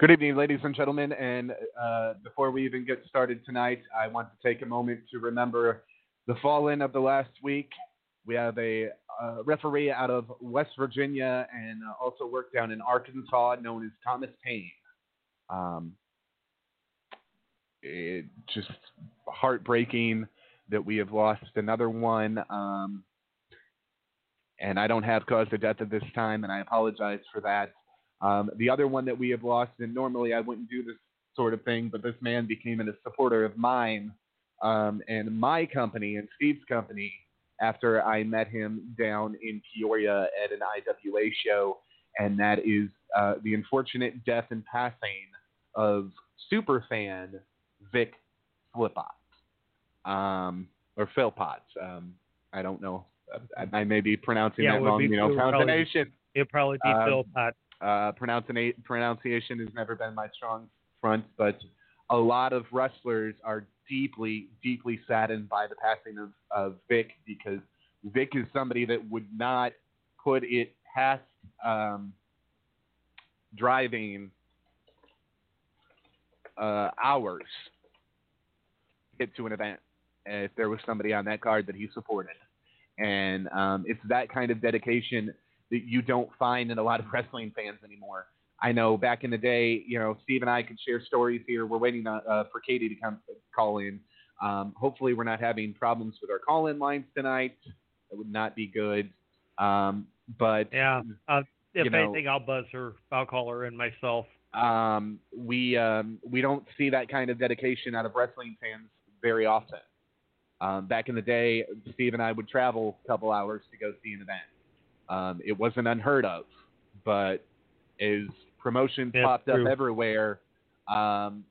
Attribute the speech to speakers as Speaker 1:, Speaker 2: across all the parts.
Speaker 1: Good evening, ladies and gentlemen. And uh, before we even get started tonight, I want to take a moment to remember the fallen of the last week. We have a uh, referee out of West Virginia and uh, also worked down in Arkansas known as Thomas Paine. Um, it just heartbreaking that we have lost another one. Um, and I don't have cause of death at this time, and I apologize for that. Um, the other one that we have lost, and normally I wouldn't do this sort of thing, but this man became a supporter of mine um, and my company and Steve's company after I met him down in Peoria at an IWA show, and that is uh, the unfortunate death and passing of superfan Vic Philpott, um, or Philpott. Um, I don't know. I, I, may be pronouncing
Speaker 2: yeah,
Speaker 1: that wrong. You know, pronunciation.
Speaker 2: It'd probably be
Speaker 1: Um,
Speaker 2: Philpott.
Speaker 1: Uh, pronunciation has never been my strong front, but a lot of wrestlers are deeply, deeply saddened by the passing of, of Vic because Vic is somebody that would not put it past um, driving uh, hours get to an event if there was somebody on that card that he supported. And um, it's that kind of dedication that you don't find in a lot of wrestling fans anymore. I know back in the day, you know, Steve and I could share stories here. We're waiting uh, uh, for Katie to come call in. Um, hopefully, we're not having problems with our call-in lines tonight. That would not be good. Um, but
Speaker 2: Yeah. Uh, if
Speaker 1: know-
Speaker 2: anything, I'll buzz her. I'll call her in myself.
Speaker 1: um, we um, we don't see that kind of dedication out of wrestling fans very often. Um, back in the day, Steve and I would travel a couple hours to go see an event. Um, it wasn't unheard of, but as promotions
Speaker 2: That's
Speaker 1: popped
Speaker 2: true.
Speaker 1: up everywhere, um,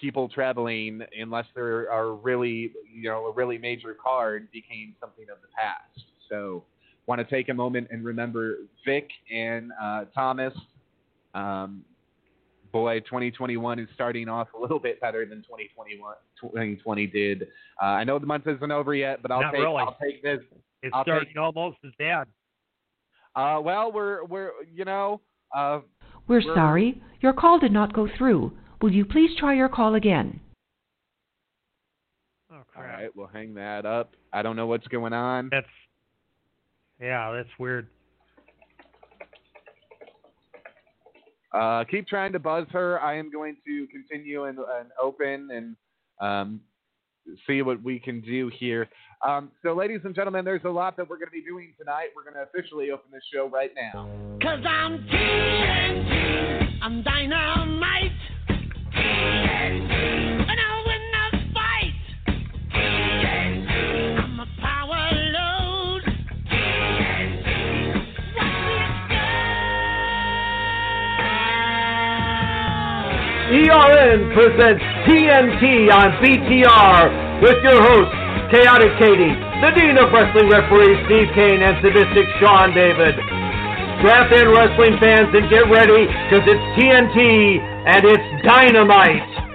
Speaker 1: people traveling, unless there are really, you know, a really major card, became something of the past. So, want to take a moment and remember Vic and uh, Thomas. Um, boy, 2021 is starting off a little bit better than 2021 2020 did. Uh, I know the month isn't over yet, but I'll
Speaker 2: Not
Speaker 1: take
Speaker 2: really.
Speaker 1: I'll take this.
Speaker 2: It's
Speaker 1: I'll
Speaker 2: starting
Speaker 1: take-
Speaker 2: almost as bad.
Speaker 1: Uh, well, we're we're you know uh,
Speaker 3: We're
Speaker 1: We're-
Speaker 3: sorry. Your call did not go through. Will you please try your call again?
Speaker 2: Oh
Speaker 1: all
Speaker 2: crap.
Speaker 1: right. We'll hang that up. I don't know what's going on.
Speaker 2: That's yeah, that's weird.
Speaker 1: Uh, keep trying to buzz her. I am going to continue and, and open and um, see what we can do here. Um, so, ladies and gentlemen, there's a lot that we're going to be doing tonight. We're going to officially open this show right now.
Speaker 4: Cause I'm TNT, I'm dynamite. TNT,
Speaker 5: ERN presents TNT on BTR with your hosts, Chaotic Katie, the Dean of Wrestling Referees Steve Cain, and Sadistic Sean David. Strap in, wrestling fans, and get ready, because it's TNT and it's dynamite.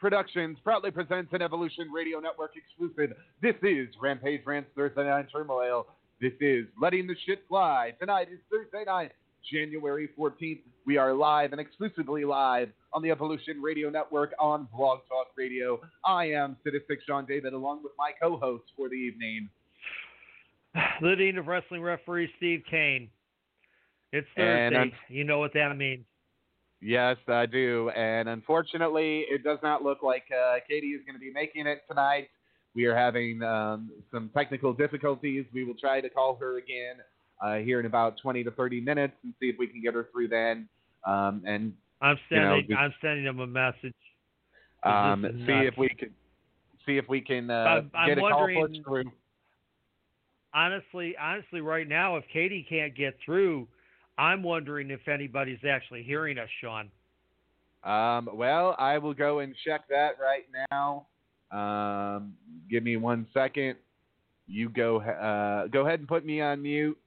Speaker 1: Productions, proudly presents an Evolution Radio Network exclusive. This is Rampage Rants Thursday Night Turmoil. This is Letting the Shit Fly. Tonight is Thursday night, January 14th. We are live and exclusively live on the Evolution Radio Network on Blog Talk Radio. I am Sadistic Sean David, along with my co-host for the evening.
Speaker 2: The Dean of Wrestling referee Steve Cain. It's Thursday. You know what that means.
Speaker 1: Yes, I do. And unfortunately, it does not look like uh, Katie is going to be making it tonight. We are having um, some technical difficulties. We will try to call her again uh, here in about 20 to 30 minutes and see if we can get her through then. Um, and
Speaker 2: I'm
Speaker 1: You know,
Speaker 2: sending I'm sending him a message.
Speaker 1: um, see
Speaker 2: nuts.
Speaker 1: if we can see if we can uh,
Speaker 2: I'm- I'm
Speaker 1: get a call through.
Speaker 2: Honestly, honestly, right now, if Katie can't get through, I'm wondering if anybody's actually hearing us, Sean.
Speaker 1: Um, well, I will go and check that right now. Um, give me one second. You go uh, go ahead and put me on mute,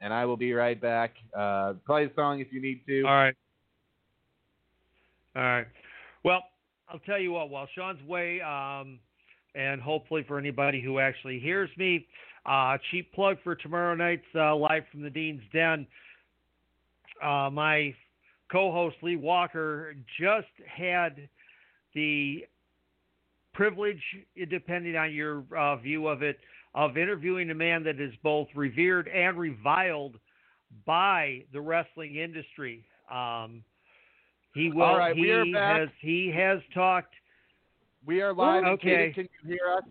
Speaker 1: and I will be right back. Uh, play a song if you need to.
Speaker 2: All right. All right. Well, I'll tell you what. While Sean's away, um, and hopefully for anybody who actually hears me, uh, cheap plug for tomorrow night's uh, live from the Dean's Den. Uh, my co-host Lee Walker just had the privilege, depending on your uh, view of it, of interviewing a man that is both revered and reviled by the wrestling industry. Um, he will.
Speaker 1: All right,
Speaker 2: he
Speaker 1: we are back.
Speaker 2: has. He has talked.
Speaker 1: We are live. and
Speaker 2: Okay.
Speaker 1: Katie, can you hear us?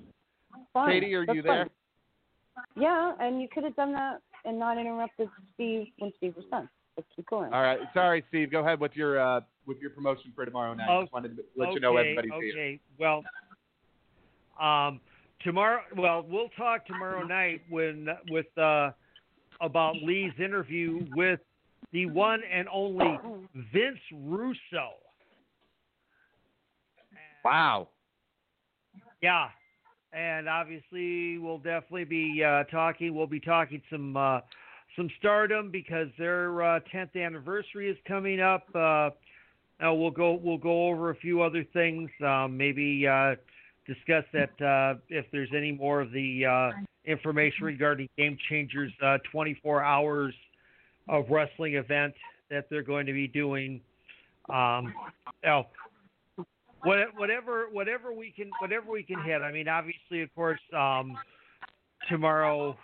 Speaker 6: Fine.
Speaker 1: Katie, are
Speaker 6: That's
Speaker 1: you there?
Speaker 6: fine. Yeah, and you could have done that and not interrupted Steve when Steve was done. Keep going.
Speaker 1: All right. Sorry, Steve. Go ahead with your uh, with your promotion for tomorrow night.
Speaker 2: Oh,
Speaker 1: Just wanted to let
Speaker 2: okay,
Speaker 1: you know everybody's here.
Speaker 2: okay. Well, um, tomorrow. Well, we'll talk tomorrow night when with uh, about Lee's interview with the one and only Vince Russo.
Speaker 1: Wow.
Speaker 2: Yeah, and obviously we'll definitely be uh, talking. We'll be talking some uh, some Stardom because their uh, 10th anniversary is coming up. Uh, uh, we'll go we'll go over a few other things. Um, maybe discuss that if there's any more of the information regarding Game Changers uh, 24 hours of wrestling event that they're going to be doing. Um, now, what- whatever whatever we can whatever we can hit. I mean, obviously, of course, um, tomorrow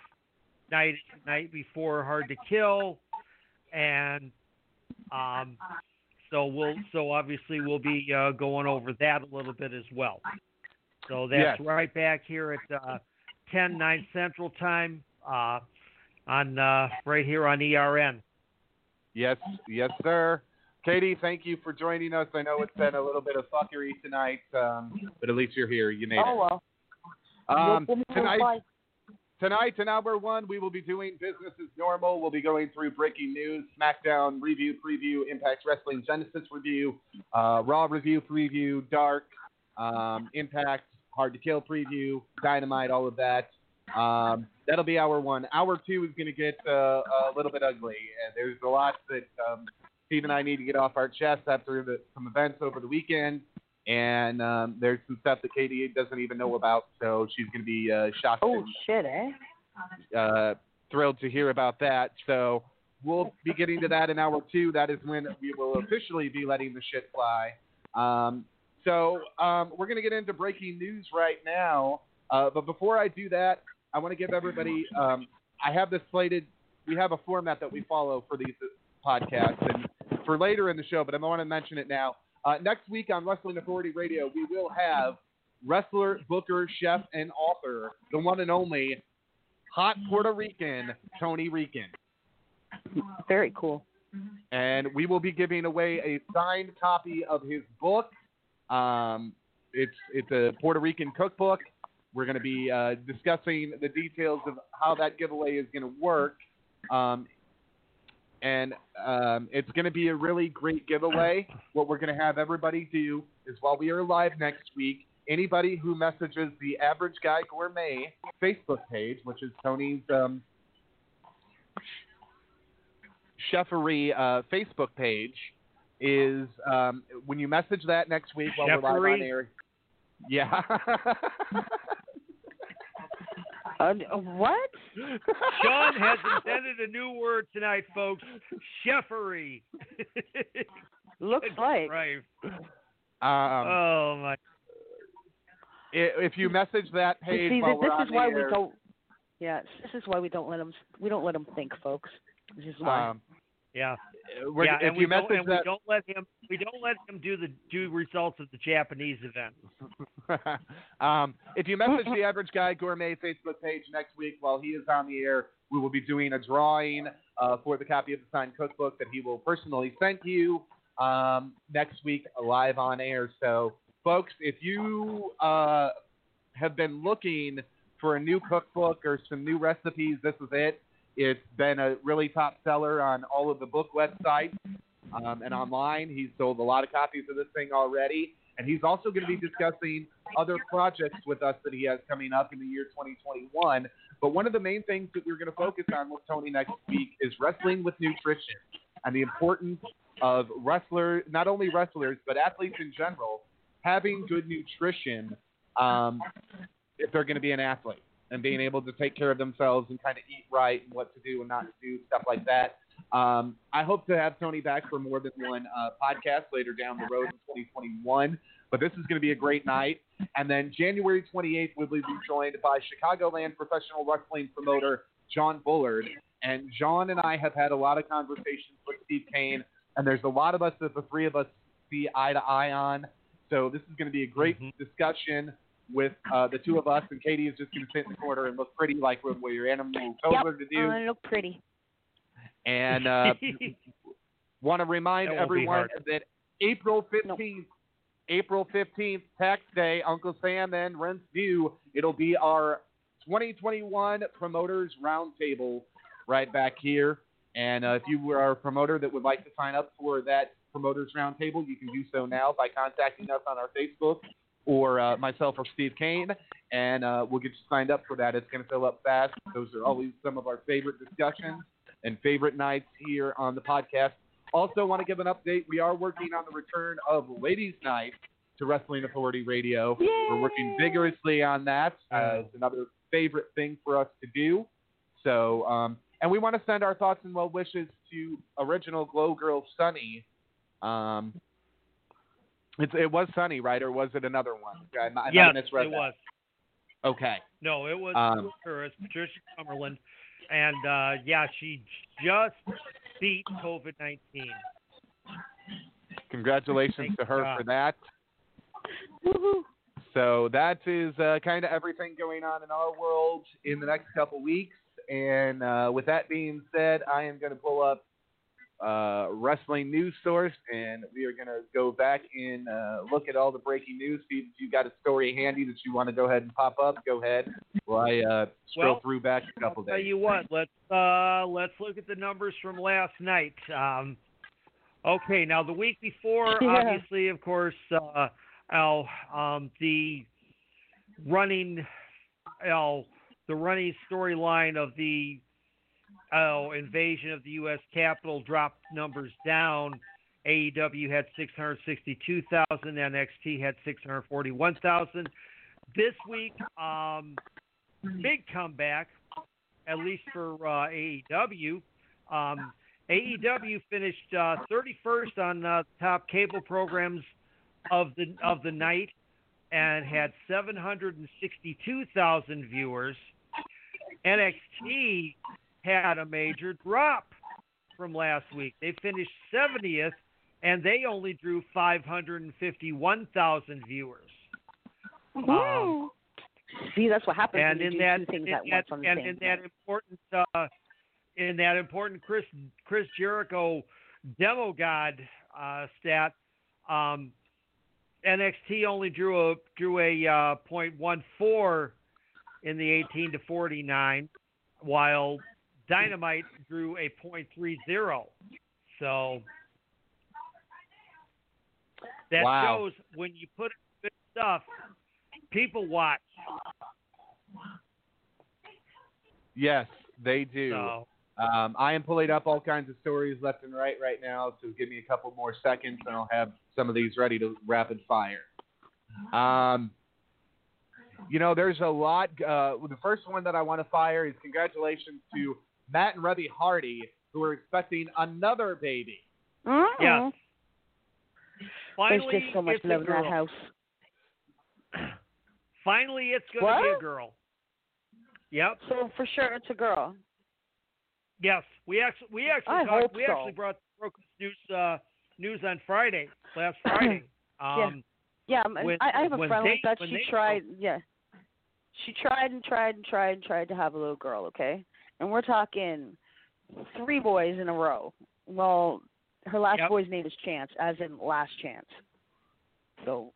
Speaker 2: night night before Hard to Kill, and um, so we'll so obviously we'll be uh, going over that a little bit as well. So that's
Speaker 1: Yes.
Speaker 2: right back here at uh, 10 9 Central Time uh, on uh, right here on ERN.
Speaker 1: Yes, yes, sir. Katie, thank you for joining us. I know it's been a little bit of fuckery tonight, um, but at least you're here. You made
Speaker 6: oh
Speaker 1: it.
Speaker 6: well.
Speaker 1: Um,
Speaker 6: We'll- we'll
Speaker 1: tonight,
Speaker 6: reply.
Speaker 1: Tonight in hour one, we will be doing business as normal. We'll be going through breaking news, SmackDown review, preview, Impact Wrestling Genesis review, uh, Raw review, preview, Dark, um, Impact, Hard to Kill preview, Dynamite, all of that. Um, that'll be hour one. Hour two is going to get uh, a little bit ugly. And there's a lot that um, Steve and I need to get off our chest after the, some events over the weekend. And um, there's some stuff that Katie doesn't even know about, so she's going to be uh, shocked
Speaker 6: Oh
Speaker 1: and
Speaker 6: shit, eh?
Speaker 1: uh, thrilled to hear about that. So we'll be getting to that in hour two. That is when we will officially be letting the shit fly. Um, so um, we're going to get into breaking news right now. Uh, but before I do that, I want to give everybody. Um, I have this slated. We have a format that we follow for these podcasts and for later in the show, but I want to mention it now. Uh, next week on Wrestling Authority Radio, we will have wrestler, booker, chef, and author, the one and only hot Puerto Rican Tony Rican.
Speaker 6: Very cool.
Speaker 1: And we will be giving away a signed copy of his book. Um, it's it's a Puerto Rican cookbook. We're going to be uh, discussing the details of how that giveaway is going to work. Um, and um, it's going to be a really great giveaway. What we're going to have everybody do is while we are live next week, anybody who messages the Average Guy Gourmet Facebook page, which is Tony's um, chefery uh, Facebook page, is um, when you message that next week while we're live on air. Yeah.
Speaker 6: Uh, what?
Speaker 2: Sean has invented a new word tonight, folks. Chefery.
Speaker 6: Looks like.
Speaker 2: right.
Speaker 1: um,
Speaker 2: oh my.
Speaker 1: i- if you message that
Speaker 6: You
Speaker 1: page
Speaker 6: see,
Speaker 1: while
Speaker 6: this,
Speaker 1: we're
Speaker 6: this
Speaker 1: on
Speaker 6: is why
Speaker 1: air,
Speaker 6: we don't. Yeah, this is why we don't let them. We don't let them think, folks. This is why.
Speaker 1: um,
Speaker 2: Yeah.
Speaker 1: We're,
Speaker 2: yeah,
Speaker 1: if
Speaker 2: and
Speaker 1: you
Speaker 2: we don't, and we don't let him. We don't let him do the do results of the Japanese event.
Speaker 1: um, if you message the Average Guy Gourmet Facebook page next week while he is on the air, we will be doing a drawing uh, for the copy of the signed cookbook that he will personally send you um, next week live on air. So, folks, if you uh, have been looking for a new cookbook or some new recipes, this is it. It's been a really top seller on all of the book websites um, and online. He's sold a lot of copies of this thing already. And he's also going to be discussing other projects with us that he has coming up in the year 2021. But one of the main things that we're going to focus on with Tony next week is wrestling with nutrition and the importance of wrestlers, not only wrestlers, but athletes in general, having good nutrition um, if they're going to be an athlete and being able to take care of themselves and kind of eat right and what to do and not to do, stuff like that. Um, I hope to have Tony back for more than one uh, podcast later down the road in 2021. But this is going to be a great night. And then January 28th, we'll be joined by Chicagoland professional wrestling promoter John Bullard. And John and I have had a lot of conversations with Steve Cain, and there's a lot of us that the three of us see eye to eye on. So this is going to be a great discussion with uh, the two of us, and Katie is just going to sit in the corner and look pretty like what your animal told
Speaker 6: yep.
Speaker 1: her to do.
Speaker 6: Look pretty.
Speaker 1: And uh, want to remind
Speaker 2: That
Speaker 1: everyone that April 15th, April 15th, tax day, Uncle Sam and Rents View, it'll be our 2021 Promoters Roundtable right back here. And uh, if you are a promoter that would like to sign up for that Promoters Roundtable, you can do so now by contacting us on our Facebook or uh, myself or Steve Cain, and uh, we'll get you signed up for that. It's going to fill up fast. Those are always some of our favorite discussions and favorite nights here on the podcast. Also, want to give an update. We are working on the return of Ladies' Night to Wrestling Authority Radio. We're working vigorously on that. Uh, it's another favorite thing for us to do. So, um, and we want to send our thoughts and well wishes to original Glow Girl Sunny. Um, it, it was Sunny, right, or was it another one? I, I
Speaker 2: yes, it
Speaker 1: that.
Speaker 2: was.
Speaker 1: Okay.
Speaker 2: No, it was
Speaker 1: Um,
Speaker 2: her. It's Patricia Summerland, and uh, yeah, she just beat COVID nineteen.
Speaker 1: Congratulations
Speaker 2: Thank
Speaker 1: to her
Speaker 2: God.
Speaker 1: for that.
Speaker 6: Woohoo!
Speaker 1: So that is uh, kind of everything going on in our world in the next couple weeks. And uh, with that being said, I am going to pull up uh, wrestling news source, and we are going to go back and uh, look at all the breaking news. See if you got a story handy that you want to go ahead and pop up. Go ahead. While I uh, scroll
Speaker 2: Well,
Speaker 1: through back a couple
Speaker 2: I'll tell
Speaker 1: days.
Speaker 2: you what. Let's uh, let's look at the numbers from last night. Um, okay, now the week before,
Speaker 6: Yeah.
Speaker 2: obviously, of course, uh, Al, um, the running, Al, the running storyline of the oh, invasion of the U.S. Capitol dropped numbers down. AEW had 662,000, NXT had 641,000. This week, um, big comeback, at least for uh, AEW. Um, AEW finished uh, 31st on uh, top cable programs of the of the night and had 762,000 viewers. NXT had a major drop from last week. They finished 70th and they only drew 551,000 viewers. Um,
Speaker 6: See, that's what happens
Speaker 2: and in that,
Speaker 6: two things
Speaker 2: in
Speaker 6: at
Speaker 2: that-
Speaker 6: once on the
Speaker 2: and in that important, uh, in that important Chris Chris Jericho demo god uh, stat, um, NXT only drew a drew a uh, .14 in the 18 to 49, while Dynamite drew a .30. So that
Speaker 1: Wow.
Speaker 2: shows when you put good stuff, people watch.
Speaker 1: Yes, they do.
Speaker 2: So
Speaker 1: Um, I am pulling up all kinds of stories left and right right now, so give me a couple more seconds, and I'll have some of these ready to rapid fire. Um, you know, there's a lot. Uh, the first one that I want to fire is congratulations to Matt and Reby Hardy, who are expecting another baby.
Speaker 6: Mm-hmm.
Speaker 2: Yes.
Speaker 7: There's
Speaker 2: Finally,
Speaker 7: just so much
Speaker 2: it's a
Speaker 7: love in that
Speaker 2: girl.
Speaker 7: house.
Speaker 2: Finally, it's going to be a
Speaker 6: What?
Speaker 2: girl. Yep.
Speaker 6: So for sure, it's a girl.
Speaker 2: Yes. We actually we actually
Speaker 6: I
Speaker 2: talked, we
Speaker 6: so.
Speaker 2: actually brought broke this news uh, news on Friday, last Friday. Um,
Speaker 6: Yeah,
Speaker 2: When-
Speaker 6: I, I have a
Speaker 2: when
Speaker 6: friend
Speaker 2: they-
Speaker 6: like that.
Speaker 2: when
Speaker 6: She
Speaker 2: they-
Speaker 6: tried. Yeah, she tried and tried and tried and tried to have a little girl. Okay, and we're talking three boys in a row. Well, her last
Speaker 2: Yep.
Speaker 6: boy's name is Chance, as in last chance. So,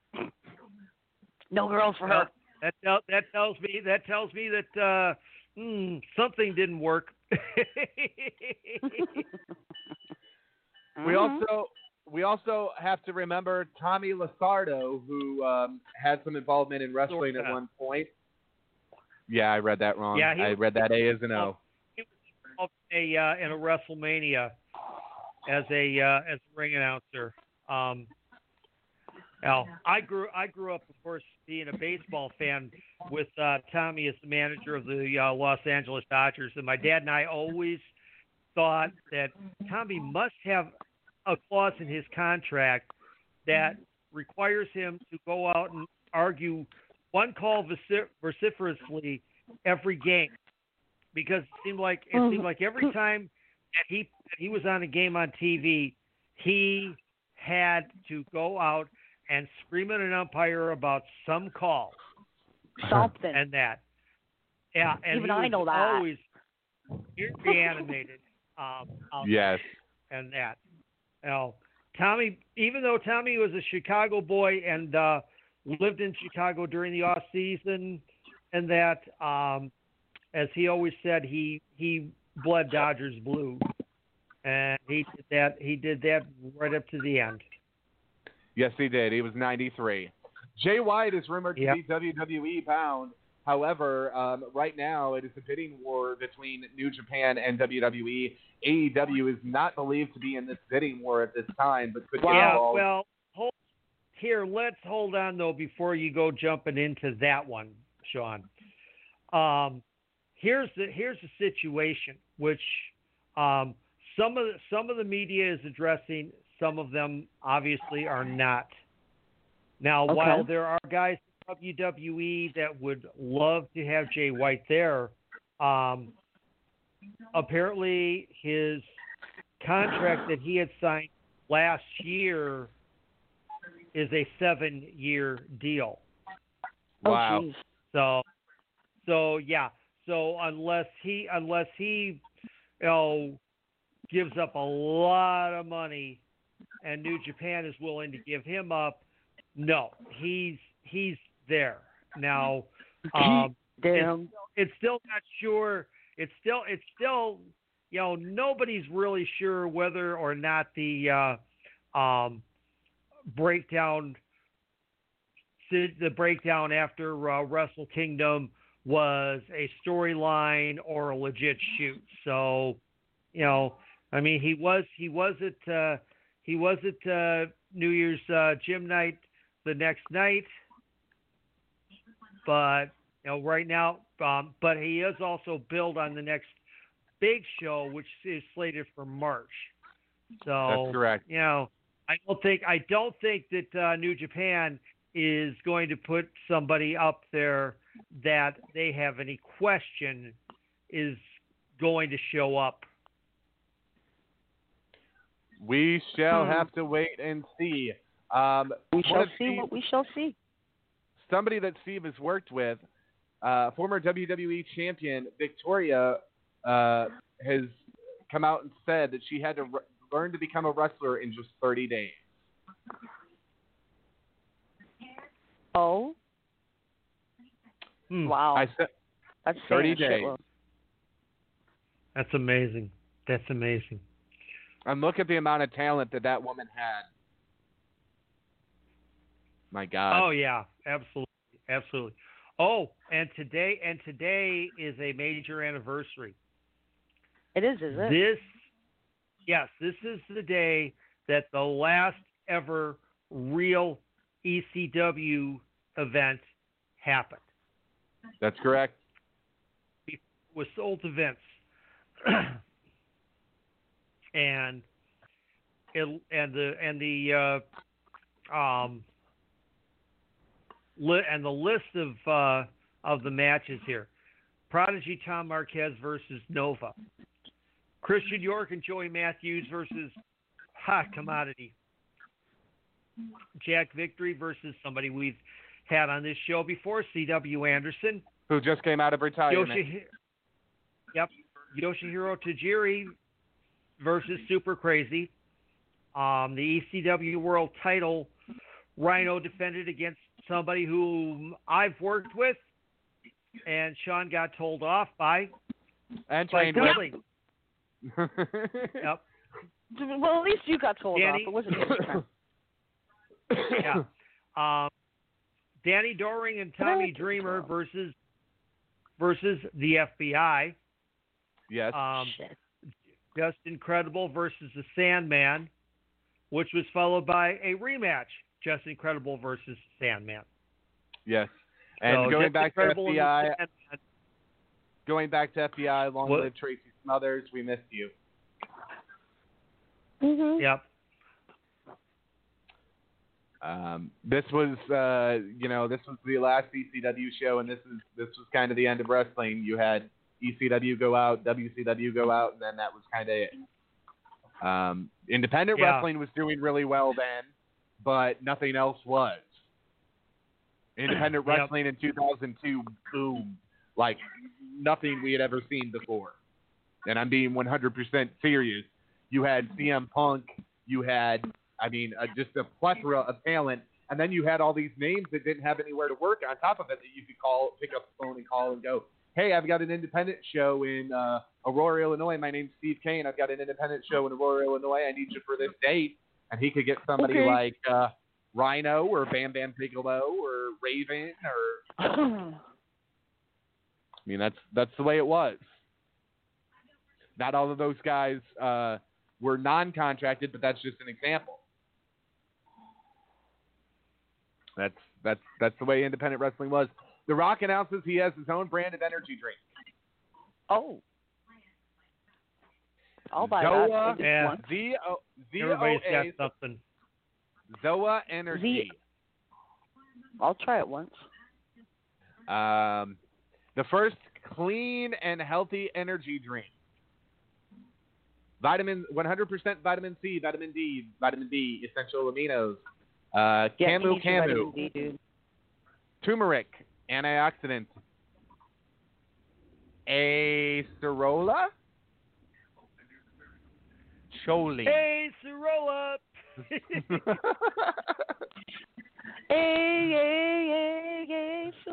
Speaker 6: no girls for
Speaker 2: well,
Speaker 6: her.
Speaker 2: that tell, that tells me that tells me that uh, hmm, something didn't work.
Speaker 1: We
Speaker 6: Mhm.
Speaker 1: also we also have to remember Tommy Lasardo, who um, had some involvement in wrestling at one point. Yeah, I read that wrong.
Speaker 2: Yeah, he
Speaker 1: I read that A as an O.
Speaker 2: of a uh, in a WrestleMania as a uh, as a ring announcer. Um, now, I grew I grew up, of course, being a baseball fan with uh, Tommy as the manager of the uh, Los Angeles Dodgers, and my dad and I always thought that Tommy must have a clause in his contract that requires him to go out and argue one call vocif- vociferously every game because it seemed like it seemed like every time that he that he was on a game on TV, he had to go out and scream at an umpire about some call
Speaker 6: Something.
Speaker 2: and that. Yeah, and
Speaker 6: Even I know that.
Speaker 2: always weirdly animated. Um,
Speaker 1: Yes.
Speaker 2: and that. Now, Tommy, even though Tommy was a Chicago boy and uh, lived in Chicago during the off season, and that, um, as he always said, he he bled Dodgers blue, and he did that. He did that right up to the end.
Speaker 1: Yes, he did. He was 93. Jay White is rumored to
Speaker 2: Yep.
Speaker 1: be WWE bound. However, um, right now it is a bidding war between New Japan and WWE. AEW is not believed to be in this bidding war at this time, but could
Speaker 2: Yeah,
Speaker 1: involved.
Speaker 2: well, hold, here, let's hold on though before you go jumping into that one, Sean. Um, here's the here's the situation, which um, some of the, some of the media is addressing, some of them obviously are not. Now,
Speaker 6: Okay.
Speaker 2: while there are guys in WWE that would love to have Jay White there, um, apparently his contract that he had signed last year is a seven year deal.
Speaker 1: wow.
Speaker 6: Oh.
Speaker 2: So so yeah. So unless he unless he you know gives up a lot of money and New Japan is willing to give him up, no. He's he's there. Now um
Speaker 6: Damn.
Speaker 2: it's still not sure. It's still it's still you know nobody's really sure whether or not the uh, um, breakdown the breakdown after uh, Wrestle Kingdom was a storyline or a legit shoot. So you know, I mean, he was he was at uh, he was at uh, New Year's uh, gym night the next night, but you know, right now, um, but he is also billed on the next big show, which is slated for March. So
Speaker 1: That's correct.
Speaker 2: You know, I don't think I don't think that uh, New Japan is going to put somebody up there that they have any question is going to show up.
Speaker 1: We shall
Speaker 6: Hmm.
Speaker 1: have to wait and see. Um,
Speaker 6: We shall see
Speaker 1: Steve-
Speaker 6: what we shall see.
Speaker 1: somebody that Steve has worked with, uh, former WWE champion Victoria, uh, has come out and said that she had to re- learn to become a wrestler in just 30 days.
Speaker 6: Oh,
Speaker 2: Hmm,
Speaker 6: wow.
Speaker 1: I said,
Speaker 6: That's
Speaker 1: 30 days.
Speaker 6: shitload.
Speaker 2: That's amazing. That's amazing.
Speaker 1: and look at the amount of talent that that woman had. My God.
Speaker 2: Oh yeah, absolutely, absolutely. Oh, and today and today is a major anniversary.
Speaker 6: It is, is it?
Speaker 2: This, yes, this is the day that the last ever real ECW event happened.
Speaker 1: That's correct.
Speaker 2: was sold to Vince, and it and the and the uh, um li- and the list of uh, of the matches here: Prodigy Tom Marquez versus Nova, Christian York and Joey Matthews versus Hot Commodity, Jack Victory versus somebody we've had on this show before, C.W. Anderson.
Speaker 1: Who just came out of retirement.
Speaker 2: Yoshi, yep, Yoshihiro Tajiri versus Super Crazy. Um, the ECW World Title, Rhino defended against somebody whom I've worked with, and Sean got told off by
Speaker 1: and
Speaker 2: by
Speaker 1: trained with.
Speaker 2: Billy. Yep.
Speaker 6: Well, at least you got told
Speaker 2: Danny-
Speaker 6: off. It wasn't your turn.
Speaker 2: yeah. Um, Danny Doring and Tommy Dreamer versus versus the FBI.
Speaker 1: yes.
Speaker 2: Um,
Speaker 6: Shit.
Speaker 2: Just Incredible versus the Sandman, which was followed by a rematch, Just Incredible versus Sandman.
Speaker 1: yes. And
Speaker 2: So,
Speaker 1: going
Speaker 2: Just
Speaker 1: back to
Speaker 2: Incredible and the
Speaker 1: FBI,
Speaker 2: Sandman-
Speaker 1: going back to FBI, long
Speaker 2: What?
Speaker 1: live Tracy Smothers. We missed you.
Speaker 6: Mhm.
Speaker 2: Yep.
Speaker 1: Um, this was, uh, you know, this was the last ECW show, and this is this was kind of the end of wrestling. You had ECW go out, WCW go out, and then that was kind of it. Um, independent
Speaker 2: Yeah.
Speaker 1: wrestling was doing really well then, but nothing else was. Independent
Speaker 2: Yep.
Speaker 1: wrestling in 2002, boom, like nothing we had ever seen before. And I'm being 100% serious. You had CM Punk, you had, I mean, uh, just a plethora of talent, and then you had all these names that didn't have anywhere to work on top of it that you could call, pick up the phone and call and go, hey, I've got an independent show in uh, Aurora, Illinois. My name's Steve Cain. I've got an independent show in Aurora, Illinois. I need you for this date. And he could get somebody
Speaker 6: Okay.
Speaker 1: like uh, Rhino or Bam Bam Bigelow or Raven or I mean that's that's the way it was. Not all of those guys uh, were non-contracted, but that's just an example. That's that's that's the way independent wrestling was. The Rock announces he has his own brand of energy drink.
Speaker 6: oh. I'll buy
Speaker 1: Zoa,
Speaker 6: that. Just
Speaker 2: Yeah.
Speaker 6: once.
Speaker 1: Z O Z O
Speaker 2: Everybody's got something.
Speaker 1: Zoa Energy.
Speaker 6: I'll try it once.
Speaker 1: Um, the first clean and healthy energy drink. Vitamin, 100% vitamin C, vitamin D, vitamin B, essential aminos. Uh,
Speaker 6: Yeah,
Speaker 1: Camu
Speaker 6: you need your
Speaker 1: Camu,
Speaker 6: D,
Speaker 1: turmeric, antioxidant. Acerola? Choli.
Speaker 2: Hey,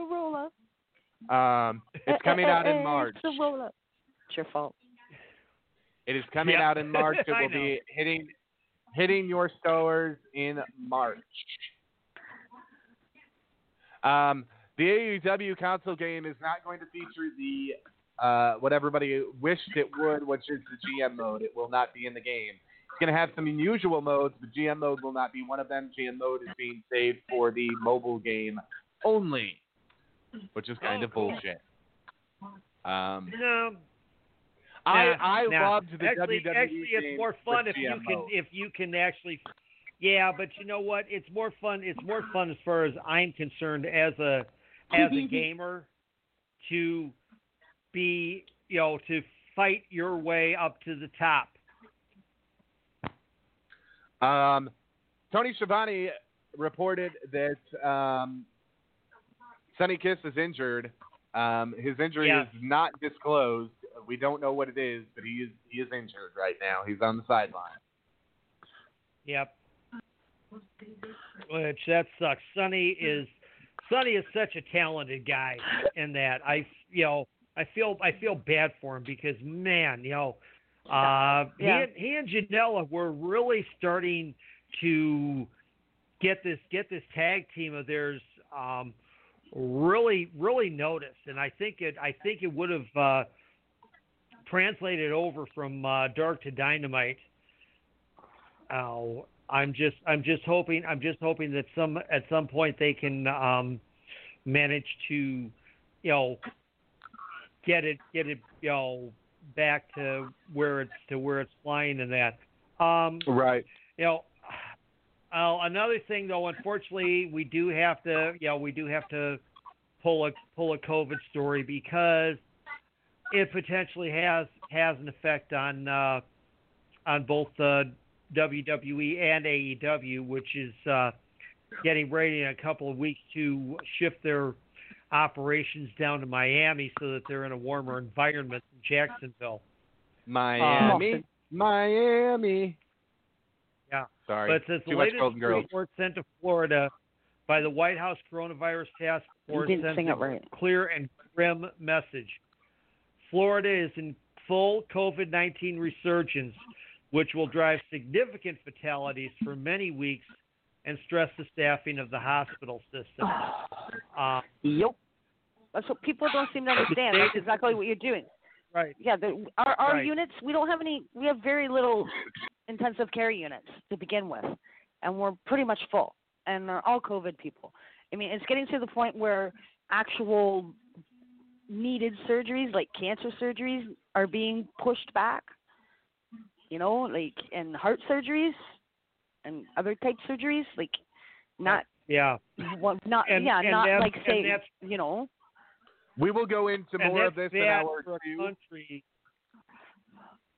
Speaker 6: Corolla.
Speaker 1: um, it's coming out in March.
Speaker 6: It's your fault.
Speaker 1: It is coming
Speaker 2: Yep.
Speaker 1: out in March. It will be hitting hitting your stores in March. Um, the AEW console game is not going to feature the uh, what everybody wished it would, which is the GM mode. It will not be in the game. It's going to have some unusual modes, The GM mode will not be one of them. GM mode is being saved for the mobile game only, which is kind
Speaker 2: Oh,
Speaker 1: of
Speaker 2: cool.
Speaker 1: bullshit. Um,
Speaker 2: No,
Speaker 1: I I
Speaker 2: nah.
Speaker 1: loved the
Speaker 2: actually,
Speaker 1: WWE
Speaker 2: actually, it's more fun if you can if you can actually. Yeah, but you know what? It's more fun. It's more fun as far as I'm concerned as a as a gamer to be you know to fight your way up to the top.
Speaker 1: Um, Tony Schiavone reported that um, Sonny Kiss is injured. Um, his injury
Speaker 2: Yes.
Speaker 1: is not disclosed. We don't know what it is, but he is he is injured right now. He's on the sideline.
Speaker 2: Yep. Which that sucks. Sonny is Sonny is such a talented guy in that I you know I feel I feel bad for him because man you know uh he
Speaker 6: Yeah.
Speaker 2: and, he and Janela were really starting to get this get this tag team of theirs um really really noticed and I think it I think it would have uh translated over from uh, Dark to Dynamite. Oh, I'm just I'm just hoping I'm just hoping that some at some point they can um, manage to you know get it get it you know back to where it's to where it's flying and that. Um,
Speaker 1: Right.
Speaker 2: you know, uh, another thing though, unfortunately, we do have to, you know, we do have to pull a pull a COVID story because it potentially has has an effect on uh, on both the WWE and AEW, which is uh, getting ready in a couple of weeks to shift their operations down to Miami so that they're in a warmer environment in Jacksonville.
Speaker 1: Miami. Miami.
Speaker 2: Yeah.
Speaker 1: Sorry.
Speaker 2: But it says the
Speaker 1: Too much
Speaker 2: latest report sent to Florida by the White House Coronavirus Task Force
Speaker 6: didn't
Speaker 2: sends a
Speaker 6: right.
Speaker 2: clear and grim message. Florida is in full COVID 19 resurgence, which will drive significant fatalities for many weeks and stress the staffing of the hospital system. Uh,
Speaker 6: Yep. That's what people don't seem to understand. That's exactly what you're doing.
Speaker 2: right.
Speaker 6: Yeah, the, our our
Speaker 2: Right.
Speaker 6: units we don't have any. We have very little intensive care units to begin with, and we're pretty much full, and they're all COVID people. I mean, it's getting to the point where actual needed surgeries, like cancer surgeries, are being pushed back. You know, like and heart surgeries and other type surgeries, like not
Speaker 2: Yeah.
Speaker 6: well, not
Speaker 2: And-
Speaker 6: yeah,
Speaker 2: and
Speaker 6: not
Speaker 2: that's-
Speaker 6: like say you know.
Speaker 1: We will go into more of this in
Speaker 2: bad
Speaker 1: hour
Speaker 2: for a country,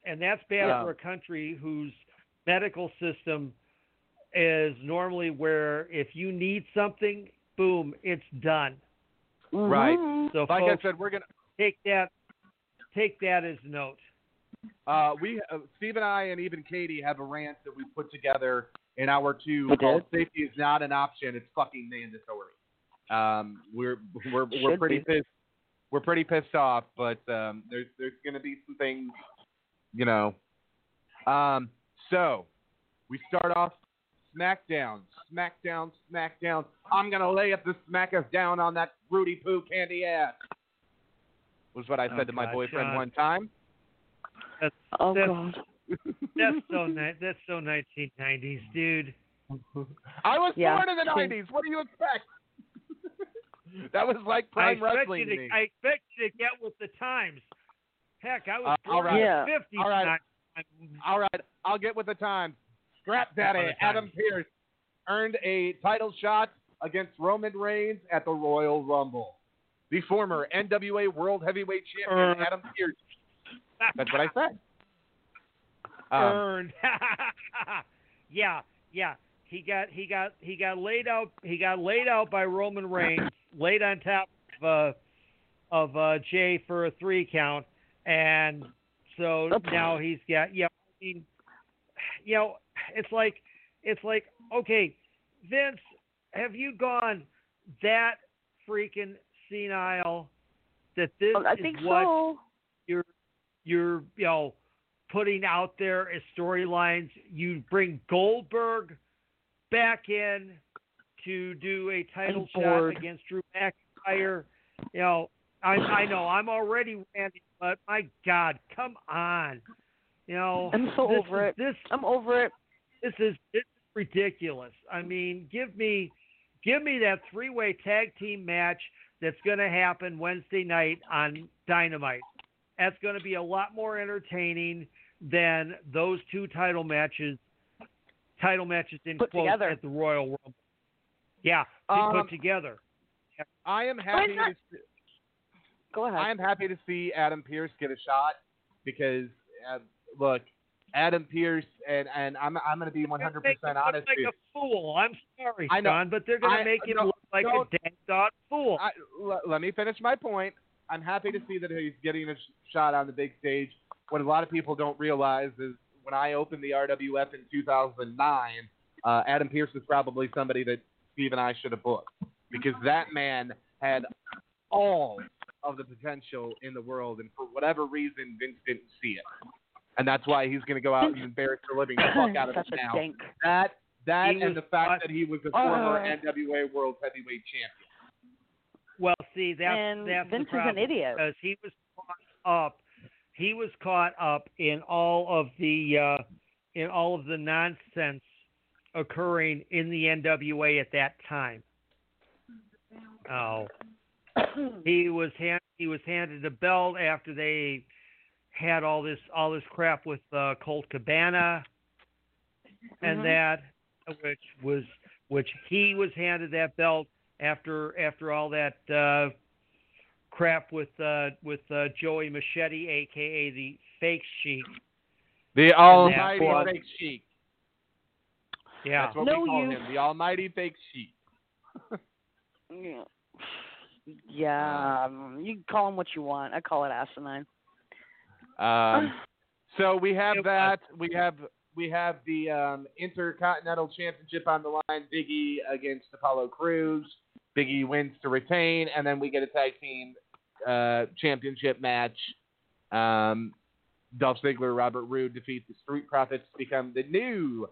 Speaker 2: and that's bad
Speaker 1: Yeah.
Speaker 2: for a country whose medical system is normally where if you need something, boom, it's done.
Speaker 1: Right.
Speaker 6: Mhm.
Speaker 2: So
Speaker 1: Like
Speaker 2: folks,
Speaker 1: I said, we're gonna.
Speaker 2: take that take that as a note.
Speaker 1: Uh, we uh, Steve and I and even Katie have a rant that we put together in hour two
Speaker 6: We
Speaker 1: called
Speaker 6: did?
Speaker 1: "Safety is not an option; it's fucking mandatory." Um, we're we're we're pretty
Speaker 6: be.
Speaker 1: pissed. We're pretty pissed off, but um, there's there's going to be some things, you know. Um, so we start off SmackDown, SmackDown, SmackDown. I'm gonna lay it the smackers down on that Rudy Poo candy ass. Was what I said
Speaker 2: Oh,
Speaker 1: to my
Speaker 2: God,
Speaker 1: boyfriend
Speaker 2: John.
Speaker 1: one time.
Speaker 2: That's
Speaker 6: Oh
Speaker 2: that's,
Speaker 6: God.
Speaker 2: that's so ni- that's so 1990s, dude.
Speaker 1: I was
Speaker 6: Yeah,
Speaker 1: born in the '90s. What do you expect? that was like
Speaker 2: I
Speaker 1: prime
Speaker 2: expect
Speaker 1: wrestling
Speaker 2: you
Speaker 1: to
Speaker 2: to
Speaker 1: me.
Speaker 2: I expect you to get with the times. Heck, I was
Speaker 1: Uh,
Speaker 2: born
Speaker 1: right.
Speaker 2: in
Speaker 6: Yeah.
Speaker 2: the 50s.
Speaker 1: All right. All right. I'll get with the times. Scrap Daddy
Speaker 2: All the times.
Speaker 1: Adam Pearce earned a title shot against Roman Reigns at the Royal Rumble. The former NWA World Heavyweight Champion. Adam Pearce. That's what I said. Um,
Speaker 2: earned. yeah, yeah. He got he got he got laid out he got laid out by Roman Reigns, laid on top of uh, of uh, Jay for a three count, and so now he's got yeah. I mean, you know, it's like it's like okay, Vince, have you gone that freaking senile that this
Speaker 6: Well, I
Speaker 2: is
Speaker 6: think
Speaker 2: what
Speaker 6: so.
Speaker 2: you're you're you know putting out there as storylines. You bring Goldberg back in to do a title shot against Drew McIntyre. You know, I I know I'm already ranting, but my God, come on. You know,
Speaker 6: I'm so over
Speaker 2: is,
Speaker 6: it.
Speaker 2: This
Speaker 6: I'm over it.
Speaker 2: This is this is ridiculous. I mean, give me give me that three way tag team match that's going to happen Wednesday night on Dynamite. That's going to be a lot more entertaining than those two title matches. Title matches in
Speaker 6: Put
Speaker 2: quotes
Speaker 6: together.
Speaker 2: at the Royal Rumble. Yeah,
Speaker 1: Um,
Speaker 2: put together.
Speaker 1: I am happy.
Speaker 6: not-
Speaker 1: To,
Speaker 6: Go ahead.
Speaker 1: I am happy to see Adam Pearce get a shot because uh, look, Adam Pearce and and I'm I'm going to be 100
Speaker 2: Make him
Speaker 1: percent
Speaker 2: look
Speaker 1: honest
Speaker 2: like
Speaker 1: with you.
Speaker 2: a fool. I'm sorry,
Speaker 1: I know.
Speaker 2: John, but they're going to make him
Speaker 1: no,
Speaker 2: look like a dang dog fool.
Speaker 1: I, l- let me finish my point. I'm happy to see that he's getting a sh- shot on the big stage. What a lot of people don't realize is when I opened the RWF in 2009, uh, Adam Pearce was probably somebody that Steve and I should have booked because that man had all of the potential in the world, and for whatever reason, Vince didn't see it, and that's why he's going to go out and embarrass the living fuck out of us
Speaker 6: Such a
Speaker 1: now.
Speaker 6: dank.
Speaker 1: That that
Speaker 2: He
Speaker 1: and the fact
Speaker 2: what-
Speaker 1: that he was a former
Speaker 6: Uh.
Speaker 1: NWA World Heavyweight Champion.
Speaker 2: Well, see, that's
Speaker 6: And
Speaker 2: that's
Speaker 6: Vince
Speaker 2: the
Speaker 6: is an idiot.
Speaker 2: because he was caught up. he was caught up in all of the uh, in all of the nonsense occurring in the NWA at that time. Oh, he was hand, he was handed a belt after they had all this all this crap with uh, Colt Cabana and
Speaker 6: Mhm.
Speaker 2: that, which was which he was handed that belt after after all that uh, crap with uh, with uh, Joey Machete, aka the Fake Sheik.
Speaker 1: The Almighty
Speaker 2: one-
Speaker 1: Fake Sheik.
Speaker 2: Yeah,
Speaker 1: That's what
Speaker 6: No
Speaker 1: we call
Speaker 6: use.
Speaker 1: him. The Almighty Fake Sheik.
Speaker 6: Yeah. Yeah, um, you can call him what you want. I call it asinine.
Speaker 1: Um, so we have that. We have we have the um, Intercontinental Championship on the line. Biggie against Apollo Crews. Biggie wins to retain, and then we get a tag team uh, championship match. Um, Dolph Ziggler, Robert Roode defeat the Street Profits to become the new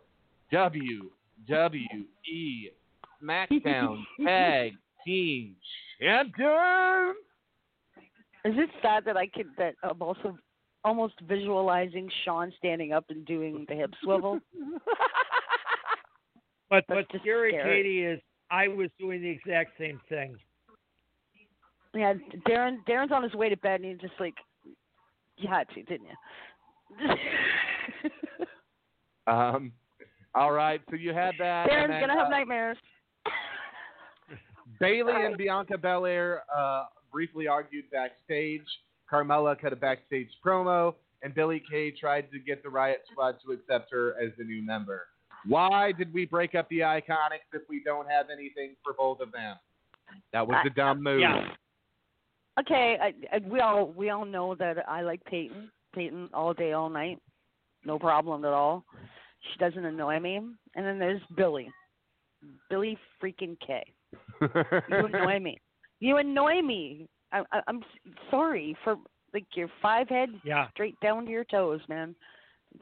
Speaker 1: WWE SmackDown Tag Team Champions.
Speaker 6: Is it sad that I could that I'm also almost visualizing Sean standing up and doing the hip swivel?
Speaker 2: but
Speaker 6: That's
Speaker 2: but
Speaker 6: just
Speaker 2: scary,
Speaker 6: scary.
Speaker 2: Katie is I was doing the exact same thing.
Speaker 6: Yeah, Darren. Darren's on his way to bed, and he's just like, "You had to, didn't you?"
Speaker 1: Um, all right, so you had that.
Speaker 6: Darren's
Speaker 1: then,
Speaker 6: gonna have
Speaker 1: uh,
Speaker 6: nightmares.
Speaker 1: Bayley and Bianca Belair uh, briefly argued backstage. Carmella cut a backstage promo, and Billie Kay tried to get the Riot Squad to accept her as the new member. Why did we break up the Iconics if we don't have anything for both of them? That was a dumb move.
Speaker 2: Yeah.
Speaker 6: Okay, I, I, we all we all know that I like Peyton. Peyton all day, all night, no problem at all. She doesn't annoy me. And then there's Billie, Billie freaking Kay. You annoy me. You annoy me. I, I, I'm sorry for like your five head
Speaker 2: Yeah.
Speaker 6: straight down to your toes, man.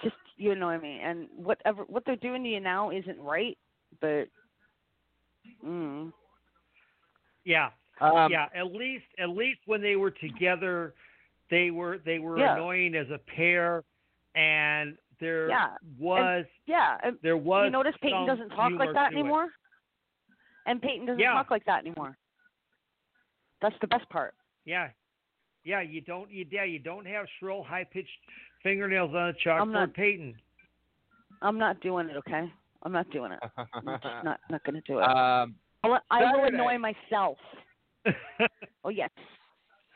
Speaker 6: Just you annoy me, and whatever what they're doing to you now isn't right. But mm,
Speaker 2: Yeah.
Speaker 1: Um,
Speaker 2: yeah, at least at least when they were together, they were they were
Speaker 6: Yeah.
Speaker 2: annoying as a pair, and there
Speaker 6: Yeah,
Speaker 2: was
Speaker 6: yeah,
Speaker 2: there was
Speaker 6: you notice Peyton doesn't talk like that
Speaker 2: to it.
Speaker 6: anymore. And Peyton doesn't
Speaker 2: Yeah.
Speaker 6: talk like that anymore. That's the best part.
Speaker 2: Yeah, yeah, you don't you yeah you don't have shrill high pitched fingernails on a chalkboard,
Speaker 6: I'm not-
Speaker 2: Peyton.
Speaker 6: I'm not doing it. Okay, I'm not doing it. I'm just not not going to do it.
Speaker 1: um,
Speaker 6: I'll, I will annoy myself. Oh yes.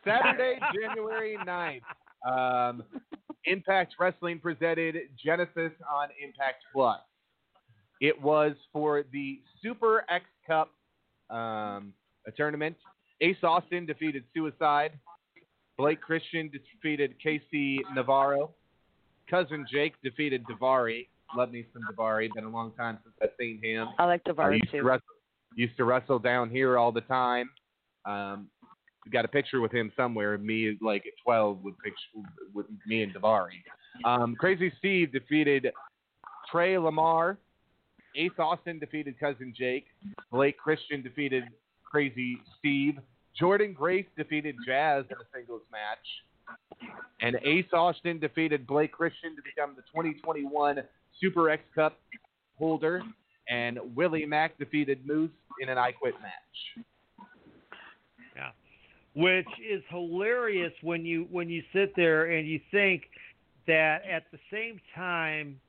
Speaker 1: Saturday, January 9th. Um, Impact Wrestling presented Genesis on Impact Plus. It was for the Super X Cup um, a tournament. Ace Austin defeated Suicide. Blake Christian defeated Casey Navarro. Cousin Jake defeated Daivari. Love me some Daivari. Been a long time since I've seen him.
Speaker 6: I like
Speaker 1: Daivari to
Speaker 6: too.
Speaker 1: wrestle, used to wrestle down here all the time. Um, got a picture with him somewhere. Me like at twelve with picture with me and Daivari. Um, Crazy Steve defeated Tre Lamar. Ace Austin defeated Cousin Jake. Blake Christian defeated Crazy Steve. Jordynne Grace defeated Jazz in a singles match. And Ace Austin defeated Blake Christian to become the 2021 Super X Cup holder. And Willie Mack defeated Moose in an I Quit match. Yeah.
Speaker 2: Which is hilarious when you when you sit there and you think that at the same time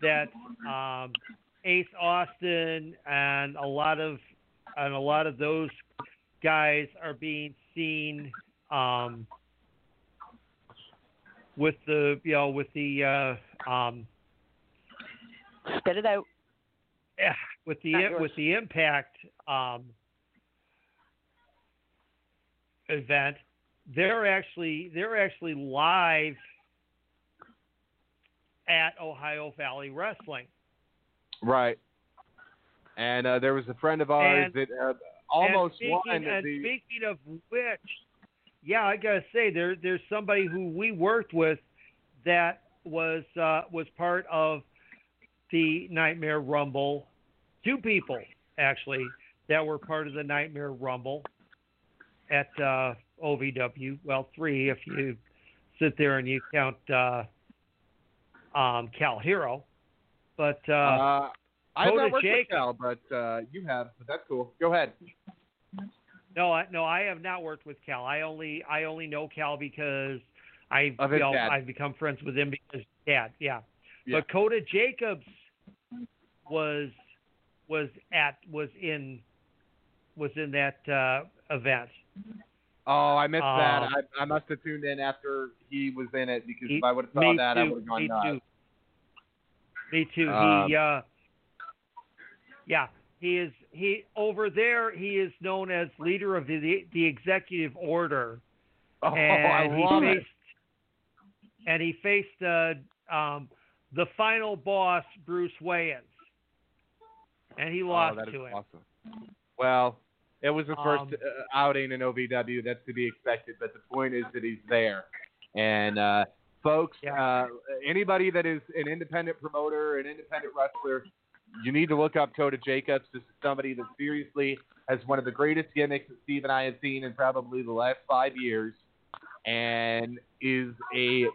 Speaker 2: that um, Ace Austin and a lot of and a lot of those guys are being seen um, with the you know with the uh, um,
Speaker 6: Spit it out.
Speaker 2: yeah, with the
Speaker 6: Not yours.
Speaker 2: with the impact um, event, they're actually they're actually live at Ohio Valley Wrestling.
Speaker 1: Right. And uh, there was a friend of ours
Speaker 2: And-
Speaker 1: that uh, almost
Speaker 2: and speaking, and
Speaker 1: the.
Speaker 2: speaking of which, yeah, I gotta say there there's somebody who we worked with that was uh, was part of the Nightmare Rumble. Two people actually that were part of the Nightmare Rumble at uh, OVW. Well, three if you sit there and you count uh, um, Kal Herro, but uh,
Speaker 1: Uh, I've
Speaker 2: Coda
Speaker 1: not worked with Cal, but uh, you have. But that's cool. Go ahead.
Speaker 2: no, I, no, I have not worked with Cal. I only I only know Cal because I you know, I've become friends with him because his dad. Yeah.
Speaker 1: Yeah.
Speaker 2: But Coda Jacobs was was at was in was in that uh, event.
Speaker 1: Oh, I missed that.
Speaker 2: Um,
Speaker 1: I, I must have tuned in after he was in it because
Speaker 2: He-
Speaker 1: if I would have
Speaker 2: me
Speaker 1: saw that, I would have gone
Speaker 2: me
Speaker 1: nuts.
Speaker 2: too. Me too.
Speaker 1: Um,
Speaker 2: he uh yeah, he is he over there he is known as leader of the the, executive order.
Speaker 1: Oh, I
Speaker 2: and he
Speaker 1: love
Speaker 2: faced
Speaker 1: it.
Speaker 2: and he faced uh um the final boss Bruce Wayans. And he lost
Speaker 1: oh, that is
Speaker 2: to him.
Speaker 1: awesome. Well, it was the first
Speaker 2: Um,
Speaker 1: uh, outing in OVW. That's to be expected. But the point is that he's there. And uh, folks, uh, anybody that is an independent promoter, an independent wrestler, you need to look up Coda Jacobs. This is somebody that seriously has one of the greatest gimmicks that Steve and I have seen in probably the last five years, and is a.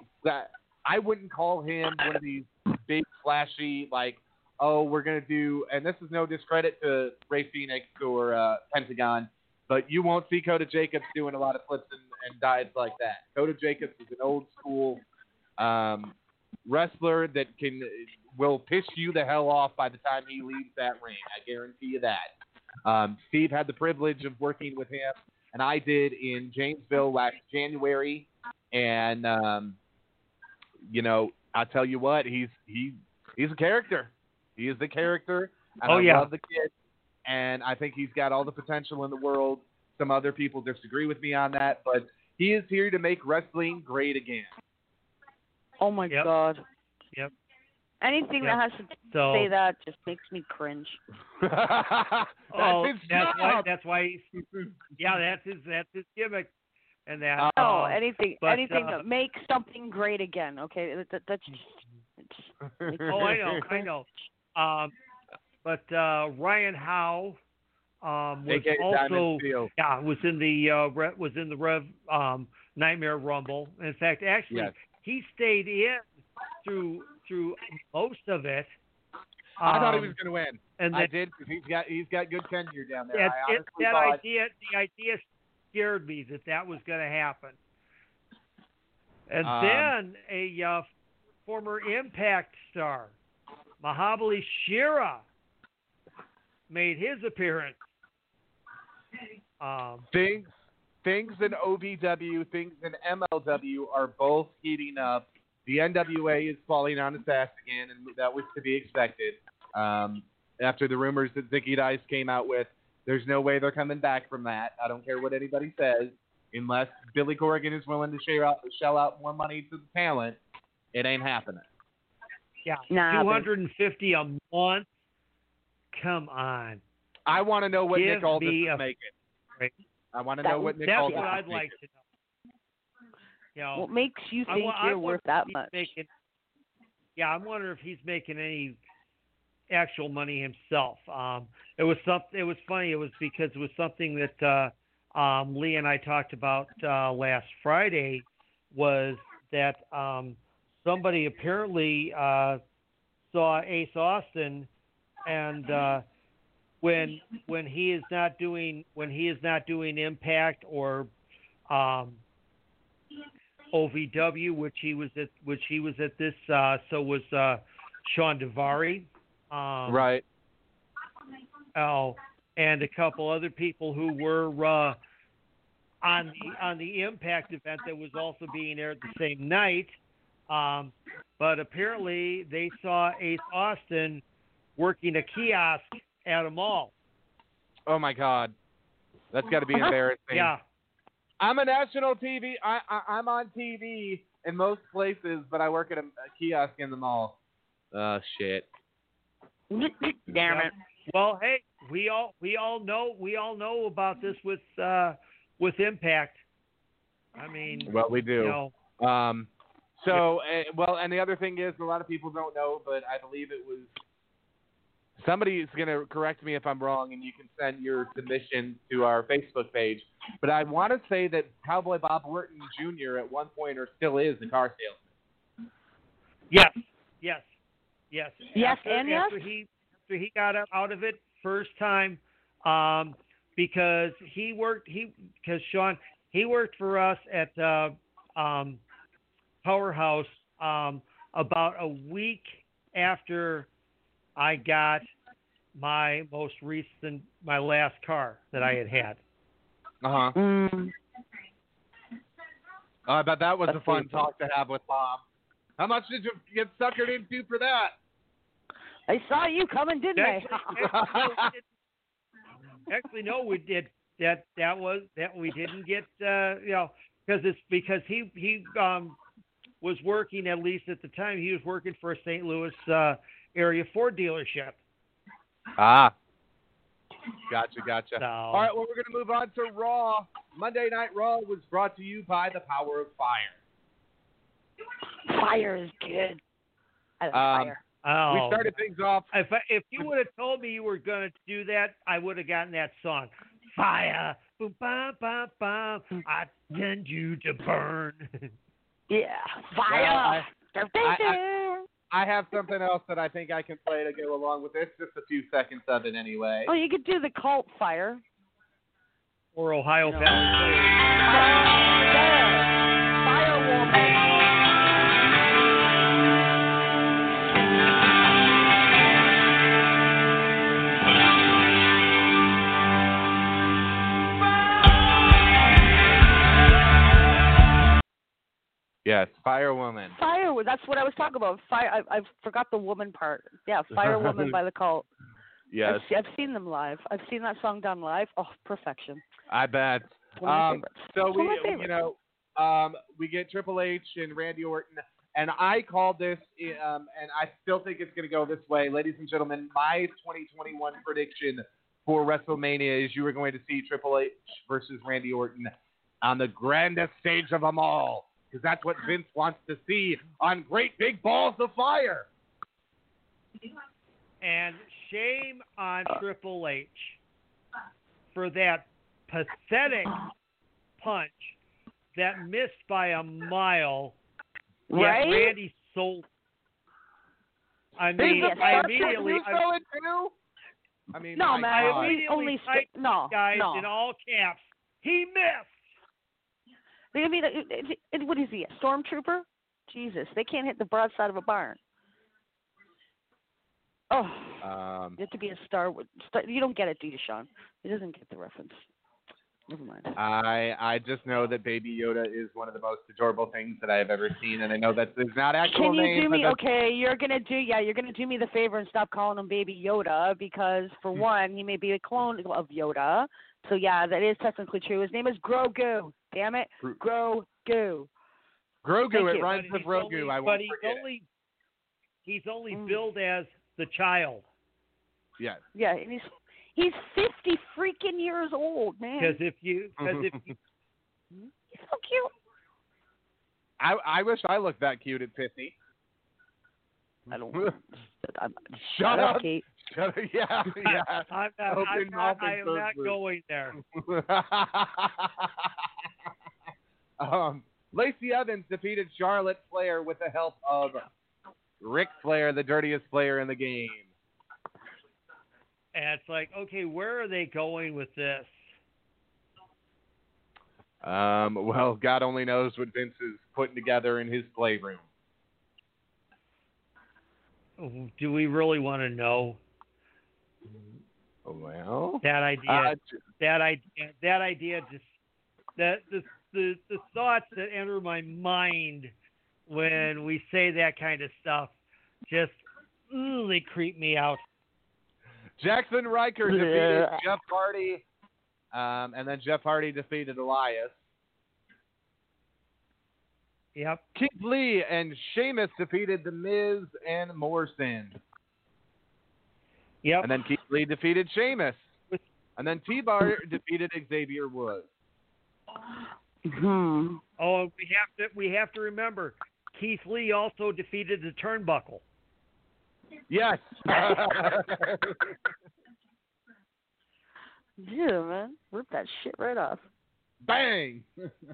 Speaker 1: I wouldn't call him one of these big flashy like oh, we're to do, and this is no discredit to Rey Fenix or uh, Pentagon, but you won't see Coda Jacobs doing a lot of flips and, and dives like that. Coda Jacobs is an old school um, wrestler that can will piss you the hell off by the time he leaves that ring. I guarantee you that. Um, Steve had the privilege of working with him, and I did in Janesville last January, and um, you know, I tell you what, he's he he's a character. He is the character. And
Speaker 2: Oh,
Speaker 1: I
Speaker 2: yeah.
Speaker 1: love the kid, and I think he's got all the potential in the world. Some other people disagree with me on that, but he is here to make wrestling great again.
Speaker 6: Oh my
Speaker 2: Yep.
Speaker 6: God.
Speaker 2: Yep.
Speaker 6: Anything
Speaker 2: Yep.
Speaker 6: that has to
Speaker 2: So-
Speaker 6: say that just makes me cringe.
Speaker 1: that's
Speaker 2: oh, that's why that's why he's, yeah, that's his that's his gimmick. And that
Speaker 1: Uh,
Speaker 6: No,
Speaker 2: um,
Speaker 6: anything,
Speaker 2: but,
Speaker 6: anything
Speaker 2: uh,
Speaker 6: that makes something great again. Okay, that, that, that's just. It's,
Speaker 2: Oh, I know, I know. Um, but uh, Ryan Howe um, was
Speaker 1: AKA
Speaker 2: also yeah was in the uh, re- was in the Rev um, Nightmare Rumble. In fact, actually,
Speaker 1: Yes.
Speaker 2: He stayed in through through most of it.
Speaker 1: I thought he
Speaker 2: Um,
Speaker 1: was going to win.
Speaker 2: and
Speaker 1: I did because he's got he's got good tenure down there.
Speaker 2: it, that
Speaker 1: thought
Speaker 2: idea the idea scared me that that was going to happen. And
Speaker 1: Um,
Speaker 2: then a uh, former Impact star, Mahabali Shera, made his appearance. Um,
Speaker 1: things in OVW, things in MLW are both heating up. The NWA is falling on its ass again, and that was to be expected. Um, after the rumors that Zicky Dice came out with, there's no way they're coming back from that. I don't care what anybody says, unless Billy Corrigan is willing to share out, shell out more money to the talent. It ain't happening.
Speaker 2: yeah,
Speaker 6: Nah,
Speaker 2: two
Speaker 6: but-
Speaker 2: hundred and fifty a month. Come on,
Speaker 1: I want to know what
Speaker 2: Give
Speaker 1: Nick Aldis
Speaker 2: me
Speaker 1: is
Speaker 2: a
Speaker 1: making.
Speaker 2: Break.
Speaker 1: I want to know
Speaker 6: would-
Speaker 1: what Nick
Speaker 2: that's
Speaker 1: Aldis
Speaker 2: what
Speaker 1: is
Speaker 2: I'd like to know. You know,
Speaker 6: What makes you think
Speaker 2: wa- I
Speaker 6: you're worth that much?
Speaker 2: Making, yeah, I'm wondering if he's making any actual money himself. Um, it was something. It was funny. It was because it was something that uh, um, Lee and I talked about uh, last Friday. Was that um, somebody apparently uh, saw Ace Austin, and uh, when when he is not doing when he is not doing Impact or um, OVW, which he was at, which he was at this. Uh, so was uh, Sean Daivari, um,
Speaker 1: Right.
Speaker 2: Oh, and a couple other people who were uh, on the on the Impact event that was also being aired the same night. Um, but apparently, they saw Ace Austin working a kiosk at a mall.
Speaker 1: Oh my God, that's got to be embarrassing.
Speaker 2: Yeah.
Speaker 1: I'm a national TV. I, I I'm on TV in most places, but I work at a, a kiosk in the mall. Oh shit.
Speaker 6: Damn
Speaker 2: Yeah.
Speaker 6: it.
Speaker 2: Well, hey, we all we all know we all know about this with uh, with Impact. I mean,
Speaker 1: Well, we do.
Speaker 2: you know,
Speaker 1: Um, so uh, well, and the other thing is, a lot of people don't know, but I believe it was Somebody is going to correct me if I'm wrong, and you can send your submission to our Facebook page. But I want to say that Cowboy Bob Orton Jr. at one point or still is a car salesman.
Speaker 2: Yes, yes, yes.
Speaker 6: Yes
Speaker 2: after,
Speaker 6: and yes?
Speaker 2: after he after he got out- out of it first time, um, because he worked he because Sean he worked for us at uh, um, Powerhouse um, about a week after I got my most recent my last car that I had had.
Speaker 1: Uh huh.
Speaker 6: Mm.
Speaker 1: I bet that was a fun
Speaker 6: pretty
Speaker 1: talk to have with Bob. How much did you get suckered into for that?
Speaker 6: They saw you coming, didn't they?
Speaker 2: Actually, actually, no, we did. That that was that we didn't get. Uh, you know, because it's because he he um was working at least at the time he was working for a St. Louis uh, area Ford dealership.
Speaker 1: Ah. Gotcha, gotcha.
Speaker 2: So
Speaker 1: All right, well, we're going to move on to Raw. Monday Night Raw was brought to you by the Power of Fire.
Speaker 6: fire is good. I like
Speaker 1: Um,
Speaker 6: fire.
Speaker 2: oh,
Speaker 1: We started things off.
Speaker 2: if I, if you would have told me you were going to do that, I would have gotten that song. Fire, boom, bam, bam, bam. I tend you to burn.
Speaker 6: Yeah, fire.
Speaker 1: I-
Speaker 6: Dun,
Speaker 1: I-
Speaker 6: dun, dun.
Speaker 1: I have something else that I think I can play to go along with this. Just a few seconds of it anyway.
Speaker 6: Oh, you could do the cult fire.
Speaker 2: or Ohio
Speaker 6: No.
Speaker 2: Valley.
Speaker 1: Yes, Fire Woman.
Speaker 6: Fire. That's what I was talking about. Fire. I, I forgot the woman part. Yeah, Fire Woman by the cult.
Speaker 1: Yes,
Speaker 6: I've, I've seen them live. I've seen that song done live. Oh, perfection.
Speaker 1: I bet.
Speaker 6: It's one of my
Speaker 1: Um. So
Speaker 6: It's
Speaker 1: we,
Speaker 6: of my favorites.
Speaker 1: you know, um, we get Triple H and Randy Orton, and I called this, um, and I still think it's going to go this way, ladies and gentlemen. My 2021 prediction for WrestleMania is you are going to see Triple H versus Randy Orton on the grandest stage of them all, because that's what Vince wants to see on Great Big Balls of Fire.
Speaker 2: And shame on uh. Triple H for that pathetic punch that missed by a mile. Yet
Speaker 6: Right?
Speaker 2: Randy sold. I mean,
Speaker 1: He's a
Speaker 6: Yeah,
Speaker 2: I immediately,
Speaker 1: You
Speaker 2: I,
Speaker 1: it too? I mean,
Speaker 6: No, man.
Speaker 2: I
Speaker 1: God.
Speaker 6: only,
Speaker 2: immediately
Speaker 6: only
Speaker 2: typed
Speaker 6: st- no,
Speaker 2: guys
Speaker 6: no.
Speaker 2: in all caps. He missed.
Speaker 6: I mean, it, it, what is he? A stormtrooper? Jesus, they can't hit the broadside of a barn. Oh,
Speaker 1: Um,
Speaker 6: you have to be a star. star you don't get it, do you, Sean? He doesn't get the reference. Never mind.
Speaker 1: I I just know that Baby Yoda is one of the most adorable things that I have ever seen, and I know that is not actual
Speaker 6: Can you
Speaker 1: name.
Speaker 6: do me okay? You're gonna do yeah. You're gonna do me the favor and stop calling him Baby Yoda because for
Speaker 1: Hmm.
Speaker 6: one, he may be a clone of Yoda. So yeah, that is technically true. His name is Grogu. Damn it,
Speaker 1: Gro-
Speaker 6: Grogu.
Speaker 1: Grogu.
Speaker 6: Thank
Speaker 1: it
Speaker 6: you.
Speaker 1: rhymes with
Speaker 2: he's
Speaker 1: Rogu.
Speaker 2: only,
Speaker 1: I
Speaker 2: but
Speaker 1: won't
Speaker 2: he's
Speaker 1: forget it.
Speaker 2: only he's only
Speaker 6: Mm.
Speaker 2: billed as the child
Speaker 1: Yeah.
Speaker 6: Yeah, and he's he's fifty freaking years old, man.
Speaker 2: because if you because if you,
Speaker 6: He's so cute.
Speaker 1: I I wish I looked that cute at 50.
Speaker 6: I don't. I'm,
Speaker 1: Shut up.
Speaker 6: Kate.
Speaker 1: Yeah. Yeah.
Speaker 2: I'm not, I'm not, I am not going there.
Speaker 1: um, Lacey Evans defeated Charlotte Flair with the help of Ric Flair, the dirtiest player in the game.
Speaker 2: And it's like, okay, where are they going with this?
Speaker 1: Um, well, God only knows what Vince is putting together in his playroom.
Speaker 2: Do we really want to know
Speaker 1: Well,
Speaker 2: that idea?
Speaker 1: uh,
Speaker 2: that idea, that idea, just that the the the thoughts that enter my mind when we say that kind of stuff, just ooh, they creep me out.
Speaker 1: Jaxson Ryker defeated
Speaker 6: Yeah.
Speaker 1: Jeff Hardy, um, and then Jeff Hardy defeated Elias.
Speaker 2: Yep.
Speaker 1: Keith Lee and Sheamus defeated The Miz and Morrison.
Speaker 2: Yep.
Speaker 1: And then Keith Lee defeated Sheamus. And then T-Bar defeated Xavier Woods.
Speaker 6: Hmm.
Speaker 2: Oh, we have to we have to remember Keith Lee also defeated the turnbuckle.
Speaker 1: Yes.
Speaker 6: Yeah, man. Rip that shit right off.
Speaker 1: Bang.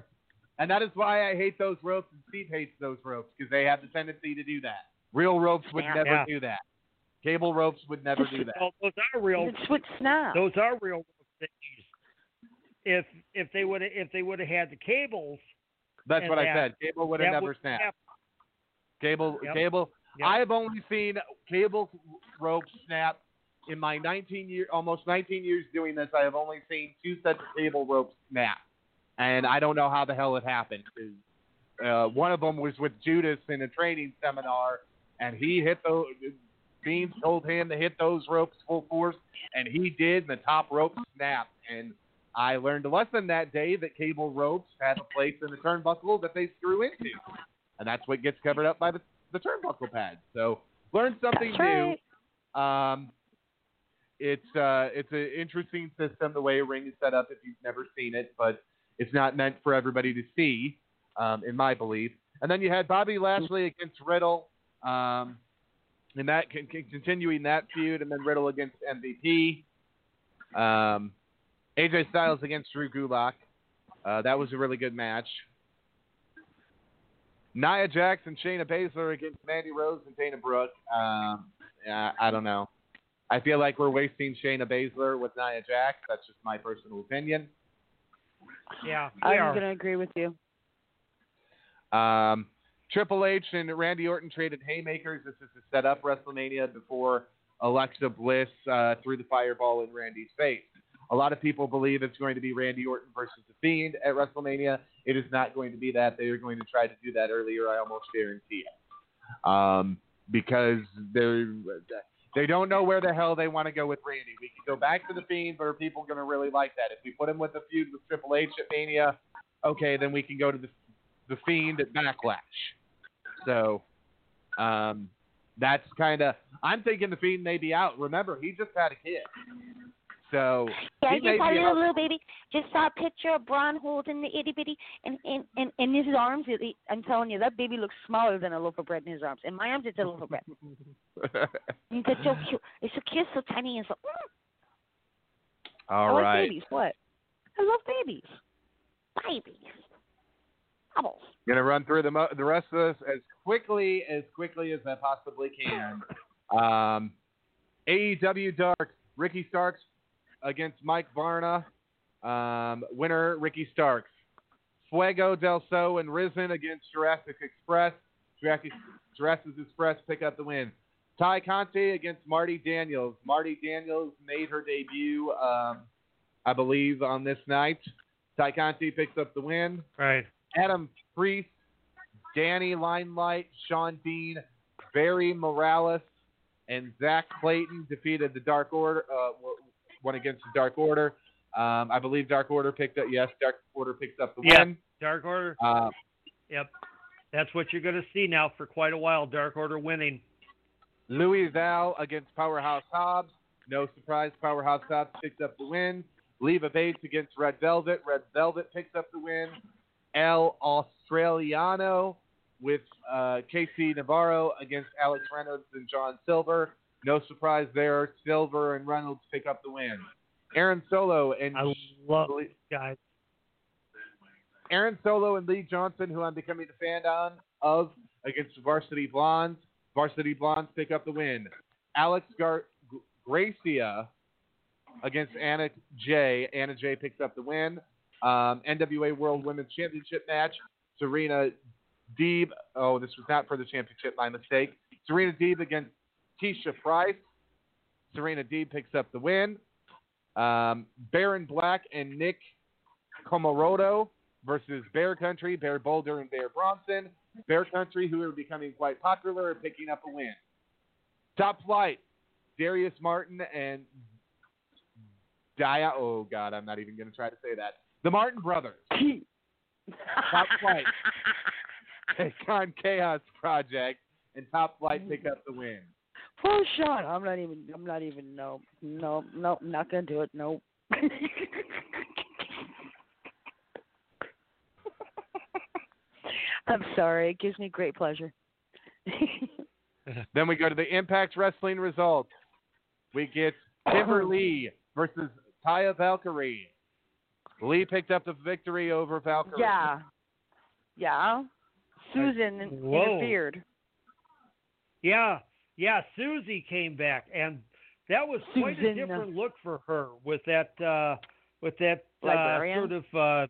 Speaker 1: and that is why I hate those ropes, and Steve hates those ropes because they have the tendency to do that. Real ropes would
Speaker 6: Snap.
Speaker 1: never
Speaker 2: Yeah.
Speaker 1: do that. Cable ropes would never do that.
Speaker 2: Well, those are real.
Speaker 6: It's with snap.
Speaker 2: Those are real ropes. If if they would have if they would have had the cables,
Speaker 1: That's
Speaker 2: and
Speaker 1: what I said. Cable would have never
Speaker 2: would
Speaker 1: snapped.
Speaker 2: snap.
Speaker 1: Cable,
Speaker 2: Yep.
Speaker 1: cable.
Speaker 2: Yep.
Speaker 1: I have only seen cable ropes snap in my 19 year, almost 19 years doing this. I have only seen two sets of cable ropes snap, and I don't know how the hell it happened. Uh, one of them was with Judas in a training seminar, and he hit those. Beans told him to hit those ropes full force, and he did. And the top rope snapped, and I learned a lesson that day that cable ropes have a place in the turnbuckle that they screw into, and that's what gets covered up by the, the turnbuckle pad. So learn something
Speaker 6: That's
Speaker 1: new. Um, it's uh, it's an interesting system the way a ring is set up if you've never seen it, but it's not meant for everybody to see, um, in my belief. And then you had Bobby Lashley against Riddle, um, and that con- con- continuing that feud, and then Riddle against MVP. Um, AJ Styles against Drew Gulak. Uh, that was a really good match. Nia Jax and Shayna Baszler against Mandy Rose and Dana Brooke. Um, yeah, I don't know. I feel like we're wasting Shayna Baszler with Nia Jax. That's just my personal opinion.
Speaker 2: Yeah,
Speaker 6: I'm gonna agree with you.
Speaker 1: Um, Triple H and Randy Orton traded haymakers. This is to set up WrestleMania before Alexa Bliss uh, threw the fireball in Randy's face. A lot of people believe it's going to be Randy Orton versus The Fiend at WrestleMania. It is not going to be that. They are going to try to do that earlier. I almost guarantee it. Um, because they they don't know where the hell they want to go with Randy. We can go back to The Fiend, but are people going to really like that? If we put him with the feud with Triple H at Mania, okay, then we can go to the the Fiend at Backlash. So um, that's kind of. I'm thinking the Fiend may be out. Remember, he just had a kid, so
Speaker 8: Yeah,
Speaker 1: he
Speaker 8: just saw a little, little baby. Just saw a picture of Braun holding the itty bitty, and in in in his arms. I'm telling you, that baby looks smaller than a loaf of bread in his arms. In my arms, it's a loaf of bread. It's so cute. It's so cute, so tiny, and so. Mm, I
Speaker 1: All
Speaker 8: like babies. What? I love babies. Babies. Bubbles.
Speaker 1: gonna run through the mo- the rest of this as quickly as quickly as I possibly can. Um, AEW Dark, Ricky Starks against Mike Varna. Um, winner Ricky Starks. Fuego del Sol and Risen against Jurassic Express. Jurassic, Jurassic Express pick up the win. Tay Conti against Marty Daniels. Marty Daniels made her debut, um, I believe, on this night. Tay Conti picks up the win.
Speaker 2: Right.
Speaker 1: Adam Priest, Danny Limelight, Sean Dean, Barry Morales, and Zach Clayton defeated the Dark Order. Uh, went against the Dark Order. Um, I believe Dark Order picked up. Yes, Dark Order picks up the
Speaker 2: Yeah.
Speaker 1: win.
Speaker 2: Dark Order.
Speaker 1: Uh,
Speaker 2: Yep. That's what you're going to see now for quite a while. Dark Order winning.
Speaker 1: Louis Val against Powerhouse Hobbs. No surprise, Powerhouse Hobbs picks up the win. Leva Bates against Red Velvet. Red Velvet picks up the win. El Australiano with uh, Casey Navarro against Alex Reynolds and John Silver. No surprise there. Silver and Reynolds pick up the win. Aaron Solo and
Speaker 2: I love guys.
Speaker 1: Aaron Solo and Lee Johnson, who I'm becoming a fan on of, against Varsity Blondes. Varsity Blondes pick up the win. Alex Gar- Gracia against Anna Jay. Anna Jay picks up the win. Um, NWA World Women's Championship match. Serena Deeb. Oh, this was not for the championship. My mistake. Serena Deeb against Tisha Price. Serena Deeb picks up the win. Um, Baron Black and Nick Comoroto versus Bear Country, Bear Boulder, and Bear Bronson. Bear Country, who are becoming quite popular, are picking up a win. Top Flight, Darius Martin and Dia. Oh God, I'm not even going to try to say that. The Martin brothers. Top Flight take on Chaos Project, and Top Flight pick up the win.
Speaker 6: Poor Sean. I'm not even. I'm not even. No. No. No. Not gonna do it. No. I'm sorry. It gives me great pleasure.
Speaker 1: then we go to the Impact Wrestling results. We get Kimber Lee versus Taya Valkyrie. Lee picked up the victory over Valkyrie.
Speaker 6: Yeah. Yeah. Susan in-
Speaker 2: Whoa.
Speaker 6: interfered.
Speaker 2: Yeah, yeah. Susie came back, and that was quite a different look for her with that uh, with that uh, sort of uh,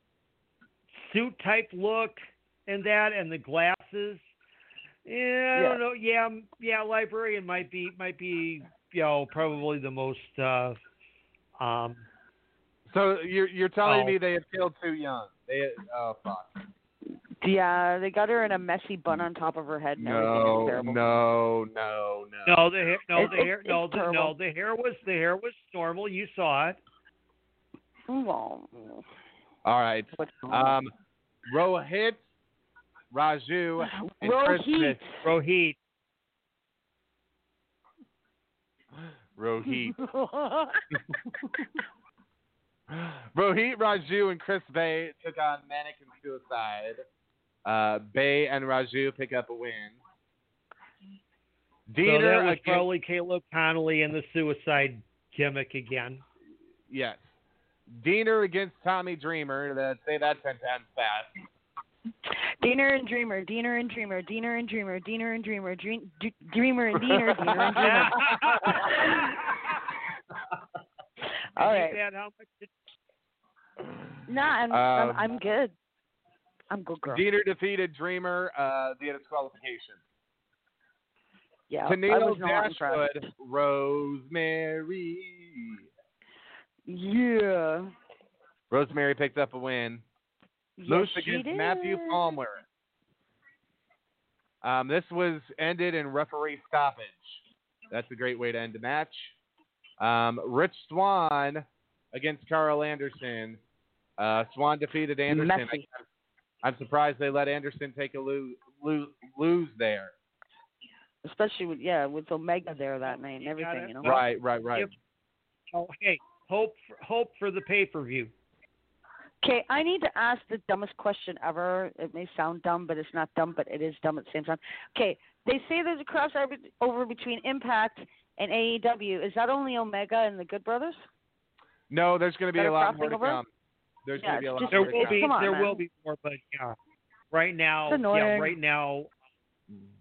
Speaker 2: suit type look and that, and the glasses. Yeah, I
Speaker 6: Yeah.
Speaker 2: don't know. Yeah, yeah. Librarian might be might be you know probably the most. Uh, um,
Speaker 1: So you're you're telling
Speaker 2: Oh.
Speaker 1: me they had killed too young? They oh fuck.
Speaker 6: Yeah, they got her in a messy bun on top of her head and
Speaker 1: No,
Speaker 6: terrible.
Speaker 1: no, no, no.
Speaker 2: no, the hair, no,
Speaker 6: It's-
Speaker 2: the
Speaker 6: it's-
Speaker 2: hair,
Speaker 6: it's
Speaker 2: no, the, no, the hair was the hair was normal. You saw it.
Speaker 6: Well,
Speaker 1: All right. Um, Rohit, Raju, and
Speaker 6: Rohit.
Speaker 2: Rohit.
Speaker 1: Rohit. Rohit, Raju, and Chris Bey took on Manik and Suicide. Uh, Bey and Raju pick up a win.
Speaker 2: So that was
Speaker 1: against,
Speaker 2: probably Caleb Konley and the suicide gimmick again.
Speaker 1: yes. Deaner against Tommy Dreamer. Let's say that ten times fast.
Speaker 6: Deaner and Dreamer, Deaner and Dreamer, Deaner and Dreamer, Deaner and Dreamer, Dream, Dreamer and Deaner, Deaner and Dreamer. All right.
Speaker 2: Did how much did-
Speaker 6: Nah, I'm,
Speaker 1: Um,
Speaker 6: I'm I'm good. I'm good, girl.
Speaker 1: Deaner defeated Dreamer uh, via disqualification.
Speaker 6: Yeah, I
Speaker 1: Tenille
Speaker 6: was not impressed.
Speaker 1: Dashwood, Rosemary.
Speaker 6: Yeah.
Speaker 1: Rosemary picked up a win.
Speaker 6: Yes,
Speaker 1: Moose
Speaker 6: she
Speaker 1: against
Speaker 6: did.
Speaker 1: Matthew Palmer. Um, this was ended in referee stoppage. That's a great way to end a match. Um, Rich Swann against Karl Anderson. Uh, Swann defeated Anderson.
Speaker 6: Messy.
Speaker 1: I'm surprised they let Anderson take a lose, lose, lose there.
Speaker 6: Especially with yeah, with Omega there that night and everything, you know.
Speaker 1: Right, right, right.
Speaker 2: Yep. Oh, hey, hope for, hope for the pay per view.
Speaker 6: Okay, I need to ask the dumbest question ever. It may sound dumb, but it's not dumb, but it is dumb at the same time. Okay, they say there's a crossover over between Impact and AEW. Is that only Omega and the Good Brothers?
Speaker 1: No, there's going to be a lot more to
Speaker 6: over?
Speaker 1: come. There's
Speaker 6: Yeah,
Speaker 1: going to be a lot
Speaker 6: just-
Speaker 2: There
Speaker 1: more to
Speaker 2: will
Speaker 1: come.
Speaker 2: be
Speaker 6: Come on,
Speaker 2: there
Speaker 6: man.
Speaker 2: will be more, but yeah, right now, yeah, right now,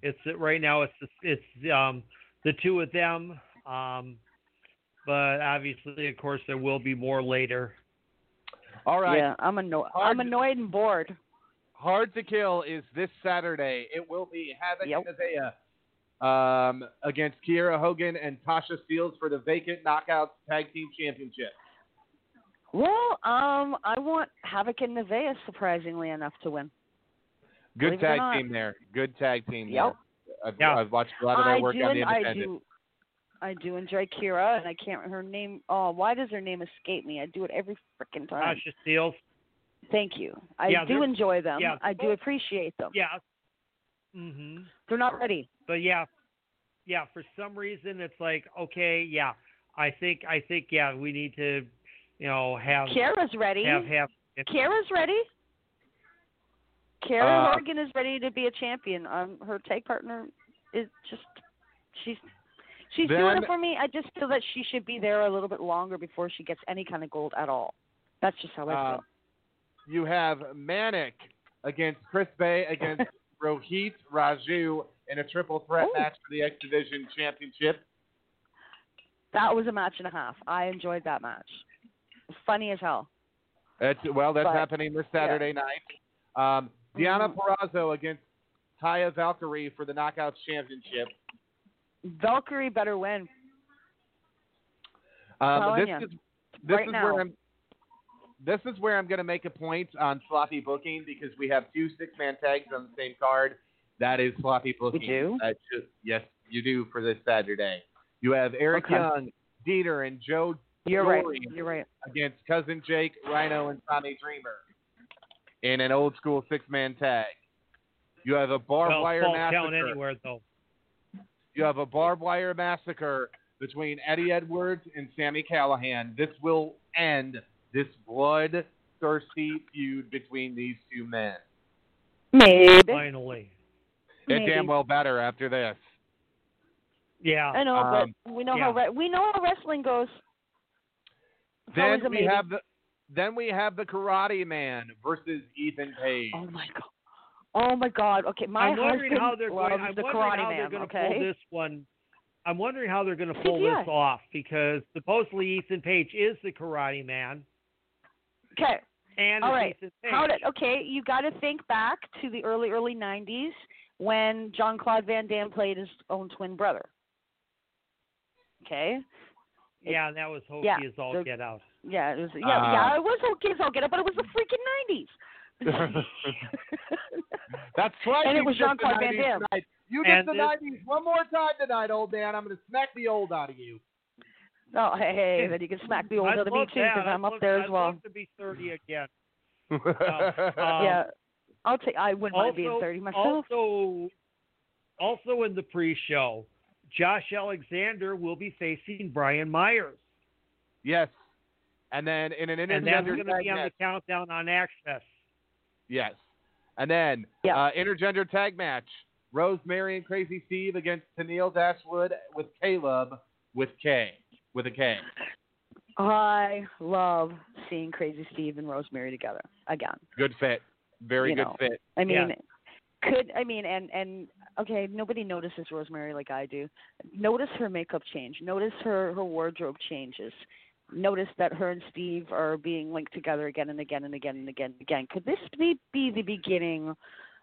Speaker 2: it's right now it's it's um the two of them. Um, but obviously, of course, there will be more later.
Speaker 1: All right.
Speaker 6: Yeah, I'm annoyed. I'm annoyed and bored.
Speaker 1: Hard to Kill is this Saturday. It will be Havoc
Speaker 6: Yep.
Speaker 1: Nevaeh um, against Kiera Hogan and Tasha Steelz for the vacant Knockouts Tag Team Championship.
Speaker 6: Well, um, I want Havoc and Nevaeh surprisingly enough to win.
Speaker 1: Good
Speaker 6: Believe
Speaker 1: tag team there. Good tag team
Speaker 6: Yep.
Speaker 1: there. I've,
Speaker 2: Yeah.
Speaker 1: I've watched a lot of their
Speaker 6: I
Speaker 1: work
Speaker 6: do,
Speaker 1: on the
Speaker 6: en- I
Speaker 1: independent.
Speaker 6: do, I do enjoy Kiera, and I can't. Her name. Oh, why does her name escape me? I do it every freaking time.
Speaker 2: Tasha Steele.
Speaker 6: Thank you. I
Speaker 2: Yeah,
Speaker 6: do enjoy them.
Speaker 2: yeah.
Speaker 6: I do appreciate them.
Speaker 2: Yeah. Mhm.
Speaker 6: They're not ready.
Speaker 2: But yeah, yeah. For some reason, it's like okay, yeah. I think I think yeah. We need to, you know, have
Speaker 6: Kara's ready.
Speaker 2: have have.
Speaker 6: Kara's ready. Kara
Speaker 1: Uh,
Speaker 6: Morgan is ready to be a champion. Um, her tag partner is just she's she's doing it for me. I just feel that she should be there a little bit longer before she gets any kind of gold at all. That's just how I
Speaker 1: Uh,
Speaker 6: feel.
Speaker 1: you have Manik against Chris Bey against Rohit Raju in a triple threat
Speaker 6: Ooh.
Speaker 1: match for the X Division Championship.
Speaker 6: That was a match and a half. I enjoyed that match. Funny as hell.
Speaker 1: That's, well, that's
Speaker 6: But-
Speaker 1: happening this Saturday night. Um, Deonna
Speaker 6: Mhm.
Speaker 1: Purrazzo against Taya Valkyrie for the Knockouts Championship.
Speaker 6: Valkyrie better win.
Speaker 1: Um, this is this
Speaker 6: Right
Speaker 1: is
Speaker 6: now.
Speaker 1: where I'm. This is where I'm going to make a point on sloppy booking because we have two six-man tags on the same card. That is sloppy booking.
Speaker 6: You do?
Speaker 1: Uh, that should- yes, you do for this Saturday. You have Eric
Speaker 6: Okay.
Speaker 1: Young, Dieter, and Joe
Speaker 6: You're right. You're right.
Speaker 1: against Cousin Jake, Rhino, and Tommy Dreamer in an old school six-man tag. You have a barbed
Speaker 2: well,
Speaker 1: wire
Speaker 2: falls count
Speaker 1: massacre.
Speaker 2: anywhere though.
Speaker 1: You have a barbed wire massacre between Eddie Edwards and Sami Callihan. This will end this bloodthirsty feud between these two men.
Speaker 6: Maybe.
Speaker 2: Finally.
Speaker 1: It
Speaker 6: Maybe.
Speaker 1: damn well better after this.
Speaker 2: Yeah.
Speaker 6: I know,
Speaker 1: Um,
Speaker 6: but we know
Speaker 2: yeah.
Speaker 6: how re- we know how wrestling goes. It's
Speaker 1: Then we
Speaker 6: maybe.
Speaker 1: have the then we have the Karate Man versus Ethan Page.
Speaker 6: Oh my god. Oh my god. Okay, my
Speaker 2: I'm wondering
Speaker 6: husband
Speaker 2: how they're going. I'm
Speaker 6: the
Speaker 2: wondering
Speaker 6: Karate
Speaker 2: how
Speaker 6: Man.
Speaker 2: they're going to
Speaker 6: okay.
Speaker 2: pull this one. I'm wondering how they're going to pull
Speaker 6: CGI.
Speaker 2: this off because supposedly Ethan Page is the Karate Man,
Speaker 6: Okay.
Speaker 2: and
Speaker 6: All
Speaker 2: it's
Speaker 6: right.
Speaker 2: Ethan Page.
Speaker 6: How did okay? You got to think back to the early early '90s when John Claude Van Damme played his own twin brother. Okay.
Speaker 2: yeah, and that was hokey
Speaker 6: yeah,
Speaker 2: as all
Speaker 6: the-
Speaker 2: get out.
Speaker 6: Yeah, it was. Yeah,
Speaker 1: Uh,
Speaker 6: yeah, it was okay as all get out, but it was the freaking '90s.
Speaker 1: That's right.
Speaker 6: And it was
Speaker 1: get the
Speaker 6: Jean-Claude Van Damme.
Speaker 1: tonight. You get
Speaker 2: And
Speaker 1: the
Speaker 2: this-
Speaker 1: 90s one more time tonight, old man. I'm going to smack the old out of you.
Speaker 6: oh, hey, hey, then you can smack the old
Speaker 2: I'd
Speaker 6: me too, because I'm
Speaker 2: I'd
Speaker 6: up
Speaker 2: love-
Speaker 6: there as
Speaker 2: I'd
Speaker 6: well.
Speaker 2: love to be 30 again. Um,
Speaker 6: yeah, I'll take. I wouldn't mind being
Speaker 2: also,
Speaker 6: 30 myself.
Speaker 2: Also, also in the pre-show, Josh Alexander will be facing Brian Myers,
Speaker 1: yes. And then in an
Speaker 2: and that's
Speaker 1: intergender
Speaker 2: going to
Speaker 1: tag
Speaker 2: be on the
Speaker 1: match.
Speaker 2: countdown on Access.
Speaker 1: Yes. And then
Speaker 6: Yeah.
Speaker 1: uh, intergender tag match. Rosemary and Crazy Steve against Tenille Dashwood with Kaleb with K. With a K.
Speaker 6: I love seeing Crazy Steve and Rosemary together again.
Speaker 1: Good fit. Very
Speaker 6: You
Speaker 1: good
Speaker 6: know.
Speaker 1: fit.
Speaker 6: I mean,
Speaker 2: Yeah.
Speaker 6: could I mean and and okay, nobody notices Rosemary like I do. Notice her makeup change. Notice her her wardrobe changes. Notice that her and Steve are being linked together again and again and again and again and again. Could this be be the beginning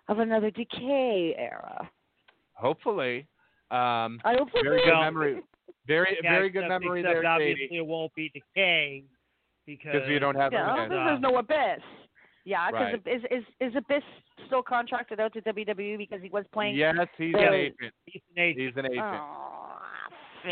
Speaker 6: of another decay era?
Speaker 1: Hopefully. Um,
Speaker 6: I hope so.
Speaker 1: very good memory. Very
Speaker 2: Yeah,
Speaker 1: very good memory
Speaker 2: except
Speaker 1: there,
Speaker 2: obviously
Speaker 1: Katie.
Speaker 2: it won't be decay because
Speaker 1: Because you don't have
Speaker 6: Yeah,
Speaker 1: her.
Speaker 6: because there's no Abyss. Yeah, because
Speaker 1: Right.
Speaker 6: is, is is Abyss still contracted out to WWE because he was playing?
Speaker 1: Yes, he's
Speaker 6: the-
Speaker 1: an agent.
Speaker 2: He's an agent.
Speaker 1: He's an agent.
Speaker 6: Oh,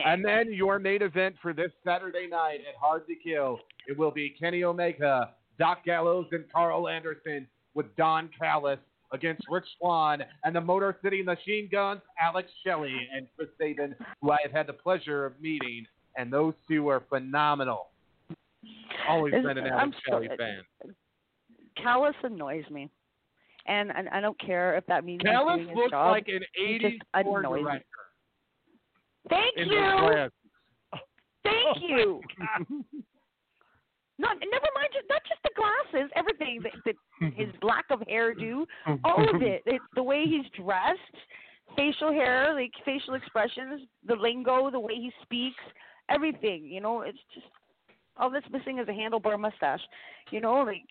Speaker 1: And then your main event for this Saturday night at Hard to Kill, it will be Kenny Omega, Doc Gallows, and Karl Anderson with Don Callis against Rich Swann and the Motor City Machine Guns, Alex Shelley and Chris Sabin, who I have had the pleasure of meeting, and those two are phenomenal. Always
Speaker 6: Is-
Speaker 1: been an
Speaker 6: I'm
Speaker 1: Alex Shelley
Speaker 6: sorry.
Speaker 1: fan.
Speaker 6: Callis annoys me, and, and I don't care if that means he's
Speaker 1: Callis
Speaker 6: doing his
Speaker 1: looks
Speaker 6: job.
Speaker 1: like an
Speaker 6: He
Speaker 1: 80s
Speaker 6: just
Speaker 1: porn
Speaker 6: annoys me.
Speaker 1: director
Speaker 6: Thank you, thank
Speaker 2: Oh
Speaker 6: you.
Speaker 2: God.
Speaker 6: Not never mind, just not just the glasses, everything. The, the, his lack of hairdo, all of it. it. The way he's dressed, facial hair, like facial expressions, the lingo, the way he speaks, everything. You know, it's just all that's missing is a handlebar mustache. You know, like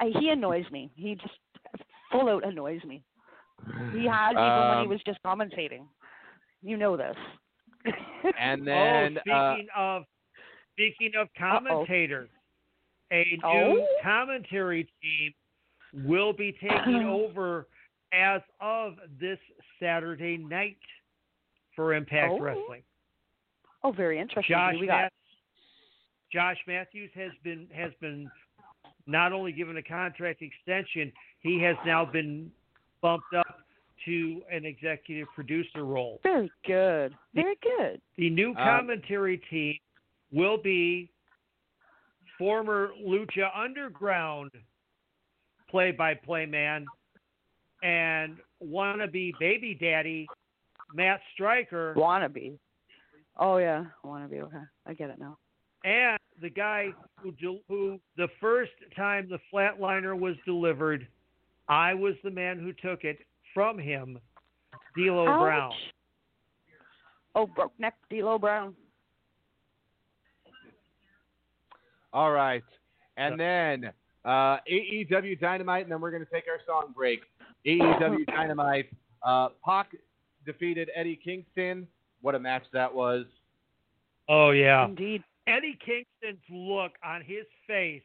Speaker 6: I, he annoys me. He just full out annoys me. He has even when he
Speaker 1: Um,
Speaker 6: was just commentating. You know this.
Speaker 1: And then
Speaker 2: oh,
Speaker 1: uh,
Speaker 2: speaking of speaking of commentators, a new
Speaker 6: Oh?
Speaker 2: commentary team will be taking over as of this Saturday night for Impact
Speaker 6: Oh.
Speaker 2: Wrestling.
Speaker 6: oh, very interesting.
Speaker 2: Josh
Speaker 6: we got?
Speaker 2: Math- Josh Matthews has been has been not only given a contract extension, he has now been bumped up to an executive producer role.
Speaker 6: Very good. Very good.
Speaker 2: The new
Speaker 1: Um,
Speaker 2: commentary team will be former Lucha Underground play-by-play man and wannabe baby daddy Matt Striker
Speaker 6: Wannabe. Oh yeah, wannabe. Okay, I get it now.
Speaker 2: and the guy who who the first time the flatliner was delivered, I was the man who took it from him, D'Lo Brown.
Speaker 6: Oh, broke neck, D'Lo Brown.
Speaker 1: All right. And then uh, AEW Dynamite, and then we're going to take our song break. AEW Dynamite. Uh, Pac defeated Eddie Kingston. What a match that was.
Speaker 2: Oh yeah.
Speaker 6: Indeed.
Speaker 2: Eddie Kingston's look on his face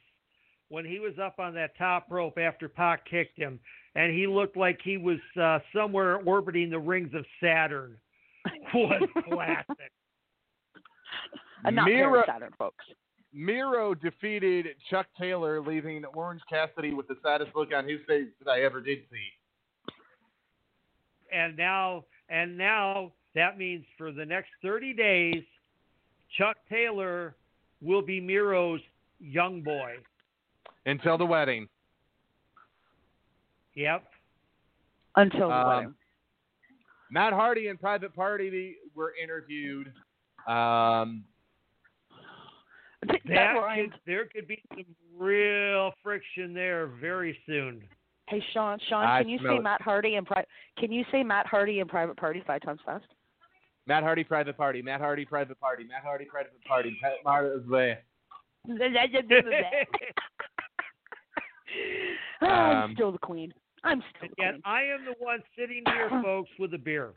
Speaker 2: when he was up on that top rope after Pac kicked him, and he looked like he was uh, somewhere orbiting the rings of Saturn, was classic.
Speaker 6: Uh, not
Speaker 1: Miro,
Speaker 6: Miro, Saturn, folks.
Speaker 1: Miro defeated Chuck Taylor, leaving Orange Cassidy with the saddest look on his face that I ever did see.
Speaker 2: And now, and now that means for the next 30 days, Chuck Taylor will be Miro's young boy.
Speaker 1: Until the wedding.
Speaker 2: Yep.
Speaker 6: Until the
Speaker 1: Um,
Speaker 6: wedding.
Speaker 1: Matt Hardy and Private Party were interviewed. Um,
Speaker 6: That
Speaker 2: That could, there could be some real friction there very soon.
Speaker 6: Hey Sean, Sean,
Speaker 1: I
Speaker 6: can you
Speaker 1: smell
Speaker 6: say
Speaker 1: it.
Speaker 6: Matt Hardy and pri- Can you say Matt Hardy and Private Party five times fast?
Speaker 1: Matt Hardy, Private Party. Matt Hardy, Private Party. Matt Hardy, Private Party. Matt Hardy.
Speaker 6: I'm still the queen. I'm still the
Speaker 2: Yet
Speaker 6: queen.
Speaker 2: I am the one sitting here, folks, with a beer.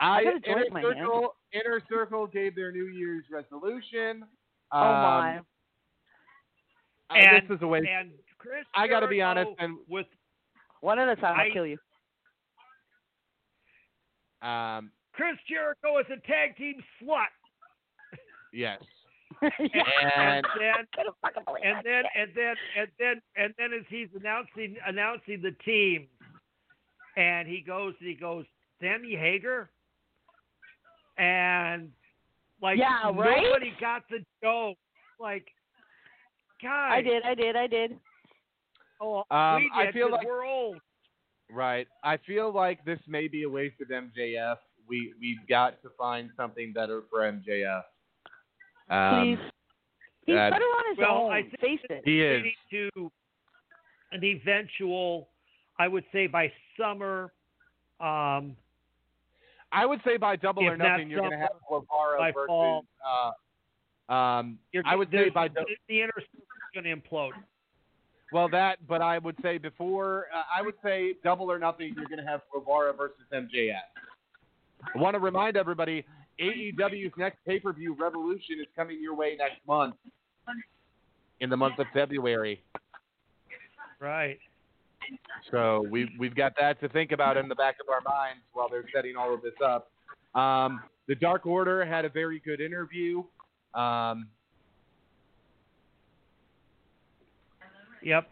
Speaker 1: I,
Speaker 6: gotta
Speaker 1: Inner
Speaker 6: my hand.
Speaker 1: Circle, Inner Circle gave their New Year's resolution.
Speaker 6: oh my.
Speaker 1: Um, uh,
Speaker 2: And,
Speaker 1: this is a way.
Speaker 2: and Chris
Speaker 1: I got to be honest, and
Speaker 2: with
Speaker 6: One at a time, I'll kill you.
Speaker 1: um,
Speaker 2: Chris Jericho is a tag team slut.
Speaker 1: yes.
Speaker 2: And
Speaker 1: and
Speaker 2: then
Speaker 6: Couldn't fucking believe
Speaker 2: and then and then and then and then as he's announcing announcing the team, and he goes he goes Sammy Hagar, and like
Speaker 6: Yeah, right?
Speaker 2: nobody got the joke. Like, guys,
Speaker 6: I did, I did, I did.
Speaker 2: Oh,
Speaker 1: Um,
Speaker 2: we
Speaker 1: I
Speaker 2: did,
Speaker 1: feel
Speaker 2: 'cause
Speaker 1: like-
Speaker 2: we're old.
Speaker 1: right. I feel like this may be a waste of MJF. We we've got to find something better for MJF. Um,
Speaker 6: Please. He's
Speaker 1: that-
Speaker 6: better on his
Speaker 2: Well,
Speaker 6: own.
Speaker 2: I think
Speaker 6: Face it.
Speaker 1: he is.
Speaker 2: to an eventual, I would say by summer, um,
Speaker 1: I would say by double
Speaker 2: If
Speaker 1: or nothing, you're going to have
Speaker 2: by
Speaker 1: versus.
Speaker 2: fall.
Speaker 1: Uh, um, I would say by
Speaker 2: the, the inner is going to implode.
Speaker 1: well that, but I would say before. Uh, I would say double or nothing. You're going to have Guevara versus MJF. I want to remind everybody, AEW's next pay-per-view Revolution is coming your way next month, in the month of February.
Speaker 2: Right.
Speaker 1: So we've we've got that to think about in the back of our minds while they're setting all of this up. Um, the Dark Order had a very good interview. Um,
Speaker 2: Yep.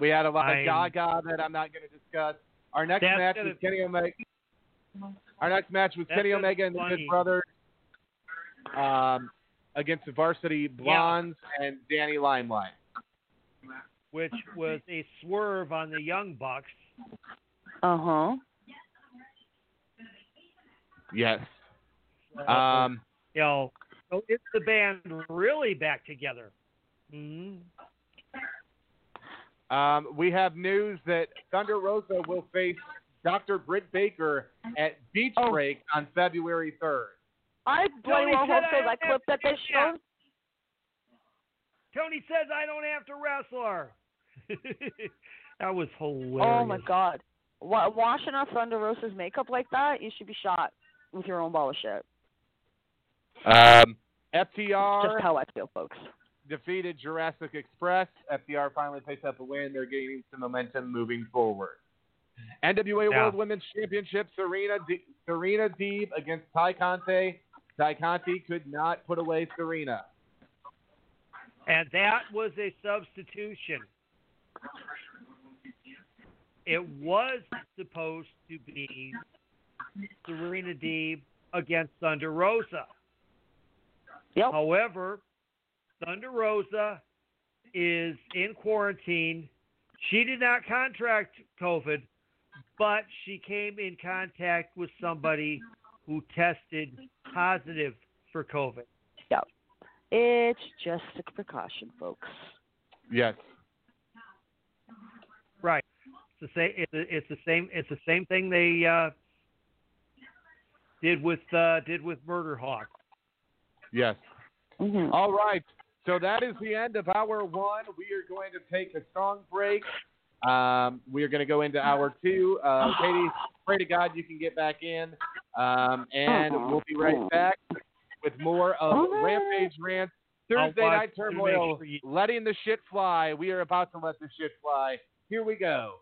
Speaker 1: we had a lot
Speaker 2: I'm-
Speaker 1: of Gaga that I'm not going to discuss. Our next match was Kenny Omega. Our next match was Kenny Omega and the
Speaker 2: funny.
Speaker 1: Good Brothers um, against the Varsity Blondes and Danny Limelight.
Speaker 2: Which was a swerve on the Young Bucks.
Speaker 6: Uh huh.
Speaker 1: Yes. Um,
Speaker 2: You know, so is the band really back together? hmm
Speaker 1: Um, we have news that Thunder Rosa will face Dr. Britt Baker at Beach
Speaker 6: Oh.
Speaker 1: Break on February 3rd.
Speaker 6: I bloody
Speaker 2: Tony
Speaker 6: well
Speaker 2: said
Speaker 6: hope so.
Speaker 2: I
Speaker 6: That
Speaker 2: don't
Speaker 6: clip that
Speaker 2: to
Speaker 6: they
Speaker 2: do
Speaker 6: showed.
Speaker 2: Tony says I don't have to wrestle her. that was hilarious.
Speaker 6: Oh my god. Wa- washing off Thunder Rosa's makeup like that, you should be shot with your own ball of shit.
Speaker 1: Um,
Speaker 6: Just how I feel, folks.
Speaker 1: defeated Jurassic Express. FTR finally picks up a win. They're gaining some momentum moving forward. NWA
Speaker 2: Yeah.
Speaker 1: World Women's Championship, Serena D- Serena Deeb against Tay Conti. Tay Conti could not put away Serena.
Speaker 2: And that was a substitution. It was supposed to be Serena Deeb against Thunder Rosa.
Speaker 6: Yep.
Speaker 2: However, Thunder Rosa is in quarantine. She did not contract COVID, but she came in contact with somebody who tested positive for COVID.
Speaker 6: Yep. It's just a precaution, folks.
Speaker 1: Yes.
Speaker 2: Right. It's the same. It's the, it's the same. It's the same thing they uh, did with uh, did with Murder Hawk.
Speaker 1: Yes.
Speaker 6: Mm-hmm.
Speaker 1: All right. So that is the end of hour one. We are going to take a song break. Um, we are going to go into hour two. Uh, Katie, pray to God you can get back in. Um, and we'll be right back with more of Rampage Rants. Thursday Night Turmoil, letting the shit fly. We are about to let the shit fly. Here we go.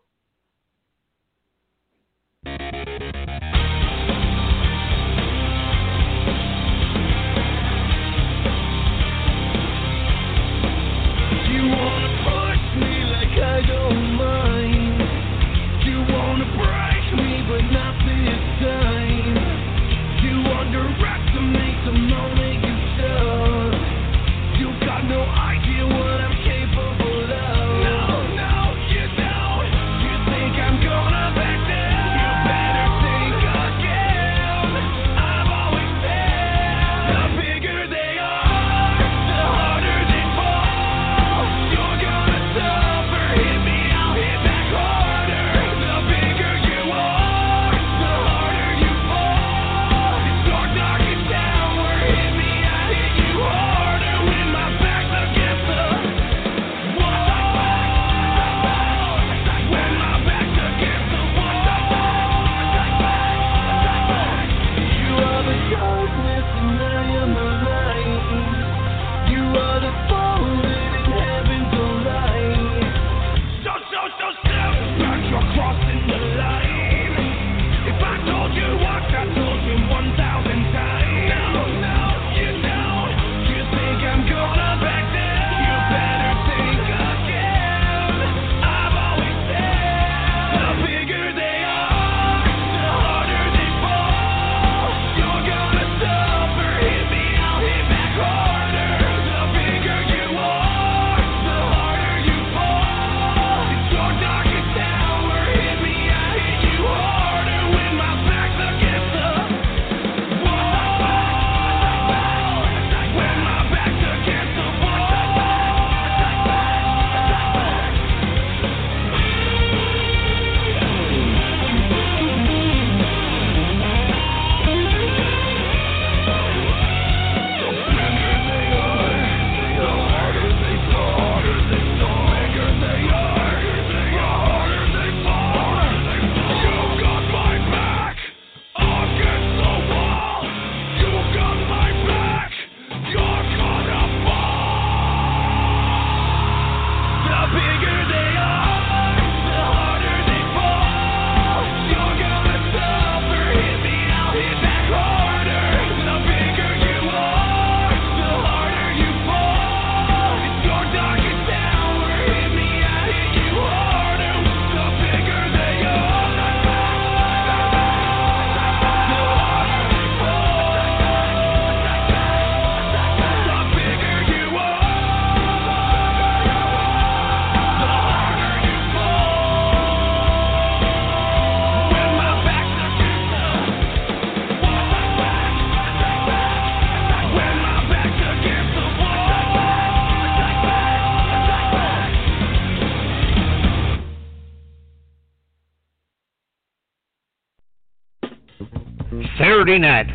Speaker 9: Saturday night,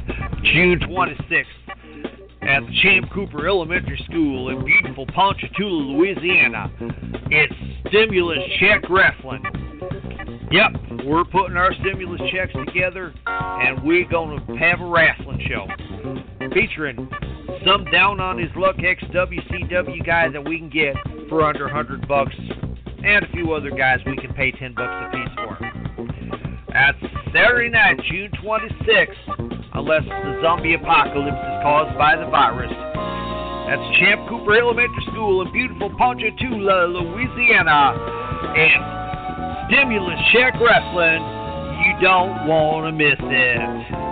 Speaker 9: June 26th, at the Champ Cooper Elementary School in beautiful Ponchatoula, Louisiana. It's Stimulus Check Wrestling. Yep, we're putting our stimulus checks together, and we're going to have a wrestling show featuring some down on his luck ex WCW guys that we can get for under 100 bucks, and a few other guys we can pay 10 bucks a piece for. That's Saturday night, June 26th, unless the zombie apocalypse is caused by the virus. That's Champ Cooper Elementary School in beautiful Ponchatoula, Louisiana. And Stimulus Check Wrestling. You don't want to miss it.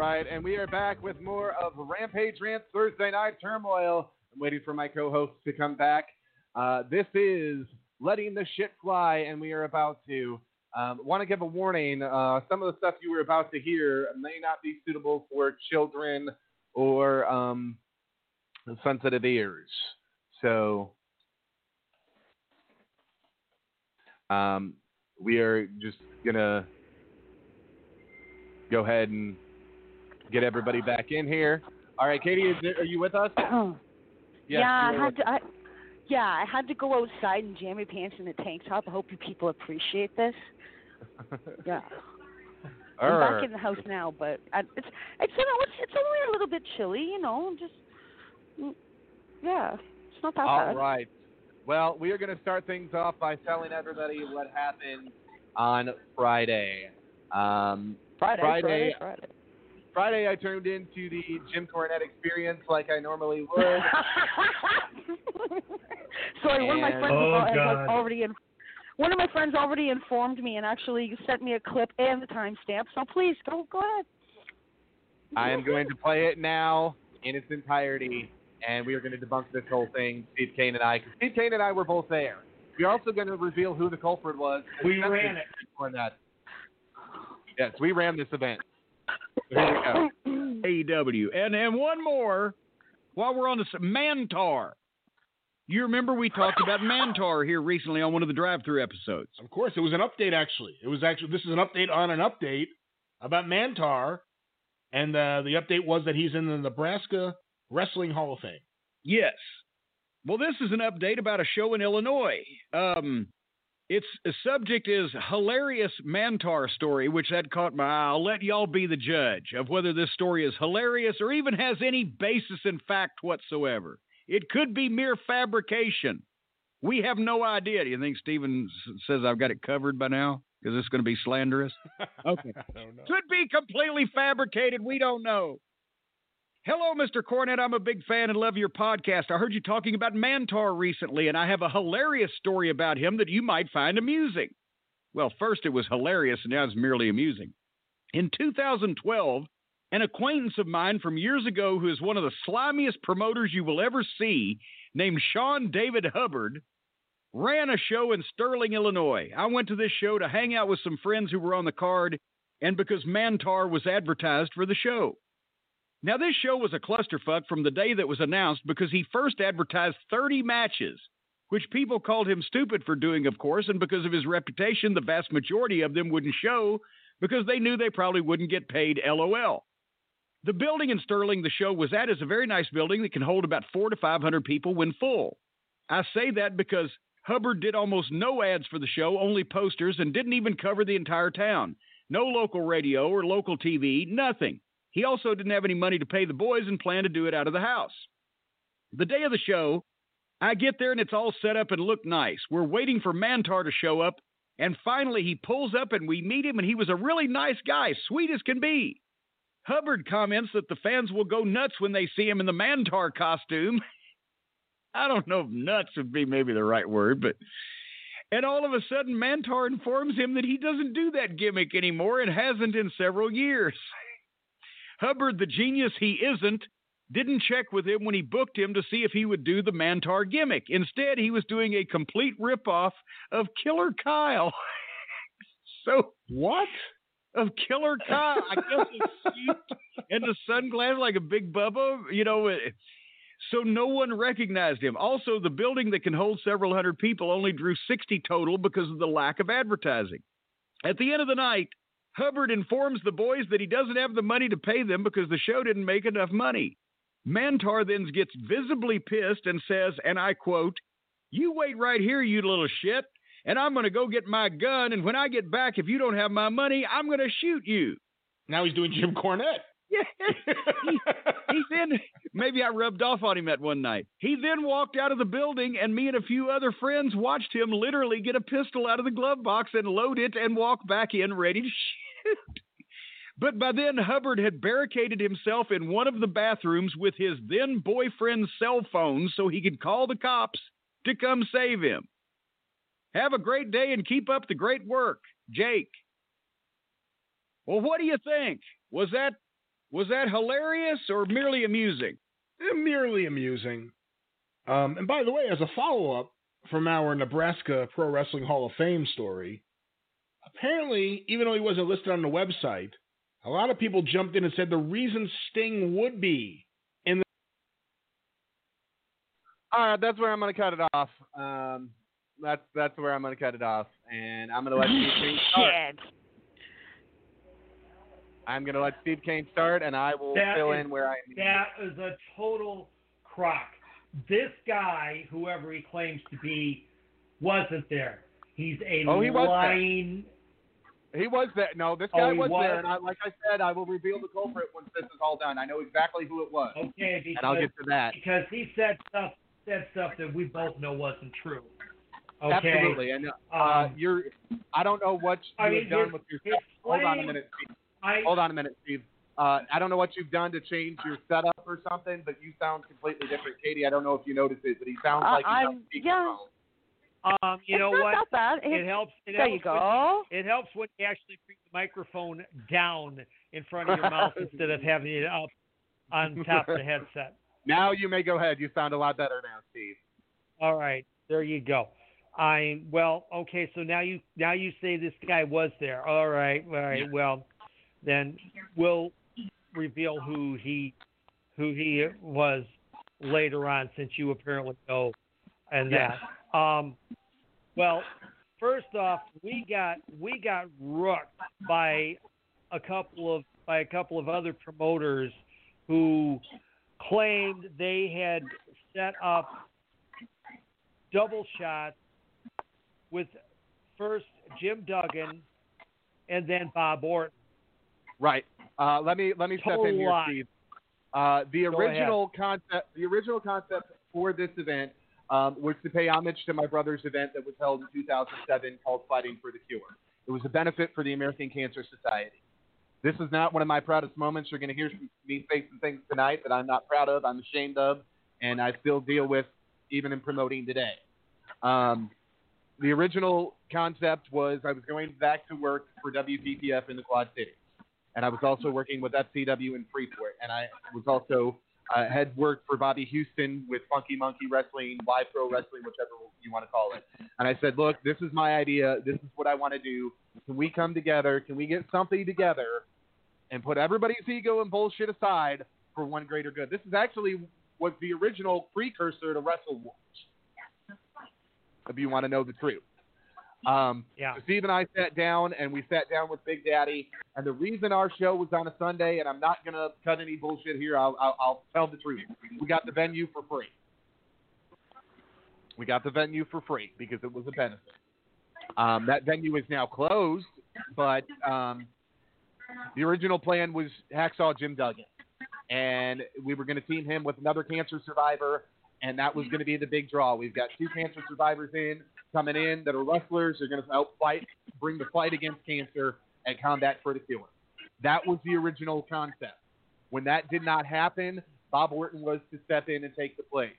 Speaker 1: Right, and we are back with more of Rampage Rants Thursday Night Turmoil. I'm waiting for my co-hosts to come back. Uh, this is letting the shit fly, and we are about to. Um, Want to give a warning. Uh, some of the stuff you were about to hear may not be suitable for children or um, sensitive ears. So um, we are just gonna go ahead and get everybody back in here. All right, Katie, is there, are you with us? Yes,
Speaker 6: yeah, I had to. I, yeah, I had to go outside and jam my pants in a tank top. I hope you people appreciate this. Yeah,
Speaker 1: All
Speaker 6: I'm
Speaker 1: right.
Speaker 6: back in the house now, but I, it's it's you know it's it's only a little bit chilly, you know. Just mm, yeah, it's not that
Speaker 1: All
Speaker 6: bad.
Speaker 1: right. Well, we are going to start things off by telling everybody what happened on Friday. Um,
Speaker 6: Friday,
Speaker 1: Friday,
Speaker 6: Friday, Friday.
Speaker 1: Friday, I turned into the Jim Cornette experience like I normally would.
Speaker 6: Sorry, one of my friends
Speaker 1: Oh,
Speaker 6: al- has already in, one of my friends already informed me and actually sent me a clip and the timestamp. So please go go ahead.
Speaker 1: I am going to play it now in its entirety, and we are going to debunk this whole thing, Steve Cain and I. 'cause Steve Cain and I were both there. We're also going to reveal who the culprit was.
Speaker 10: We ran it.
Speaker 1: Cornette. Yes, we ran this event. Here.
Speaker 11: AEW. And and one more, while we're on this, Mantaur. You remember we talked about Mantaur here recently on one of the drive-through episodes.
Speaker 10: Of course, it was an update. Actually, it was actually this is an update on an update about Mantaur, and uh, the update was that he's in the Nebraska Wrestling Hall of Fame.
Speaker 11: Yes. Well, this is an update about a show in Illinois. Um, its subject is hilarious Mantaur story, which that caught my eye. I'll let y'all be the judge of whether this story is hilarious or even has any basis in fact whatsoever. It could be mere fabrication. We have no idea. Do you think Steven says I've got it covered by now? Is this going to be slanderous? Okay. Could be completely fabricated. We don't know. Hello, Mr. Cornette. I'm a big fan and love your podcast. I heard you talking about Mantaur recently, and I have a hilarious story about him that you might find amusing. Well, first it was hilarious, and now it's merely amusing. In 2012, an acquaintance of mine from years ago, who is one of the slimiest promoters you will ever see, named Sean David Hubbard, ran a show in Sterling, Illinois. I went to this show to hang out with some friends who were on the card, and because Mantaur was advertised for the show. Now, this show was a clusterfuck from the day that was announced because he first advertised 30 matches, which people called him stupid for doing, of course, and because of his reputation, the vast majority of them wouldn't show because they knew they probably wouldn't get paid LOL. The building in Sterling the show was at is a very nice building that can hold about four to 500 people when full. I say that because Hubbard did almost no ads for the show, only posters, and didn't even cover the entire town. No local radio or local TV, nothing. He also didn't have any money to pay the boys and planned to do it out of the house. The day of the show, I get there and it's all set up and looked nice. We're waiting for Mantaur to show up, and finally he pulls up and we meet him, and he was a really nice guy, sweet as can be. Hubbard comments that the fans will go nuts when they see him in the Mantaur costume. I don't know if nuts would be maybe the right word, but. And all of a sudden, Mantaur informs him that he doesn't do that gimmick anymore and hasn't in several years. Hubbard, the genius he isn't, didn't check with him when he booked him to see if he would do the Mantaur gimmick. Instead, he was doing a complete ripoff of Killer Kyle. so
Speaker 10: what?
Speaker 11: Of Killer Kyle? I guess it's suit and the sunglasses like a big Bubba. You know, it- so no one recognized him. Also, the building that can hold several hundred people only drew 60 total because of the lack of advertising. At the end of the night, Hubbard informs the boys that he doesn't have the money to pay them because the show didn't make enough money. Mantaur then gets visibly pissed and says, and I quote, You wait right here, you little shit, and I'm going to go get my gun, and when I get back, if you don't have my money, I'm going to shoot you.
Speaker 10: Now he's doing Jim Cornette.
Speaker 11: Yeah. he, he then, maybe I rubbed off on him that one night. He then walked out of the building, and me and a few other friends watched him literally get a pistol out of the glove box and load it and walk back in ready to shoot. But by then, Hubbard had barricaded himself in one of the bathrooms with his then boyfriend's cell phone so he could call the cops to come save him. Have a great day and keep up the great work, Jake. Well, what do you think? Was that was that hilarious or merely amusing?
Speaker 10: Eh, merely amusing. Um, and by the way, as a follow up from our Nebraska Pro Wrestling Hall of Fame story, apparently, even though he wasn't listed on the website, a lot of people jumped in and said the reason Sting would be in the.
Speaker 1: All right, that's where I'm going to cut it off. Um, that's that's where I'm going to cut it off, and I'm going to let Steve Cain start. I'm going to let Steve Cain start, and I will
Speaker 2: That
Speaker 1: fill
Speaker 2: is-
Speaker 1: in where I need.
Speaker 2: That is a total crock. This guy, whoever he claims to be, wasn't there. He's a
Speaker 1: Oh, he was there.
Speaker 2: Lying.
Speaker 1: He was there. No, this
Speaker 2: Oh,
Speaker 1: guy
Speaker 2: he
Speaker 1: was,
Speaker 2: was?
Speaker 1: there, and I, like I said, I will reveal the culprit once this is all done. I know exactly who it was,
Speaker 2: Okay, because
Speaker 1: and I'll get to that.
Speaker 2: because he said stuff said stuff that we both know wasn't true. Okay.
Speaker 1: Absolutely, and uh,
Speaker 2: Um,
Speaker 1: you're. I don't know what you
Speaker 2: I mean,
Speaker 1: have done
Speaker 2: his-
Speaker 1: with your.
Speaker 2: his
Speaker 1: Hold on a minute, Steve.
Speaker 2: I
Speaker 1: Hold on a minute, Steve. Uh, I don't know what you've done to change your setup or something, but you sound completely different, Katie. I don't know if you noticed it, but he sounds
Speaker 6: Uh,
Speaker 1: like he's on
Speaker 6: I'm- yeah.
Speaker 1: speakerphone.
Speaker 2: Um, you
Speaker 6: it's
Speaker 2: know
Speaker 6: not
Speaker 2: what?
Speaker 6: that bad.
Speaker 2: It
Speaker 6: It-
Speaker 2: helps. It
Speaker 6: there
Speaker 2: helps
Speaker 6: you
Speaker 2: when-
Speaker 6: go.
Speaker 2: it helps when you actually bring the microphone down in front of your mouth instead of having it up on top of the headset.
Speaker 1: Now you may go ahead. You sound a lot better now, Steve.
Speaker 2: All right, there you go. I well, okay. So now you now you say this guy was there. All right, all right. Well, then we'll reveal who he who he was later on, since you apparently know and
Speaker 1: Yeah.
Speaker 2: that. Um, well, first off, we got we got rooked by a couple of by a couple of other promoters who claimed they had set up double shots with first Jim Duggan and then Bob Orton.
Speaker 1: Right. Uh, let me let me step in here,
Speaker 2: lie.
Speaker 1: Steve. Uh, the
Speaker 2: Go
Speaker 1: original concept, the original concept for this event um, was to pay homage to my brother's event that was held in 2007 called Fighting for the Cure. It was a benefit for the American Cancer Society. This is not one of my proudest moments. You're going to hear me say some things tonight that I'm not proud of, I'm ashamed of, and I still deal with even in promoting today. Um, the original concept was I was going back to work for WPPF in the Quad Cities and I was also working with FCW in Freeport, and I was also uh, had worked for Bobby Houston with Funky Monkey Wrestling, Y Pro Wrestling, whichever you want to call it. And I said, look, this is my idea. This is what I want to do. Can we come together? Can we get something together and put everybody's ego and bullshit aside for one greater good? This is actually was the original precursor to Wrestle Wars. If you want to know the truth. Um,
Speaker 2: Yeah.
Speaker 1: so Steve and I sat down, and we sat down with Big Daddy. And the reason our show was on a Sunday, and I'm not going to cut any bullshit here, I'll, I'll, I'll tell the truth. We got the venue for free. We got the venue for free because it was a benefit. Um, that venue is now closed, but um, the original plan was Hacksaw Jim Duggan. And we were going to team him with another cancer survivor, and that was going to be the big draw. We've got two cancer survivors in coming in that are wrestlers. They're going to help fight, bring the fight against cancer and Combat for the Cure. That was the original concept. When that did not happen, Bob Orton was to step in and take the place.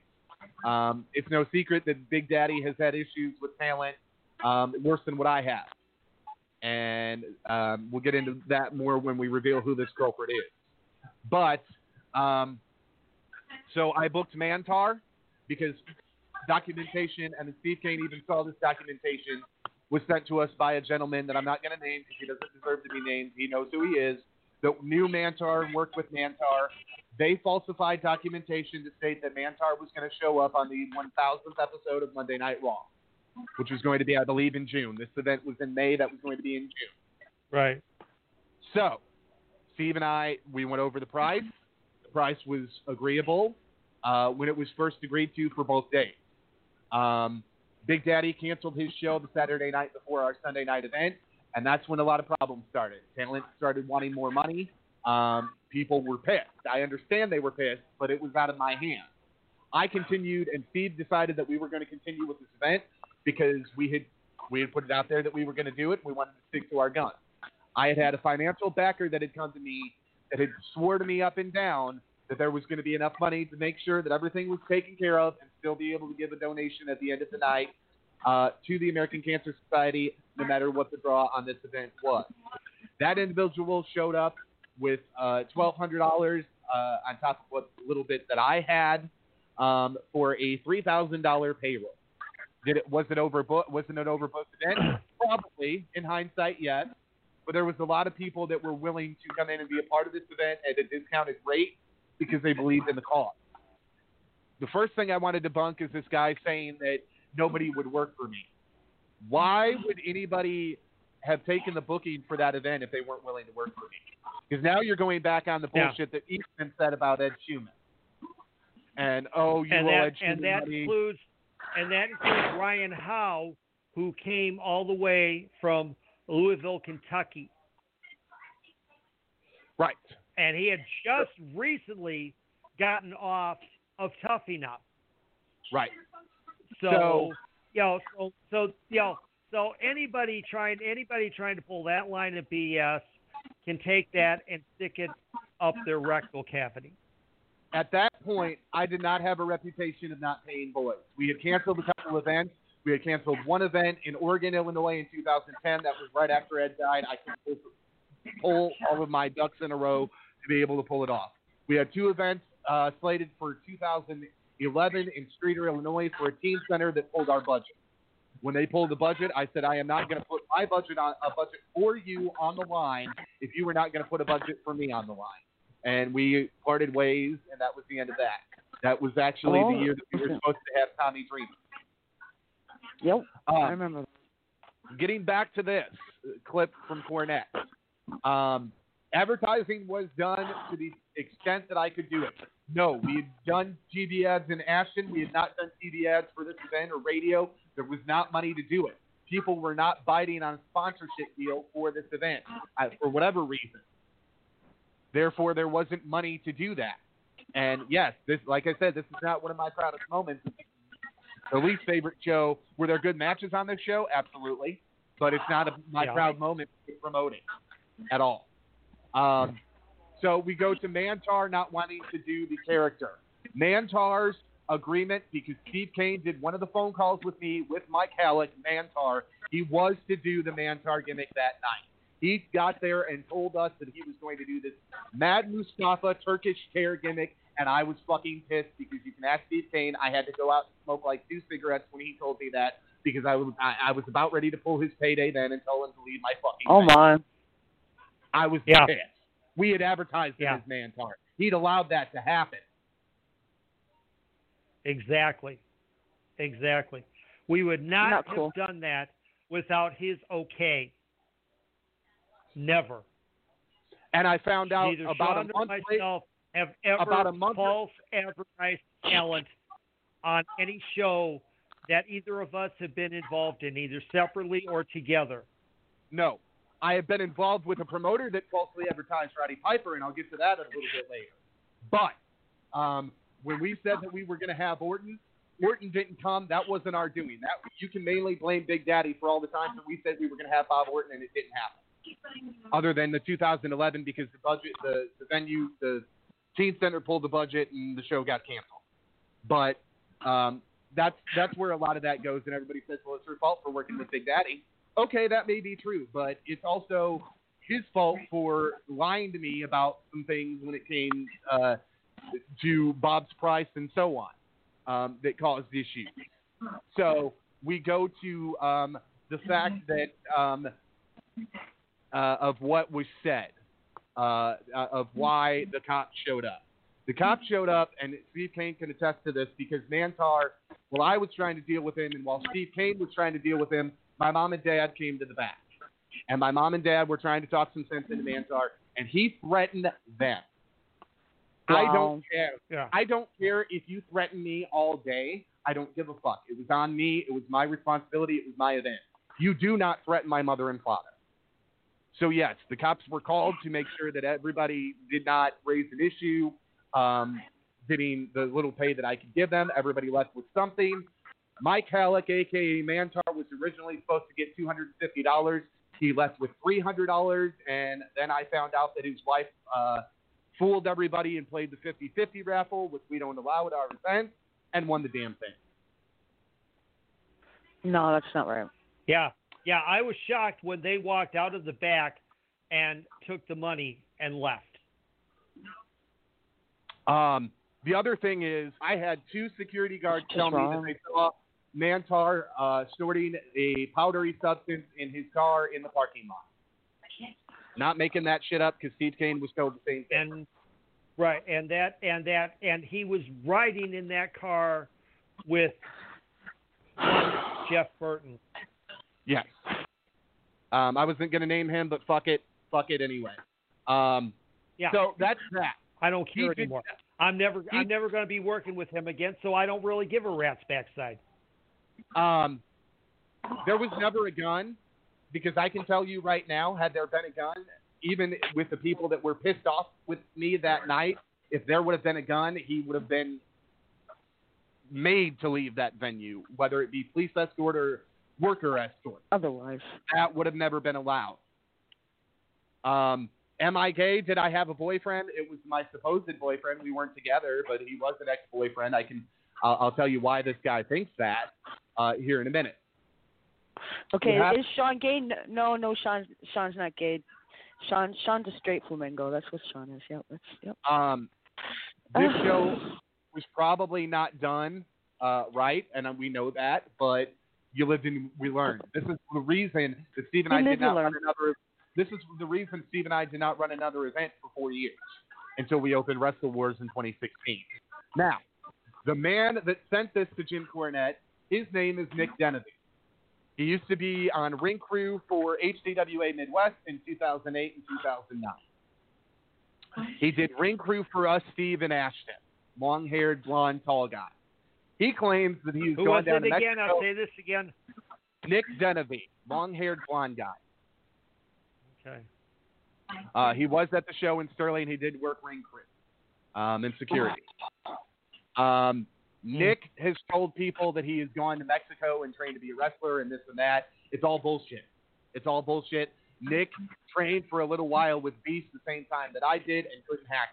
Speaker 1: Um, it's no secret that Big Daddy has had issues with talent um, worse than what I have. And um, we'll get into that more when we reveal who this culprit is. But um, so I booked Mantaur because documentation, and Steve Cain even saw this documentation, was sent to us by a gentleman that I'm not going to name because he doesn't deserve to be named. He knows who he is. That knew Mantaur and worked with Mantaur. they falsified documentation to state that Mantaur was going to show up on the 1000th episode of Monday Night Raw, which was going to be, I believe, in June. This event was in May. That was going to be in June.
Speaker 2: Right.
Speaker 1: So, Steve and I, we went over the price. The price was agreeable uh, when it was first agreed to for both days. Um, Big Daddy canceled his show the Saturday night before our Sunday night event, and that's when a lot of problems started. Talent started wanting more money. Um, people were pissed. I understand they were pissed, but it was out of my hands. I continued, and Steve decided that we were going to continue with this event because we had we had put it out there that we were going to do it. We wanted to stick to our guns. I had had a financial backer that had come to me that had swore to me up and down that there was going to be enough money to make sure that everything was taken care of and still be able to give a donation at the end of the night uh, to the American Cancer Society, no matter what the draw on this event was. That individual showed up with uh, $1,200 uh, on top of what little bit that I had um, for a $3,000 payroll. Did it was it overbooked? Wasn't it overbooked event? Probably. In hindsight, yes. But there was a lot of people that were willing to come in and be a part of this event at a discounted rate because they believed in the cause. The first thing I wanted to debunk is this guy saying that nobody would work for me. Why would anybody have taken the booking for that event if they weren't willing to work for me? Because now you're going back on the
Speaker 2: Yeah.
Speaker 1: bullshit that Eastman said about Ed Schumann. And oh, you
Speaker 2: and that
Speaker 1: Ed Schumann
Speaker 2: and that
Speaker 1: money.
Speaker 2: includes and that includes Ryan Howe, who came all the way from Louisville, Kentucky,
Speaker 1: right?
Speaker 2: And he had just recently gotten off of Tough Enough.
Speaker 1: Right.
Speaker 2: So,
Speaker 1: So-
Speaker 2: you know, so so you know, so anybody trying anybody trying to pull that line of BS can take that and stick it up their rectal cavity.
Speaker 1: At that point, I did not have a reputation of not paying boys. We had canceled a couple events. We had canceled one event in Oregon, Illinois in 2010. That was right after Ed died. I could pull all of my ducks in a row to be able to pull it off. We had two events uh, slated for 2011 in Streator, Illinois for a teen center that pulled our budget. When they pulled the budget, I said, I am not going to put my budget on a budget for you on the line if you were not going to put a budget for me on the line. And we parted ways, and that was the end of that. That was actually
Speaker 6: Oh,
Speaker 1: the year that we were supposed to have Tommy Dreamer.
Speaker 6: Yep.
Speaker 1: Uh,
Speaker 6: I remember.
Speaker 1: getting back to this clip from Cornette, um, advertising was done to the extent that I could do it. No, we had done TV ads in Ashton. We had not done TV ads for this event or radio. There was not money to do it. People were not biting on a sponsorship deal for this event uh, for whatever reason. Therefore, there wasn't money to do that. And yes, this, like I said, this is not one of my proudest moments. The least favorite show. Were there good matches on this show? Absolutely, but it's not a, my
Speaker 2: Yeah.
Speaker 1: proud moment to promote it at all. Um, so we go to Mantaur not wanting to do the character. Mantaur's agreement, because Steve Cain did one of the phone calls with me with Mike Halac, Mantaur, he was to do the Mantaur gimmick that night. He got there and told us that he was going to do this Mad Mustafa Turkish chair gimmick, and I was fucking pissed because you can ask Steve Cain. I had to go out and smoke like two cigarettes when he told me that because I was I, I was about ready to pull his payday then and tell him to leave my fucking.
Speaker 6: Oh
Speaker 1: thing.
Speaker 6: My.
Speaker 1: I was
Speaker 2: Yeah.
Speaker 1: pissed. We had advertised
Speaker 2: Yeah.
Speaker 1: him as Mantaur. He'd allowed that to happen.
Speaker 2: Exactly. Exactly. We would not,
Speaker 6: Not
Speaker 2: have
Speaker 6: cool.
Speaker 2: done that without his okay. Never.
Speaker 1: And I found out
Speaker 2: Neither
Speaker 1: about
Speaker 2: Sean
Speaker 1: a
Speaker 2: nor
Speaker 1: month later.
Speaker 2: myself have ever
Speaker 1: about a month-
Speaker 2: false advertised talent on any show that either of us have been involved in, either separately or together.
Speaker 1: No, I have been involved with a promoter that falsely advertised Roddy Piper, and I'll get to that a little bit later. But um, when we said that we were going to have Orton, Orton didn't come. That wasn't our doing. That you can mainly blame Big Daddy for all the times that we said we were going to have Bob Orton, and it didn't happen. Other than the 2011, because the budget, the, the venue, the teen center pulled the budget, and the show got canceled. But um, that's that's where a lot of that goes, and everybody says, "Well, it's her fault for working with Big Daddy." Okay, that may be true, but it's also his fault for lying to me about some things when it came uh, to Bob's price and so on um, that caused issues. So we go to um, the fact that um, uh, of what was said, uh, uh, of why the cops showed up. The cops showed up, and Steve Cain can attest to this because Mantaur, while I was trying to deal with him, and while Steve Cain was trying to deal with him, my mom and dad came to the back. And my mom and dad were trying to talk some sense into Mantaur, and he threatened them. I don't care.
Speaker 2: Yeah.
Speaker 1: I don't care if you threaten me all day. I don't give a fuck. It was on me. It was my responsibility. It was my event. You do not threaten my mother and father. So yes, the cops were called to make sure that everybody did not raise an issue, um, getting the little pay that I could give them. Everybody left with something. Mike Halac, aka Mantaur, was originally supposed to get two hundred and fifty dollars. He left with three hundred dollars, and then I found out that his wife uh, fooled everybody and played the 50-50 raffle, which we don't allow at our events, and won the damn thing.
Speaker 6: No, that's not right.
Speaker 2: Yeah, yeah. I was shocked when they walked out of the back and took the money and left.
Speaker 1: Um, the other thing is, I had two security guards tell me that they saw Mantaur uh, snorting a powdery substance in his car in the parking lot. Not making that shit up because Steve Cain was told the same thing.
Speaker 2: And right, and that and that and he was riding in that car with Jeff Burton.
Speaker 1: Yes. Um, I wasn't going to name him, but fuck it. Fuck it anyway. Um,
Speaker 2: Yeah.
Speaker 1: So that's that.
Speaker 2: I don't care
Speaker 1: He did-
Speaker 2: anymore. I'm never I'm never going to be working with him again, so I don't really give a rat's backside.
Speaker 1: Um, there was never a gun because I can tell you right now, had there been a gun, even with the people that were pissed off with me that night, if there would have been a gun, he would have been made to leave that venue, whether it be police escort or worker escort.
Speaker 6: Otherwise,
Speaker 1: That would have never been allowed. Um, am I gay? Did I have a boyfriend? It was my supposed boyfriend. We weren't together, but he was an ex-boyfriend. I can, I'll, I'll tell you why this guy thinks that uh, here in a minute.
Speaker 6: okay.
Speaker 1: Have-
Speaker 6: Is Sean gay? No, no, Sean. Sean's not gay. Sean, Sean's a straight flamingo. That's what Sean is. Yep. That's, yep.
Speaker 1: Um, this show was probably not done uh, right, and we know that. But you lived and we learned. This is the reason that Steve and
Speaker 6: We
Speaker 1: I did not run another. This is the reason Steve and I did not run another event for four years until we opened Wrestle Wars in 2016. Now, the man that sent this to Jim Cornette, his name is Nick Denevy. He used to be on Ring Crew for HDWA Midwest in 2008 and 2009. He did ring crew for us, Steve and Ashton, long-haired, blonde, tall guy. He claims that he's
Speaker 2: Who
Speaker 1: gone
Speaker 2: was
Speaker 1: down
Speaker 2: it
Speaker 1: to
Speaker 2: again?
Speaker 1: Mexico.
Speaker 2: I'll say this again.
Speaker 1: Nick Denevy, long-haired, blonde guy.
Speaker 2: Okay.
Speaker 1: Uh, he was at the show in Sterling. He did work ring crew um, in security. Um, Nick has told people that he has gone to Mexico and trained to be a wrestler and this and that. It's all bullshit. It's all bullshit. Nick trained for a little while with Beast the same time that I did and couldn't hack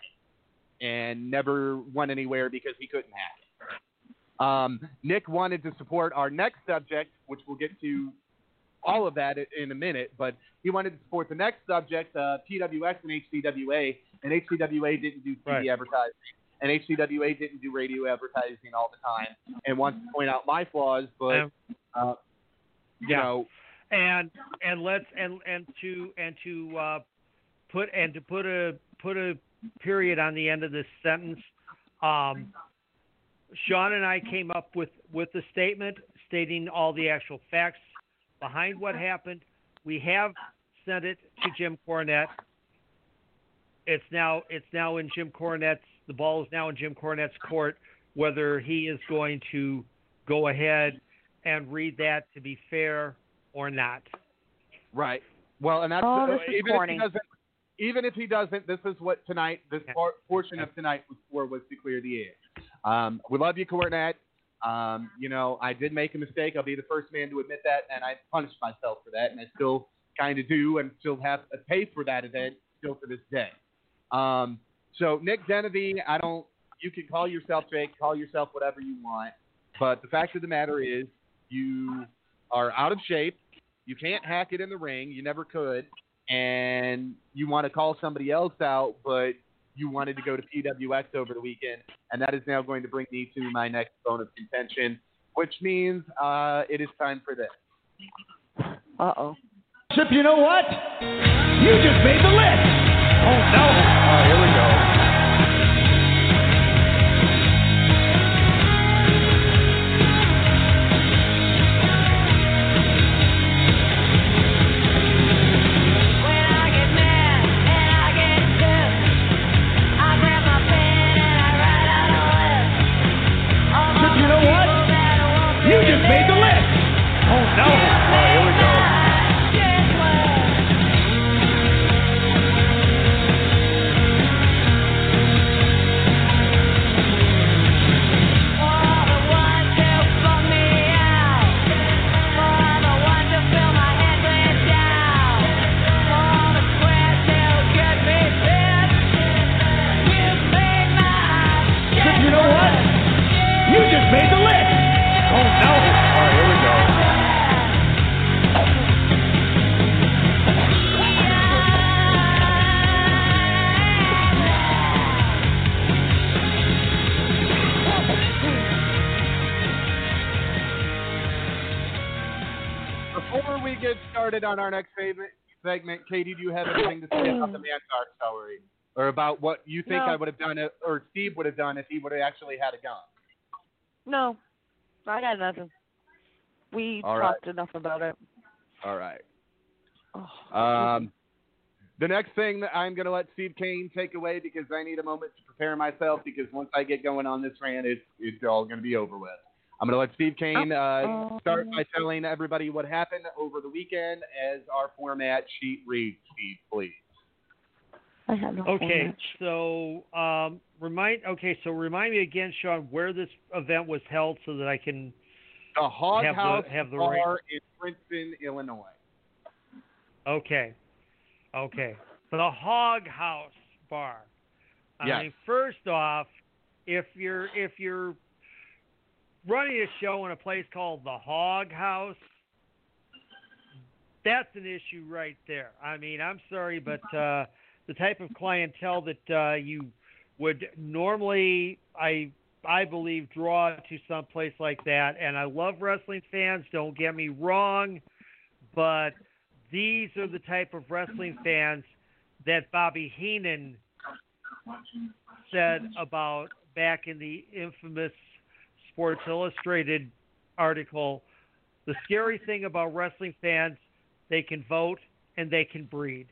Speaker 1: it, and never went anywhere because he couldn't hack it. Um, Nick wanted to support our next subject, which we'll get to all of that in a minute, but he wanted to support the next subject, uh, PWX and HCWA, and HCWA didn't do TV
Speaker 2: Right.
Speaker 1: advertising, and HCWA didn't do radio advertising all the time, and wants to point out my flaws, but uh, you
Speaker 2: yeah.
Speaker 1: know,
Speaker 2: and and let's and and to and to uh, put and to put a put a period on the end of this sentence. Um, Sean and I came up with with the statement stating all the actual facts behind what happened. We have sent it to Jim Cornette. It's now it's now in Jim Cornette's the ball is now in Jim Cornette's court whether he is going to go ahead and read that to be fair or not.
Speaker 1: Right. Well, and that's
Speaker 6: Oh,
Speaker 1: uh,
Speaker 6: this is
Speaker 1: even if he doesn't. Even if he doesn't, this is what tonight, this part, portion of tonight was for was to clear the air. Um, we love you, Cornette. Um, you know, I did make a mistake. I'll be the first man to admit that, and I punished myself for that, and I still kind of do, and still have to pay for that event still to this day. Um, so Nick Denevy, I don't. You can call yourself Jake, call yourself whatever you want, but the fact of the matter is, you are out of shape. You can't hack it in the ring. You never could. And you want to call somebody else out, but you wanted to go to PWX over the weekend. And that is now going to bring me to my next bone of contention, which means uh, it is time for this.
Speaker 6: Uh oh.
Speaker 4: Chip, you know what? You just made the list. Oh no.
Speaker 1: On our next segment, segment, Katie, do you have anything to say about the Mantaur story, or about what you think
Speaker 6: No.
Speaker 1: I would have done, it, or Steve would have done if he would have actually had a gun?
Speaker 6: No, I got nothing. We
Speaker 1: All right.
Speaker 6: talked enough about it.
Speaker 1: All right.
Speaker 6: Oh,
Speaker 1: Um, the next thing that I'm going to let Steve Cain take away because I need a moment to prepare myself because once I get going on this rant, it's, it's all going to be over with. I'm going to let Steve Cain uh, start by telling everybody what happened over the weekend as our format sheet reads. Steve, please.
Speaker 6: I have no
Speaker 2: Okay, so um, remind. Okay, so remind me again, Sean, where this event was held, so that I can
Speaker 1: The Hog
Speaker 2: have
Speaker 1: House
Speaker 2: the have the
Speaker 1: Bar
Speaker 2: right.
Speaker 1: in Princeton, Illinois.
Speaker 2: Okay, okay. The Hog House Bar. I
Speaker 1: Yes.
Speaker 2: mean, first off, if you're if you're running a show in a place called the Hog House, that's an issue right there. I mean, I'm sorry, but uh, the type of clientele that uh, you would normally, I I believe, draw to some place like that. And I love wrestling fans. Don't get me wrong, but these are the type of wrestling fans that Bobby Heenan said about back in the infamous Sports Illustrated article. The scary thing about wrestling fans, they can vote and they can breed.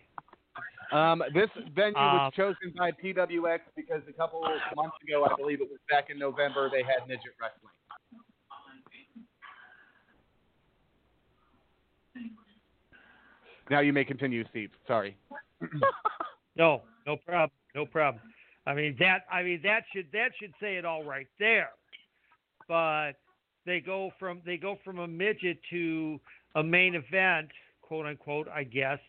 Speaker 1: Um, this venue was
Speaker 2: Um,
Speaker 1: chosen by PWX because a couple months ago, I believe it was back in November, they had midget wrestling. Now you may continue, Steve. Sorry.
Speaker 2: No, no problem, no problem. I mean that. I mean that should that should say it all right there. But they go from they go from a midget to a main event, quote unquote, I guess,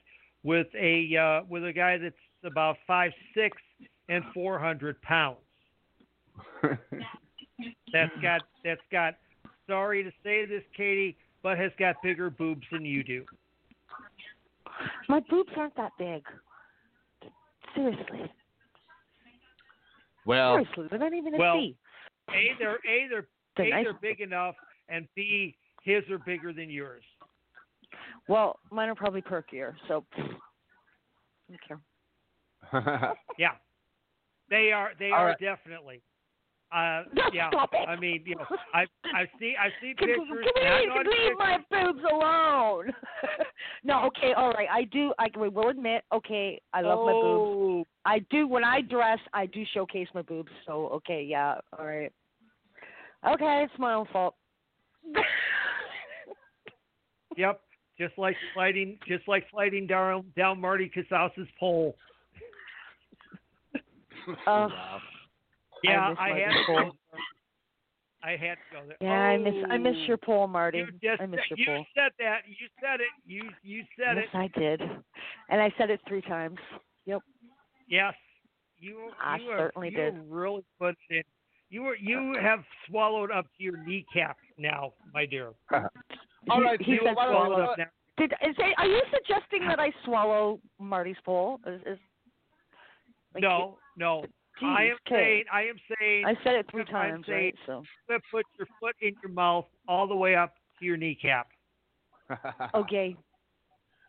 Speaker 2: with a uh, with a guy that's about five six and four hundred pounds. That's got that's got. Sorry to say this, Katie, but has got bigger boobs than you do.
Speaker 6: My boobs aren't that big. Seriously.
Speaker 1: Well,
Speaker 6: Seriously, they're not even a
Speaker 2: well,
Speaker 6: C.
Speaker 2: A, they're A, they're
Speaker 6: They're
Speaker 2: A,
Speaker 6: nice.
Speaker 2: they're big enough, and B, his are bigger than yours.
Speaker 6: Well, mine are probably perkier, so I don't care.
Speaker 2: Yeah, they are. They
Speaker 6: All
Speaker 2: are
Speaker 6: right.
Speaker 2: definitely. Uh, yeah.
Speaker 6: Stop it.
Speaker 2: I mean, you know, I I see I see
Speaker 6: Can,
Speaker 2: pictures.
Speaker 6: can we
Speaker 2: on
Speaker 6: leave my boobs alone? no, okay, all right. I do. I we will admit. Okay, I love my boobs.
Speaker 2: Oh,
Speaker 6: I do when I dress. I do showcase my boobs. So okay, yeah, all right. Okay, it's my own fault.
Speaker 2: Yep. Just like sliding, just like sliding down down Marty Casas's pole.
Speaker 6: Uh,
Speaker 2: Yeah,
Speaker 6: miss
Speaker 2: I, had to go. there. I had to go there.
Speaker 6: Yeah, I miss I miss
Speaker 2: Oh,
Speaker 6: your pole, Marty.
Speaker 2: You just
Speaker 6: I miss
Speaker 2: said,
Speaker 6: your
Speaker 2: you
Speaker 6: pole.
Speaker 2: said that. You said it. You you said
Speaker 6: yes,
Speaker 2: it.
Speaker 6: I did, and I said it three times. Yep.
Speaker 2: Yes, you.
Speaker 6: I
Speaker 2: you have,
Speaker 6: certainly
Speaker 2: you
Speaker 6: did.
Speaker 2: have really put it in. You were you have swallowed up to your kneecap now, my dear.
Speaker 1: All right,
Speaker 6: he
Speaker 1: Steve,
Speaker 6: said
Speaker 2: swallowed up now.
Speaker 6: Did is it, are you suggesting that I swallow Marty's pole? Is, is like,
Speaker 2: No, no. I
Speaker 6: Jeez,
Speaker 2: am
Speaker 6: okay.
Speaker 2: saying. I am saying.
Speaker 6: I said it three times,
Speaker 2: saying
Speaker 6: right? So
Speaker 2: put your foot in your mouth all the way up to your kneecap.
Speaker 6: okay.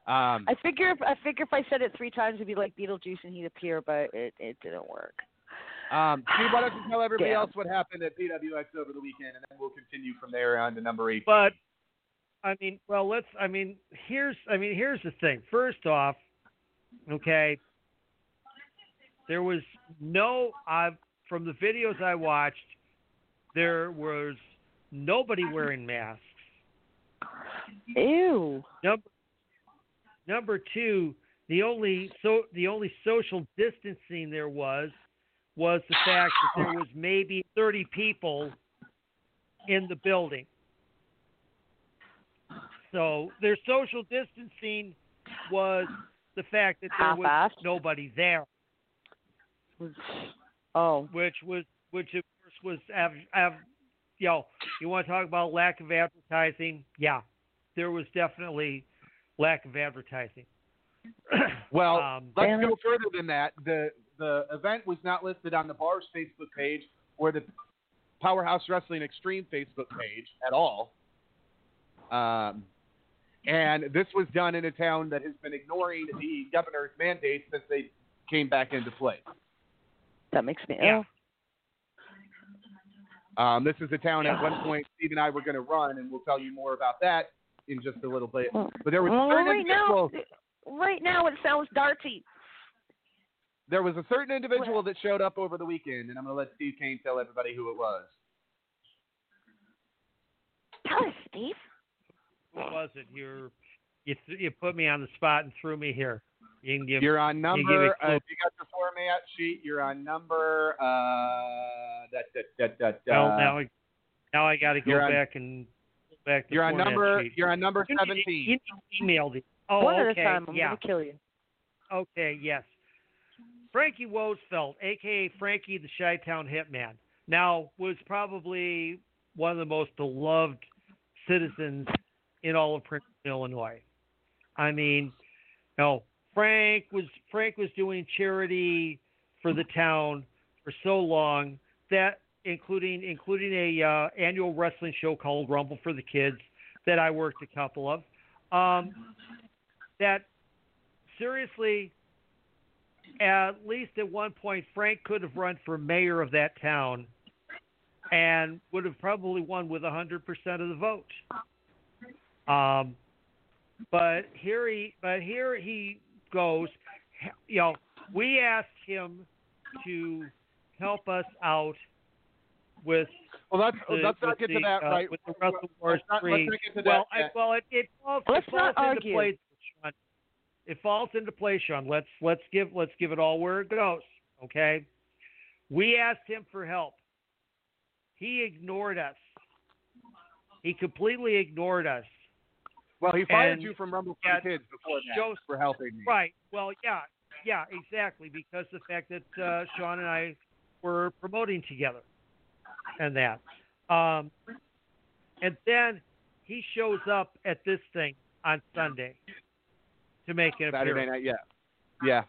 Speaker 1: Um,
Speaker 6: I figure if I figure if I said it three times, it'd be like Beetlejuice and he'd appear, but it it didn't work.
Speaker 1: Um, Steve, why don't you tell everybody
Speaker 6: Damn.
Speaker 1: else what happened at PWX over the weekend, and then we'll continue from there on to number eight.
Speaker 2: But I mean, well, let's. I mean, here's. I mean, here's the thing. First off, okay, there was no. I from the videos I watched, there was nobody wearing masks.
Speaker 6: Ew.
Speaker 2: Number number two, the only so the only social distancing there was was the fact that there was maybe thirty people in the building. So their social distancing was the fact that there was nobody there,
Speaker 6: Oh.
Speaker 2: which was which of course was av, av, you know you want to talk about lack of advertising? Yeah, there was definitely lack of advertising.
Speaker 1: Well,
Speaker 2: Um,
Speaker 1: let's go further than that. The the event was not listed on the bar's Facebook page or the Powerhouse Wrestling Extreme Facebook page at all. Um, And this was done in a town that has been ignoring the governor's mandate since they came back into place.
Speaker 6: That makes me
Speaker 2: Yeah.
Speaker 6: ill.
Speaker 1: Um, this is a town at one point Steve and I were going to run, and we'll tell you more about that in just a little bit. But there was
Speaker 6: Well, right now, right now it sounds darty.
Speaker 1: There was a certain individual that showed up over the weekend, and I'm going to let Steve Cain tell everybody who it was.
Speaker 6: Tell us, Steve.
Speaker 2: Who was it? You're, you th- you put me on the spot and threw me here. You can give.
Speaker 1: You're on
Speaker 2: you give
Speaker 1: number.
Speaker 2: me
Speaker 1: Uh, you got your format sheet, you're on number. Uh, da, da, da, da, da.
Speaker 2: well, now I, now I got to go
Speaker 1: on-
Speaker 2: back and go back. The
Speaker 1: You're on number.
Speaker 2: sheet.
Speaker 1: You're on number
Speaker 2: You need to-
Speaker 1: seventeen.
Speaker 2: You need to email the. Oh,
Speaker 6: One
Speaker 2: okay.
Speaker 6: at a time. I'm
Speaker 2: yeah.
Speaker 6: gonna kill you.
Speaker 2: Okay, yes. Frankie Wosfeld, aka Frankie the Chi-Town Hitman, now was probably one of the most beloved citizens in all of Princeton, Illinois. I mean, no, Frank was Frank was doing charity for the town for so long that including including a uh, annual wrestling show called Rumble for the Kids that I worked a couple of. Um, that seriously at least at one point, Frank could have run for mayor of that town and would have probably won with 100% of the vote. Um, but here he, but here he goes. You know, we asked him to help us out with.
Speaker 1: Well, let's
Speaker 2: the,
Speaker 1: let's not get to that
Speaker 2: uh,
Speaker 1: right.
Speaker 2: With the Wrestle Wars
Speaker 1: Let's not- let's not get to that
Speaker 2: well, I, well, it, it falls,
Speaker 6: Let's
Speaker 2: it falls
Speaker 6: not
Speaker 2: into
Speaker 6: argue.
Speaker 2: place, Sean. It falls into place, Sean. Let's let's give let's give it all where it goes. Okay. We asked him for help. He ignored us. He completely ignored us.
Speaker 1: Well, he fired
Speaker 2: And
Speaker 1: you from Rumble for
Speaker 2: yeah,
Speaker 1: Kids before that
Speaker 2: shows-
Speaker 1: for helping me.
Speaker 2: Right. Well, yeah, yeah, exactly. Because the fact that uh, Sean and I were promoting together, and that, um, and then he shows up at this thing on Sunday to make an
Speaker 1: Saturday
Speaker 2: appearance.
Speaker 1: night, yeah, yeah.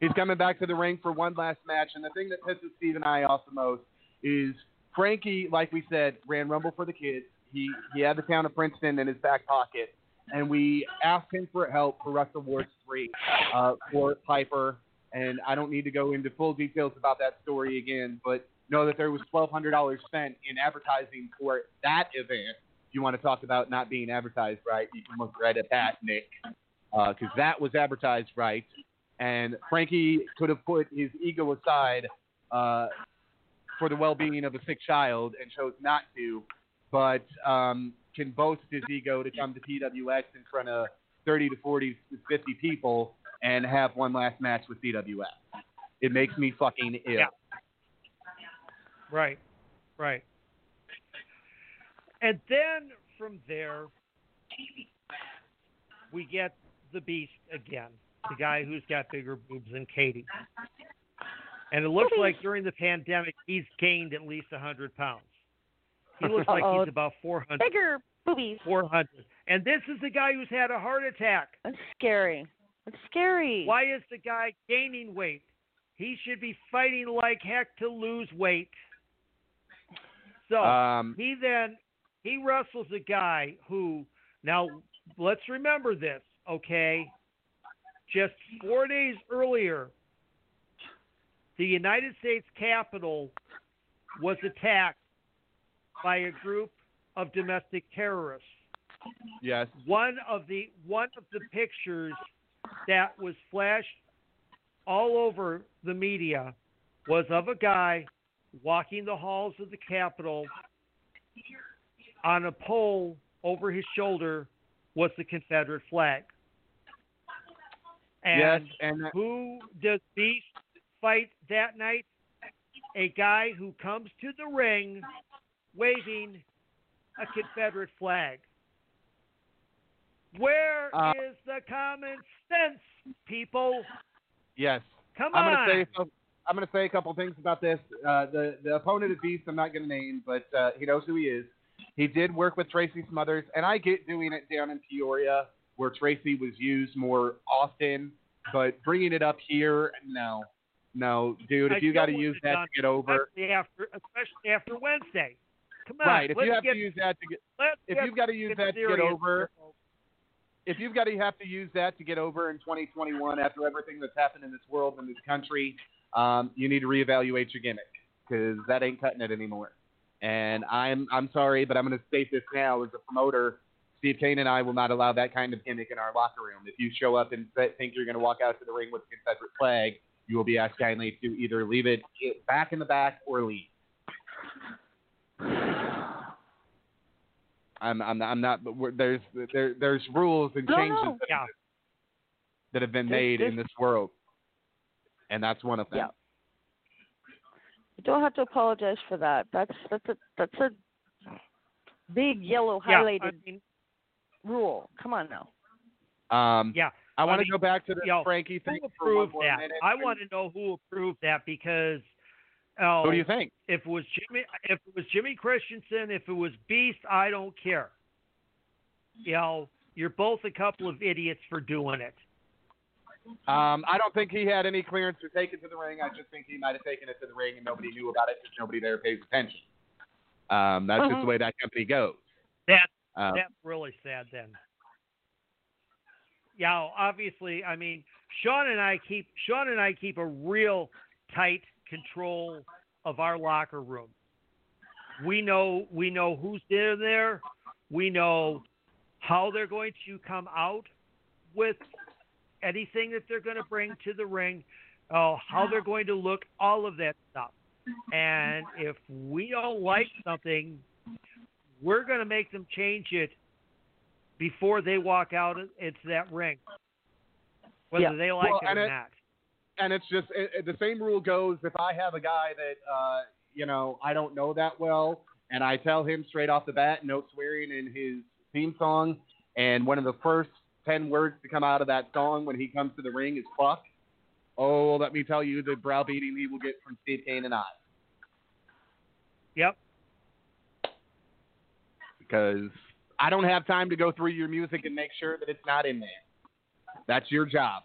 Speaker 1: He's coming back to the ring for one last match, and the thing that pisses Steve and I off the most is Frankie, like we said, ran Rumble for the Kids. He he had the town of Princeton in his back pocket, and we asked him for help for Wrestle Wars three uh, for Piper. And I don't need to go into full details about that story again, but know that there was twelve hundred dollars spent in advertising for that event. If you want to talk about not being advertised right, you can look right at that, Nick because that was advertised right. And Frankie could have put his ego aside uh, for the well-being of a sick child and chose not to, but um, can boast his ego to come to PWX in front of 30 to 40 to 50 people and have one last match with PWX. It makes me fucking ill.
Speaker 2: Yeah. Right, right. And then from there, we get the beast again, the guy who's got bigger boobs than Katie. And it looks like during the pandemic, he's gained at least 100 pounds. He looks like
Speaker 6: Uh-oh.
Speaker 2: he's about 400.
Speaker 6: Bigger boobies.
Speaker 2: 400. And this is the guy who's had a heart attack.
Speaker 6: That's scary. That's scary.
Speaker 2: Why is the guy gaining weight? He should be fighting like heck to lose weight. So
Speaker 1: Um,
Speaker 2: he then he wrestles a guy who now let's remember this, okay? Just four days earlier, the United States Capitol was attacked by a group of domestic terrorists.
Speaker 1: yes.
Speaker 2: One of the one of the pictures that was flashed all over the media was of a guy walking the halls of the Capitol. On a pole over his shoulder was the Confederate flag. And
Speaker 1: yes. And that-
Speaker 2: who does Beast fight that night? A guy who comes to the ring waving a Confederate flag. Where is
Speaker 1: Uh,
Speaker 2: the common sense, people?
Speaker 1: yes.
Speaker 2: Come
Speaker 1: I'm
Speaker 2: on.
Speaker 1: gonna say I'm gonna say a couple things about this. Uh, the the opponent of Beast, I'm not gonna name, but uh, he knows who he is. He did work with Tracy Smothers, and I get doing it down in Peoria where Tracy was used more often, but bringing it up here, no, no, dude. If you got to use that
Speaker 2: done
Speaker 1: to get over,
Speaker 2: especially after, especially after Wednesday. Come on,
Speaker 1: right? If you have
Speaker 2: get,
Speaker 1: to use that to get, if you've got to use that to get over, if you've got to have to use that to get over in 2021 after everything that's happened in this world and this country, um, you need to reevaluate your gimmick because that ain't cutting it anymore. And I'm I'm sorry, but I'm going to state this now as a promoter. Steve Cain and I will not allow that kind of gimmick in our locker room. If you show up and think you're going to walk out to the ring with a Confederate flag, you will be asked kindly to either leave it back in the back or leave. I'm I'm I'm not. But we're, there's there there's rules and changes
Speaker 6: no.
Speaker 1: that,
Speaker 2: Yeah.
Speaker 1: that have been
Speaker 6: There's-
Speaker 1: made in this world, and that's one of them.
Speaker 6: Yeah. You don't have to apologize for that. That's that's a that's a big yellow
Speaker 2: Yeah,
Speaker 6: highlighted
Speaker 2: I mean,
Speaker 6: rule. Come on now.
Speaker 1: Um,
Speaker 2: yeah.
Speaker 1: I want to
Speaker 2: mean,
Speaker 1: go back to the
Speaker 2: yo,
Speaker 1: Frankie thing
Speaker 2: Who
Speaker 1: for one
Speaker 2: approved
Speaker 1: more
Speaker 2: that?
Speaker 1: minute.
Speaker 2: I want to know who approved that because. Oh,
Speaker 1: Who do you think?
Speaker 2: If it was Jimmy, if it was Jimmy Christensen, if it was Beast, I don't care. You know, you're both a couple of idiots for doing it.
Speaker 1: Um, I don't think he had any clearance to take it to the ring. I just think he might have taken it to the ring and nobody knew about it because nobody there pays attention. Um, that's just
Speaker 2: Mhm.
Speaker 1: the way that company goes.
Speaker 2: That
Speaker 1: Um,
Speaker 2: that's really sad then. Yeah, obviously, I mean, Sean and I keep Sean and I keep a real tight control of our locker room. We know we know who's in there. We know how they're going to come out with anything that they're going to bring to the ring, uh, how they're going to look, all of that stuff. And if we don't like something, we're going to make them change it before they walk out into that ring, whether
Speaker 1: Yeah.
Speaker 2: they like
Speaker 1: Well,
Speaker 2: it
Speaker 1: and
Speaker 2: or
Speaker 1: it-
Speaker 2: not.
Speaker 1: and it's just it, it- the same rule goes if I have a guy that uh, you know I don't know that well, and I tell him straight off the bat, no swearing in his theme song, and one of the first ten words to come out of that song when he comes to the ring is "fuck." Oh, let me tell you the browbeating he will get from Steve Cain and I,
Speaker 2: Yep.
Speaker 1: because I don't have time to go through your music and make sure that it's not in there. That's your job.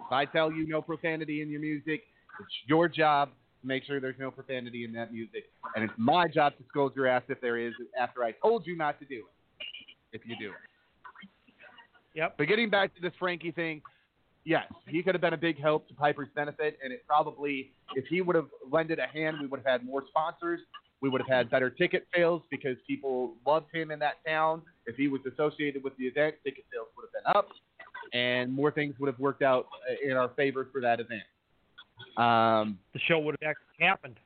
Speaker 1: If I tell you no profanity in your music, it's your job to make sure there's no profanity in that music. And it's my job to scold your ass if there is after I told you not to do it. If you do it.
Speaker 2: Yep.
Speaker 1: But getting back to this Frankie thing, yes, he could have been a big help to Piper's benefit, and it probably, if he would have lended a hand, we would have had more sponsors. We would have had better ticket sales because people loved him in that town. If he was associated with the event, ticket sales would have been up, and more things would have worked out in our favor for that event. Um,
Speaker 2: The show would have actually happened.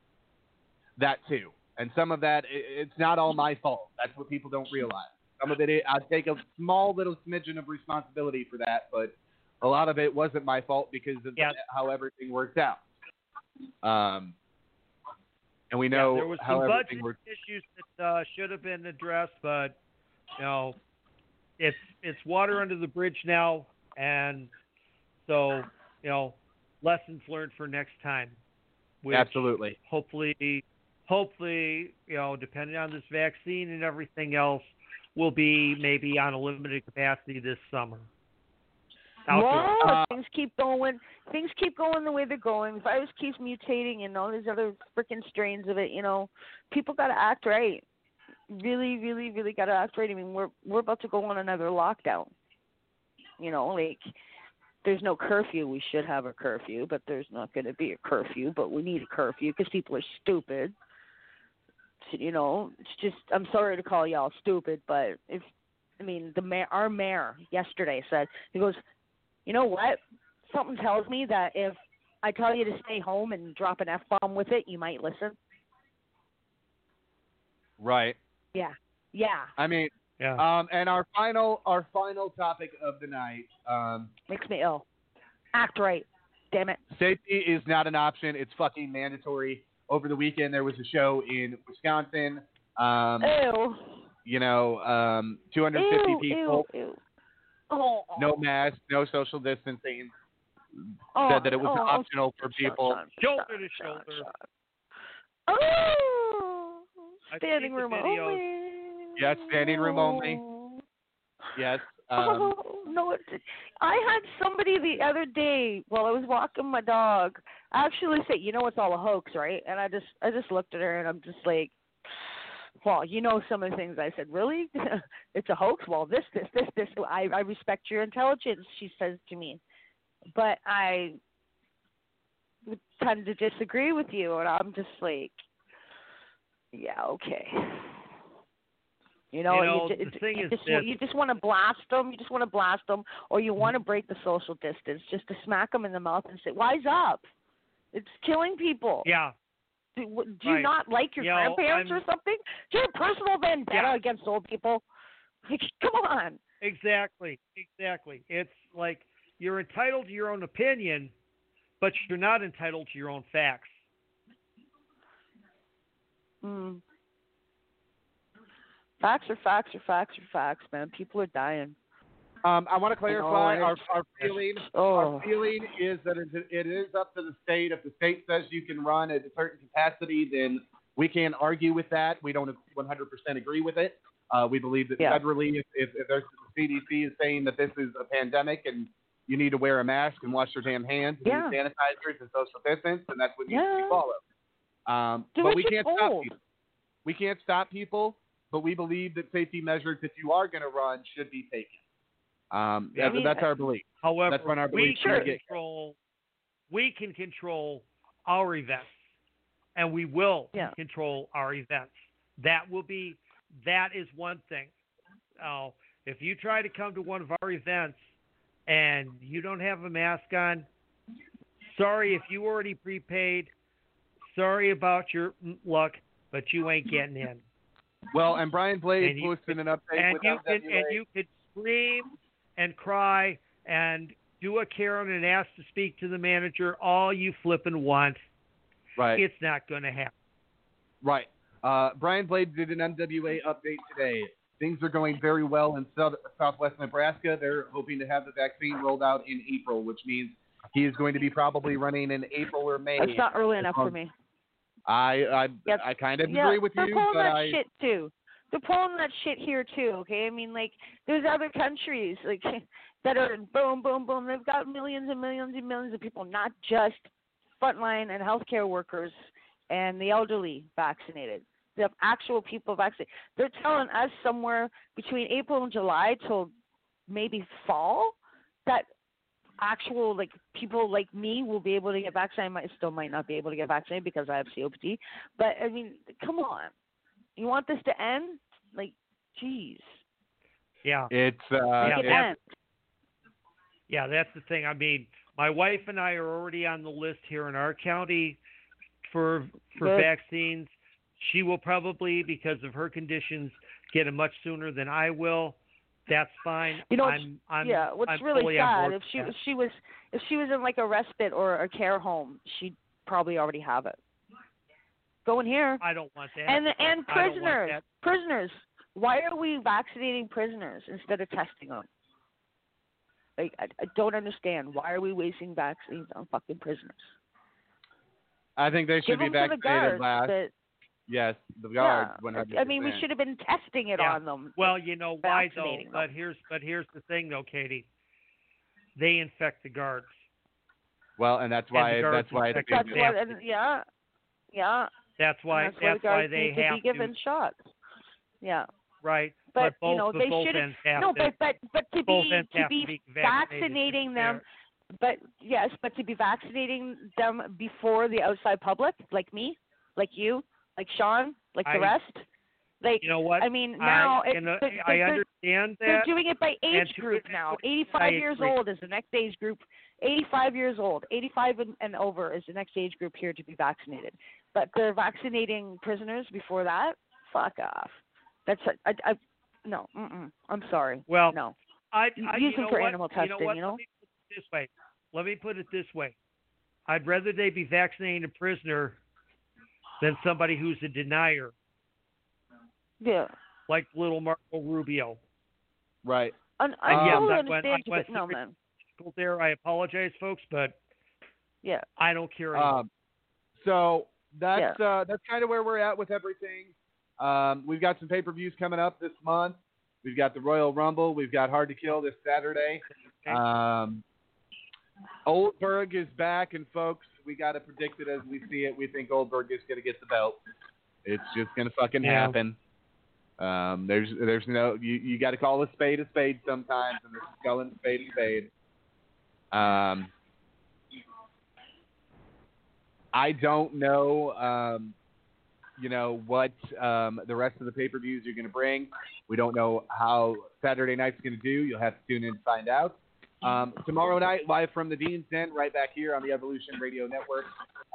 Speaker 1: that too, and some of that, it's not all my fault. That's what people don't realize. Some of it, I take a small little smidgen of responsibility for that, but a lot of it wasn't my fault because of
Speaker 2: Yeah.
Speaker 1: how everything worked out. Um, and we
Speaker 2: Yeah,
Speaker 1: know
Speaker 2: there was
Speaker 1: how
Speaker 2: some budget
Speaker 1: worked.
Speaker 2: issues that uh, should have been addressed, but you know, it's it's water under the bridge now, and so you know, lessons learned for next time.
Speaker 1: Absolutely.
Speaker 2: Hopefully, hopefully, you know, depending on this vaccine and everything else, will be maybe on a limited capacity this summer. Outdoors.
Speaker 6: No,
Speaker 1: Uh,
Speaker 6: things keep going. Things keep going the way they're going. Virus keeps mutating, and all these other freaking strains of it. You know, people got to act right. Really, really, really got to act right. I mean, we're we're about to go on another lockdown. You know, like there's no curfew. We should have a curfew, but there's not going to be a curfew. But we need a curfew because people are stupid. So, you know, it's just I'm sorry to call y'all stupid, but if I mean the mayor, our mayor yesterday said he goes, you know what? Something tells me that if I tell you to stay home and drop an f bomb with it, you might listen.
Speaker 1: Right.
Speaker 6: Yeah, yeah,
Speaker 1: I mean,
Speaker 2: Yeah.
Speaker 1: um, and our final, our final topic of the night. Um,
Speaker 6: makes me ill. Act right, damn it.
Speaker 1: Safety is not an option. It's fucking mandatory. Over the weekend, there was a show in Wisconsin. Um,
Speaker 6: Ew.
Speaker 1: you know, um, 250
Speaker 6: ew,
Speaker 1: people,
Speaker 6: Ew, ew. Oh,
Speaker 1: no mask, no social distancing.
Speaker 6: oh,
Speaker 1: said that it was
Speaker 6: oh,
Speaker 1: optional for people.
Speaker 2: Shoulder to shoulder.
Speaker 6: Oh,
Speaker 2: I've
Speaker 6: standing
Speaker 2: seen the
Speaker 6: room
Speaker 2: videos.
Speaker 6: only.
Speaker 1: Yes, standing room only. Yes. Um,
Speaker 6: oh no! I had somebody the other day while I was walking my dog actually say, "You know, it's all a hoax, right?" And I just, I just looked at her and I'm just like, well, you know some of the things I said. Really, it's a hoax. Well, this, this, this, this. I, I respect your intelligence. She says to me, but I tend to disagree with you, and I'm just like, yeah, okay. You know,
Speaker 2: You know,
Speaker 6: ju-
Speaker 2: the thing
Speaker 6: you
Speaker 2: is
Speaker 6: just, you just want to blast them. You just want to blast them, or you want to break the social distance, just to smack them in the mouth and say, "Wise up! It's killing people."
Speaker 2: Yeah.
Speaker 6: Do, do you
Speaker 2: Right.
Speaker 6: not like your
Speaker 2: You
Speaker 6: grandparents
Speaker 2: I'm-
Speaker 6: or something? Do you have personal vendetta
Speaker 2: Yeah.
Speaker 6: against old people? Like, come on.
Speaker 2: Exactly. Exactly. It's like you're entitled to your own opinion, but you're not entitled to your own facts.
Speaker 6: Mm. Facts are facts are facts are facts, man. People are dying.
Speaker 1: Um, I want to clarify
Speaker 6: You
Speaker 1: our, our feeling.
Speaker 6: Oh.
Speaker 1: Our feeling is that it, is up to the state. If the state says you can run at a certain capacity, then we can't argue with that. We don't 100% agree with it. Uh, we believe that
Speaker 6: Yeah.
Speaker 1: federally, if, if, if there's, the CDC is saying that this is a pandemic and you need to wear a mask and wash your damn hands and
Speaker 6: Yeah.
Speaker 1: use sanitizers and social distance, and that's what needs to
Speaker 6: Yeah.
Speaker 1: be followed. Um, but we can't stop people. We can't stop people, but we believe that safety measures, if you are going to run, should be taken. Um,
Speaker 2: Yeah. I
Speaker 1: that's,
Speaker 2: mean,
Speaker 1: that's our belief.
Speaker 2: However,
Speaker 1: that's when our
Speaker 2: we can control we can control our events, and we will
Speaker 6: Yeah.
Speaker 2: control our events. That will be that is one thing. Now, if you try to come to one of our events and you don't have a mask on, sorry if you already prepaid. Sorry about your luck, but you ain't getting in.
Speaker 1: Well, and Brian Blade
Speaker 2: And you-
Speaker 1: posted an update
Speaker 2: and
Speaker 1: with
Speaker 2: you can and you could scream and cry and do a Karen and ask to speak to the manager all you flipping want.
Speaker 1: right,
Speaker 2: It's not going to happen.
Speaker 1: right. Uh, Brian Blade did an MWA update today. Things are going very well in south, southwest Nebraska. They're hoping to have the vaccine rolled out in April, which means he is going to be probably running in April or May.
Speaker 6: That's not early enough
Speaker 1: long-
Speaker 6: for me.
Speaker 1: I I,
Speaker 6: Yep.
Speaker 1: I kind of
Speaker 6: yeah,
Speaker 1: agree with
Speaker 6: they're
Speaker 1: you,
Speaker 6: pulling
Speaker 1: but
Speaker 6: that
Speaker 1: I
Speaker 6: shit too. They're pulling that shit here too. Okay, I mean, like there's other countries like that are in boom, boom, boom. They've got millions and millions and millions of people, not just frontline and healthcare workers and the elderly vaccinated. They have actual people vaccinated. They're telling us somewhere between April and July till maybe fall that actual like people like me will be able to get vaccinated. I might still might not be able to get vaccinated because I have COPD. But I mean, come on. You want this to end? Like, jeez.
Speaker 2: Yeah.
Speaker 1: it's uh,
Speaker 2: Yeah,
Speaker 6: it
Speaker 2: that's- Yeah, that's the thing. I mean, my wife and I are already on the list here in our county for for
Speaker 6: Good.
Speaker 2: vaccines. She will probably, because of her conditions, get it much sooner than I will. That's fine.
Speaker 6: You know, what's-
Speaker 2: I'm, I'm,
Speaker 6: yeah. What's
Speaker 2: I'm
Speaker 6: really
Speaker 2: fully
Speaker 6: sad if she
Speaker 2: that.
Speaker 6: if she was if she was in like a respite or a care home, she'd probably already have it. Go in here.
Speaker 2: I don't want that.
Speaker 6: And and
Speaker 2: I don't want
Speaker 6: prisoners, prisoners. Why are we vaccinating prisoners instead of testing them? Like I, I don't understand. Why are we wasting vaccines on fucking prisoners?
Speaker 1: I think they
Speaker 6: Give
Speaker 1: should be
Speaker 6: them to the
Speaker 1: vaccinated
Speaker 6: guards.
Speaker 1: last.
Speaker 6: That-
Speaker 1: Yes, the guards.
Speaker 6: yeah.
Speaker 1: 100%.
Speaker 6: I mean, we should have been testing it
Speaker 2: Yeah.
Speaker 6: on them.
Speaker 2: Well, you know why though?
Speaker 6: vaccinating
Speaker 2: But here's but here's the thing though, Katie. They infect the guards.
Speaker 1: Well, and that's why
Speaker 2: the guards
Speaker 1: that's why it's
Speaker 2: infect
Speaker 1: a
Speaker 6: That's
Speaker 1: big
Speaker 6: what, and yeah, yeah.
Speaker 2: That's
Speaker 6: and
Speaker 2: why
Speaker 6: that's why, the
Speaker 2: that's why
Speaker 6: guards
Speaker 2: they
Speaker 6: need to be given shots. Yeah,
Speaker 2: right.
Speaker 6: but,
Speaker 2: both
Speaker 6: you know
Speaker 2: but
Speaker 6: they
Speaker 2: both
Speaker 6: should.
Speaker 2: ends have
Speaker 6: No,
Speaker 2: to,
Speaker 6: but but but to be to be
Speaker 2: to be
Speaker 6: vaccinating
Speaker 2: to
Speaker 6: them, but yes, but to be vaccinating them before the outside public, like me, like you, like Sean, like the
Speaker 2: I-
Speaker 6: rest. Like
Speaker 2: You know what?
Speaker 6: I mean, now
Speaker 2: I,
Speaker 6: it,
Speaker 2: uh,
Speaker 6: they're,
Speaker 2: I
Speaker 6: they're-
Speaker 2: understand
Speaker 6: They're doing it by age group now. 85 years old is the next age group. 85 years old, 85 and, and over is the next age group here to be vaccinated. But they're vaccinating prisoners before that. Fuck off. That's I, I, I no. Mm-mm. I'm sorry.
Speaker 2: Well,
Speaker 6: no.
Speaker 2: I,
Speaker 6: You
Speaker 2: I,
Speaker 6: use them for
Speaker 2: what?
Speaker 6: animal
Speaker 2: You know
Speaker 6: testing,
Speaker 2: what?
Speaker 6: you know?
Speaker 2: Let me put it this way. Let me put it this way. I'd rather they be vaccinating a prisoner than somebody who's a denier,
Speaker 6: Yeah.
Speaker 2: like little Marco Rubio.
Speaker 1: right.
Speaker 6: I, I
Speaker 2: And yes,
Speaker 6: totally
Speaker 2: I went-
Speaker 6: understand
Speaker 2: I
Speaker 6: you,
Speaker 2: went
Speaker 6: but no, man.
Speaker 2: There, I apologize, folks, but
Speaker 6: Yeah.
Speaker 2: I don't care. anymore.
Speaker 1: Um, so that's uh, that's kind of where we're at with everything. Um, we've got some pay per views coming up this month. We've got the Royal Rumble. We've got Hard to Kill this Saturday. Um, Goldberg is back, and folks, we got to predict it as we see it. We think Goldberg is going to get the belt. It's just going to fucking
Speaker 2: Yeah.
Speaker 1: happen. Um, there's there's no you you got to call a spade a spade sometimes, and this is calling spade a spade. Um, I don't know, um, you know what um, the rest of the pay per views are going to bring. We don't know how Saturday night's going to do. You'll have to tune in to find out. Um, tomorrow night, live from the Dean's Den, right back here on the Evolution Radio Network,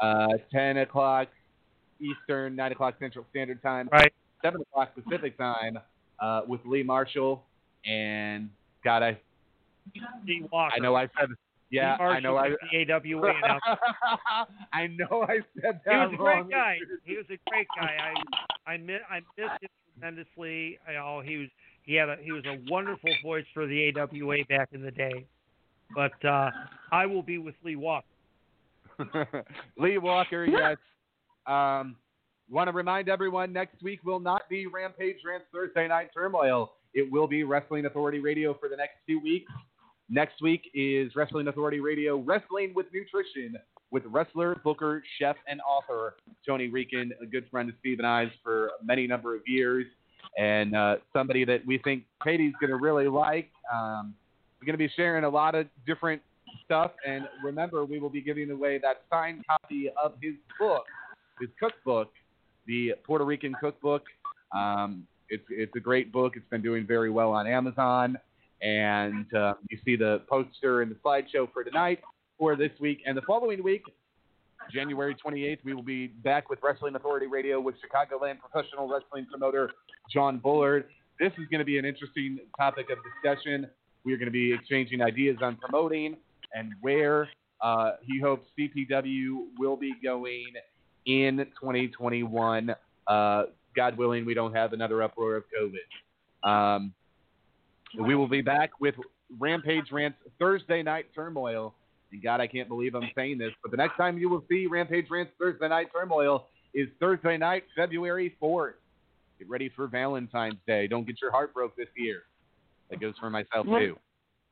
Speaker 1: uh, 10 o'clock Eastern, 9 o'clock Central Standard Time,
Speaker 2: right.
Speaker 1: 7 o'clock Pacific Time, uh, with Lee Marshall. And, God, I,
Speaker 2: Lee Walker.
Speaker 1: I know I said, yeah, I know I,
Speaker 2: the AWA.
Speaker 1: I know I said that.
Speaker 2: He was a
Speaker 1: wrong.
Speaker 2: great guy. He was a great guy. I I miss I miss him tremendously. I know he was he had a he was a wonderful voice for the AWA back in the day. But uh I will be with Lee Walker.
Speaker 1: Lee Walker, yes. Um, want to remind everyone next week will not be Rampage Rants Thursday Night Turmoil. It will be Wrestling Authority Radio for the next two weeks. Next week is Wrestling Authority Radio Wrestling with Nutrition with wrestler, booker, chef, and author Tony Rican, a good friend of Steve and I's for many number of years, and uh, somebody that we think Katie's going to really like. Um, we're going to be sharing a lot of different stuff, and remember, we will be giving away that signed copy of his book, his cookbook, the Puerto Rican cookbook. Um, it's it's a great book. It's been doing very well on Amazon, and uh, you see the poster and the slideshow for tonight, for this week, and the following week. January 28th, we will be back with Wrestling Authority Radio with Chicagoland professional wrestling promoter John Bullard. This is going to be an interesting topic of discussion. We are going to be exchanging ideas on promoting and where uh, he hopes CPW will be going in 2021. Uh, God willing, we don't have another uproar of COVID. Um, we will be back with Rampage Rants Thursday Night Turmoil. And God, I can't believe I'm saying this, but the next time you will see Rampage Rants Thursday Night Turmoil is Thursday night, February 4th. Get ready for Valentine's Day. Don't get your heart broke this year. That goes for myself
Speaker 6: What?
Speaker 1: too.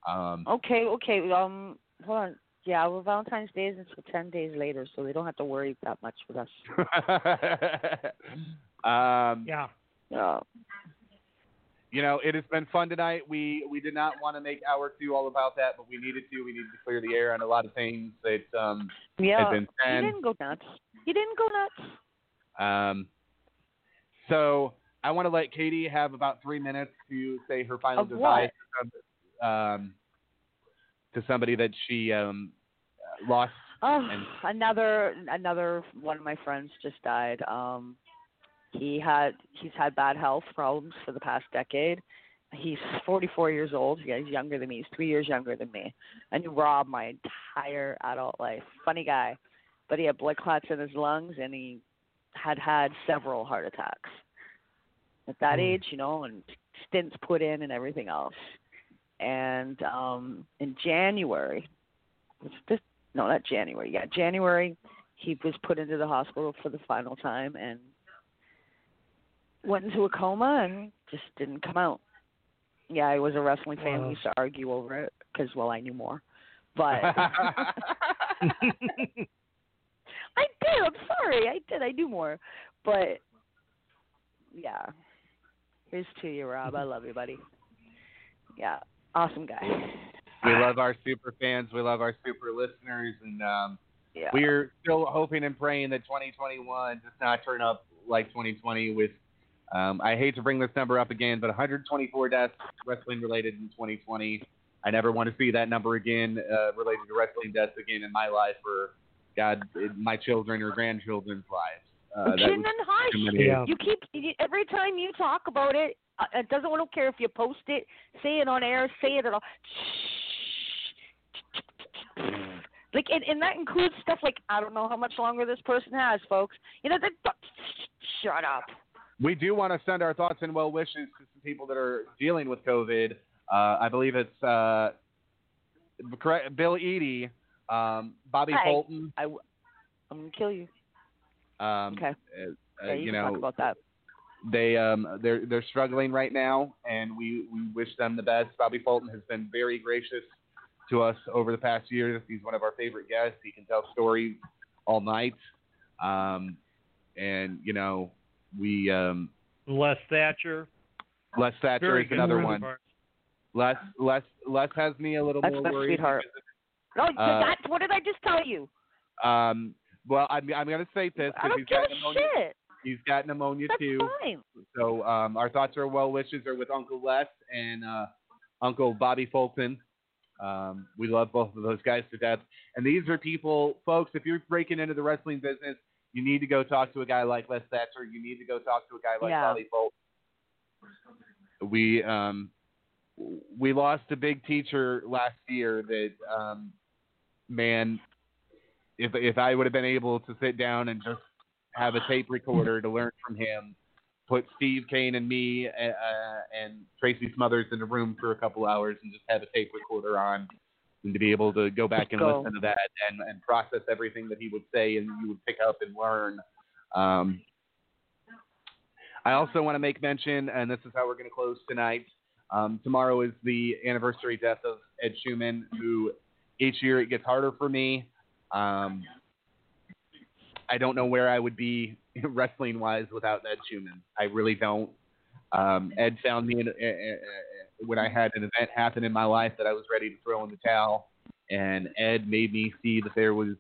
Speaker 1: Um,
Speaker 6: Okay, okay. Um, hold on. Yeah, well, Valentine's Day is until ten days later, so they don't have to worry that much with us.
Speaker 1: um,
Speaker 2: yeah.
Speaker 6: Yeah.
Speaker 1: You know, it has been fun tonight. We we did not want to make hour two all about that, but we needed to. We needed to clear the air on a lot of things that um,
Speaker 6: Yeah.
Speaker 1: had been
Speaker 6: You didn't go nuts. You didn't go nuts.
Speaker 1: Um, so I want to let Katie have about three minutes to say her final
Speaker 6: Of
Speaker 1: goodbye to, um, to somebody that she um, lost.
Speaker 6: Oh,
Speaker 1: And-
Speaker 6: another another one of my friends just died. Um, he had he's had bad health problems for the past decade. He's 44 years old. Yeah, he's younger than me. He's three years younger than me. I knew Rob my entire adult life. Funny guy, but he had blood clots in his lungs, and he had had several heart attacks at that age, you know, and stints put in and everything else. And um in January, was this no, not January. Yeah, January, he was put into the hospital for the final time and went into a coma and just didn't come out. Yeah, I was a wrestling fan.
Speaker 2: Wow.
Speaker 6: We used to argue over it because, well, I knew more. But I did. I'm sorry. I did. I knew more. But yeah, here's to you, Rob. I love you, buddy. Yeah, awesome guy.
Speaker 1: we love our super fans. We love our super listeners, and um,
Speaker 6: Yeah.
Speaker 1: we're still hoping and praying that 2021 does not turn up like 2020. With um, I hate to bring this number up again, but 124 deaths wrestling related in 2020. I never want to see that number again uh, related to wrestling deaths again in my life or God, in my children or grandchildren's lives. Uh, that
Speaker 6: Chin and hush.
Speaker 1: too many.
Speaker 6: You keep every time you talk about it. Uh, it doesn't. I don't care if you post it, say it on air, say it at all. Like, and, and that includes stuff like I don't know how much longer this person has, folks. You know, that, shut up.
Speaker 1: We do want to send our thoughts and well wishes to some people that are dealing with COVID. Uh, I believe it's uh, correct, Bill Eadie, um, Bobby
Speaker 6: Hey,
Speaker 1: Fulton.
Speaker 6: I, w- I'm gonna kill you.
Speaker 1: Um,
Speaker 6: Okay.
Speaker 1: uh, uh,
Speaker 6: Yeah, you,
Speaker 1: you know,
Speaker 6: talk about that.
Speaker 1: they um, they're they're struggling right now, and we we wish them the best. Bobby Fulton has been very gracious to us over the past years. He's one of our favorite guests. He can tell stories all night, um, and you know we um,
Speaker 2: Les Thatcher.
Speaker 1: Les Thatcher
Speaker 2: Very
Speaker 1: is another one.
Speaker 2: of.
Speaker 1: Les Les Les has me a little
Speaker 6: That's
Speaker 1: more
Speaker 6: my
Speaker 1: worried.
Speaker 6: sweetheart. No,
Speaker 1: Uh,
Speaker 6: that's what did I just tell you?
Speaker 1: Um, well, I'm I'm gonna say this because he's got pneumonia.
Speaker 6: shit.
Speaker 1: He's got pneumonia
Speaker 6: That's
Speaker 1: too.
Speaker 6: fine.
Speaker 1: So um, our thoughts are well wishes are with Uncle Les and uh, Uncle Bobby Fulton. Um, we love both of those guys to death. And these are people, folks. If you're breaking into the wrestling business, you need to go talk to a guy like Les Thatcher. You need to go talk to a guy like
Speaker 6: Yeah.
Speaker 1: Bobby Fulton. We um, we lost a big teacher last year. That um, man, if if I would have been able to sit down and just have a tape recorder to learn from him, put Steve Cain and me uh, uh, and Tracy Smothers in a room for a couple hours and just have a tape recorder on, and to be able to go back and
Speaker 6: Go.
Speaker 1: listen to that and, and process everything that he would say and you would pick up and learn. Um, I also want to make mention, and this is how we're going to close tonight. Um, tomorrow is the anniversary death of Ed Schumann, who each year it gets harder for me. Um, I don't know where I would be wrestling wise without Ed Schumann. I really don't. Um, Ed found me in, uh, uh, when I had an event happen in my life that I was ready to throw in the towel, and Ed made me see that there was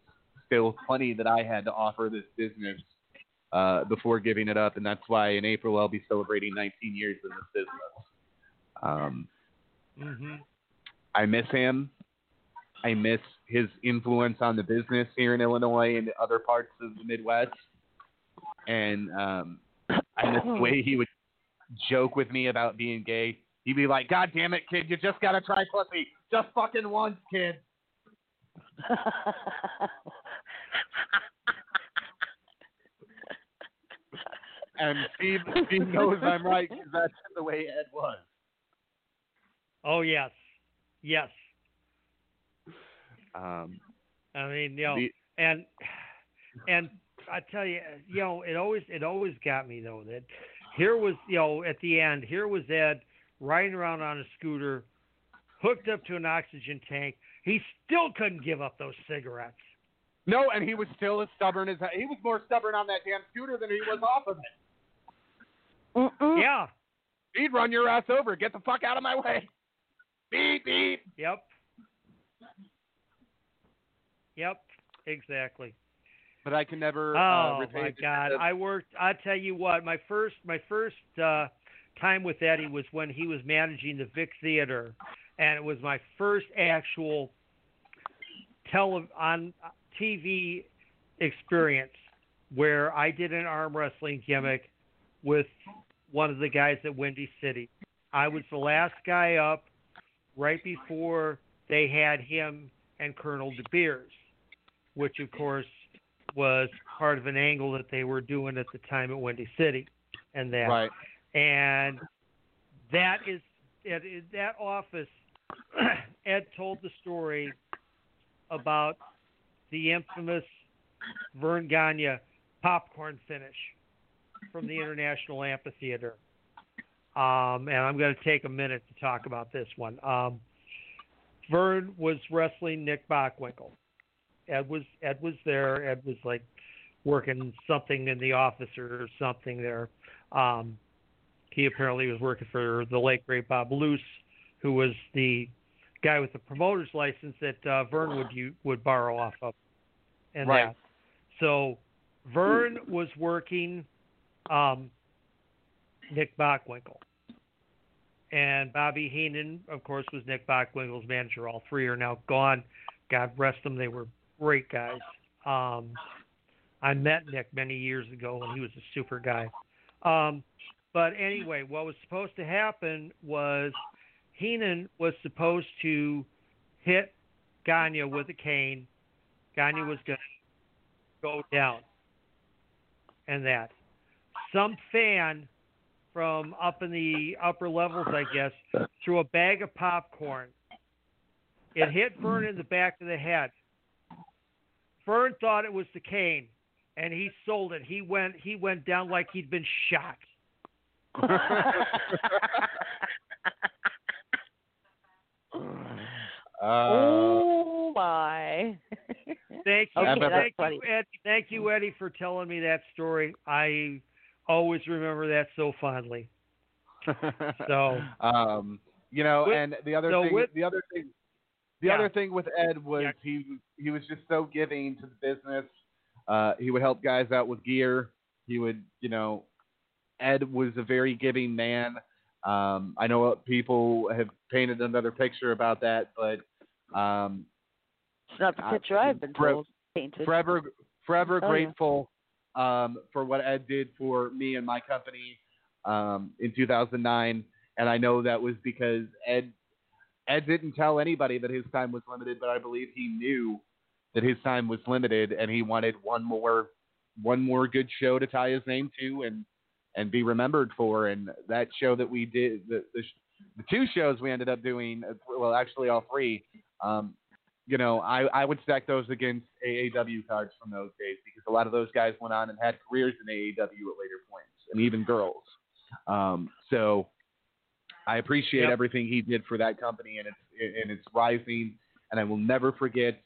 Speaker 1: still plenty that I had to offer this business uh, before giving it up, and that's why in April I'll be celebrating 19 years in this business. Um,
Speaker 2: hmm
Speaker 1: I miss him. I miss his influence on the business here in Illinois and other parts of the Midwest. And um, miss the way he would joke with me about being gay. He'd be like, "God damn it, kid! You just gotta try pussy, just fucking once, kid." And Steve, Steve knows I'm right 'cause that's the way Ed was.
Speaker 2: Oh yes, yes.
Speaker 1: Um,
Speaker 2: I mean, you know,
Speaker 1: the-
Speaker 2: and and I tell you, you know, it always it always got me though that here was you know at the end here was Ed riding around on a scooter, hooked up to an oxygen tank. He still couldn't give up those cigarettes.
Speaker 1: no, and he was still as stubborn as he was more stubborn on that damn scooter than he was off of it.
Speaker 6: Mm-mm.
Speaker 2: Yeah.
Speaker 1: He'd run your ass over. Get the fuck out of my way. Beep beep.
Speaker 2: Yep. Yep. Exactly.
Speaker 1: But I can never.
Speaker 2: Oh
Speaker 1: uh, repay
Speaker 2: my God! I worked. I tell you what, my first my first uh, time with Eddie was when he was managing the Vic Theater, and it was my first actual tele on TV experience where I did an arm wrestling gimmick with one of the guys at Windy City. I was the last guy up right before they had him and Colonel De Beers, which of course was part of an angle that they were doing at the time at Windy City, and that
Speaker 1: Right.
Speaker 2: and that is at at that office. Ed told the story about the infamous Verne Gagne popcorn finish from the International Amphitheater. Um, and I'm going to take a minute to talk about this one. Um, Verne was wrestling Nick Bockwinkel. Ed was Ed was there. Ed was like working something in the office or something there. Um, he apparently was working for the late great Bob Luce, who was the guy with the promoter's license that uh, Verne would you would borrow off of, and
Speaker 1: Right.
Speaker 2: that. So Verne was working um, Nick Bockwinkel, and Bobby Heenan, of course, was Nick Bockwinkel's manager. All three are now gone. God rest them. They were great guys. Um, I met Nick many years ago when he was a super guy. Um, but anyway, what was supposed to happen was Heenan was supposed to hit Gagne with a cane. Gagne was going to go down. And that. Some fan from up in the upper levels, I guess, threw a bag of popcorn. It hit Verne in the back of the head. Verne thought it was the cane, and he sold it. He went he went down like he'd been shot.
Speaker 1: Uh,
Speaker 6: oh my!
Speaker 2: Thank you,
Speaker 6: Okay,
Speaker 2: thank you, Eddie. Thank you, Eddie, for telling me that story. I always remember that so fondly. So-
Speaker 1: um, you know,
Speaker 2: With-
Speaker 1: and the other
Speaker 2: so
Speaker 1: thing,
Speaker 2: with-
Speaker 1: the other thing, the
Speaker 2: Yeah.
Speaker 1: other thing with Ed was
Speaker 2: Yeah.
Speaker 1: he he was just so giving to the business. Uh, he would help guys out with gear. He would, you know, Ed was a very giving man. Um, I know people have painted another picture about that, but um,
Speaker 6: It's not the picture I've been
Speaker 1: for-
Speaker 6: told. Painted.
Speaker 1: forever forever
Speaker 6: Oh, yeah.
Speaker 1: grateful um, for what Ed did for me and my company um, in 2009, and I know that was because Ed Ed didn't tell anybody that his time was limited, but I believe he knew that his time was limited, and he wanted one more one more good show to tie his name to and and be remembered for. And that show that we did, the the, the two shows we ended up doing, well, actually all three. Um, you know, I, I would stack those against AAW cards from those days because a lot of those guys went on and had careers in AAW at later points, and even girls. Um, so I appreciate
Speaker 2: Yep.
Speaker 1: everything he did for that company and its and its rising. And I will never forget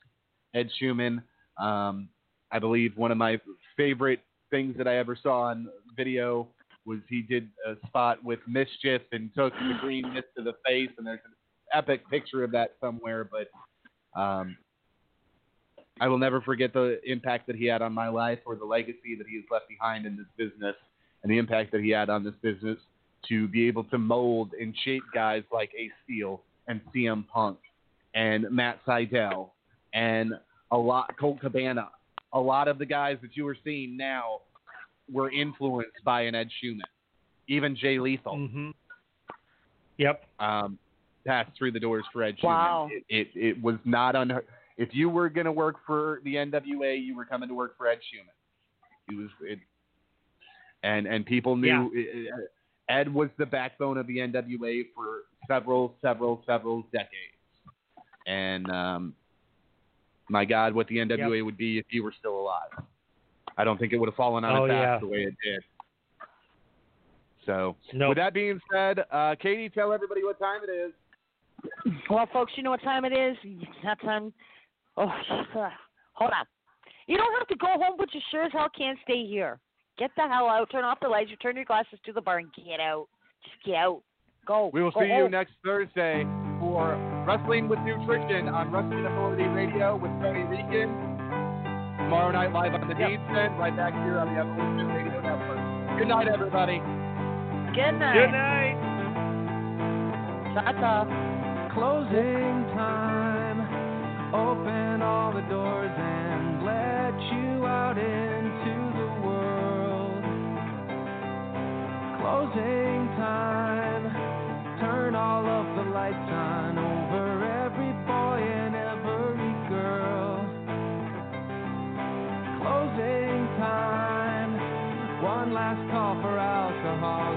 Speaker 1: Ed Chuman. Um, I believe one of my favorite things that I ever saw on video was he did a spot with Mischief and took the green mist to the face, and there's an epic picture of that somewhere. But um, I will never forget the impact that he had on my life or the legacy that he has left behind in this business and the impact that he had on this business to be able to mold and shape guys like Ace Steel and CM Punk and Matt Sydal and a lot Colt Cabana. A lot of the guys that you are seeing now were influenced by an Ed Chuman. Even Jay Lethal
Speaker 2: Mm-hmm. Yep.
Speaker 1: um, passed through the doors for Ed
Speaker 6: Wow.
Speaker 1: Chuman. It, it it was not unheard. If you were going to work for the NWA, you were coming to work for Ed Chuman. He was it, and and people knew it- it- Ed was the backbone of the NWA for several, several, several decades. And um, my God, what the NWA would be if he were still alive. I don't think it would have fallen on
Speaker 2: Oh,
Speaker 1: its ass
Speaker 2: yeah.
Speaker 1: the way it did. So,
Speaker 2: Nope.
Speaker 1: with that being said, uh, Katie, tell everybody what time it is.
Speaker 6: Well, folks, you know what time it is? It's that time. Oh, hold on. You don't have to go home, but you sure as hell can't stay here. Get the hell out. Turn off the lights. Return your glasses to the bar and get out. Just get out. Go.
Speaker 1: We will
Speaker 6: Go
Speaker 1: see you next Thursday for Wrestling with Nutrition on Wrestling Authority Radio with Tony Rican. Tomorrow night live on the
Speaker 6: Yep.
Speaker 1: Needson, right back here on the Evolution Radio Network. Good night, everybody.
Speaker 6: Good night.
Speaker 2: Good night.
Speaker 6: Ta-ta.
Speaker 4: Closing time. Open all the doors Closing time. Turn all of the lights on over every boy and every girl. Closing time. One last call for alcohol,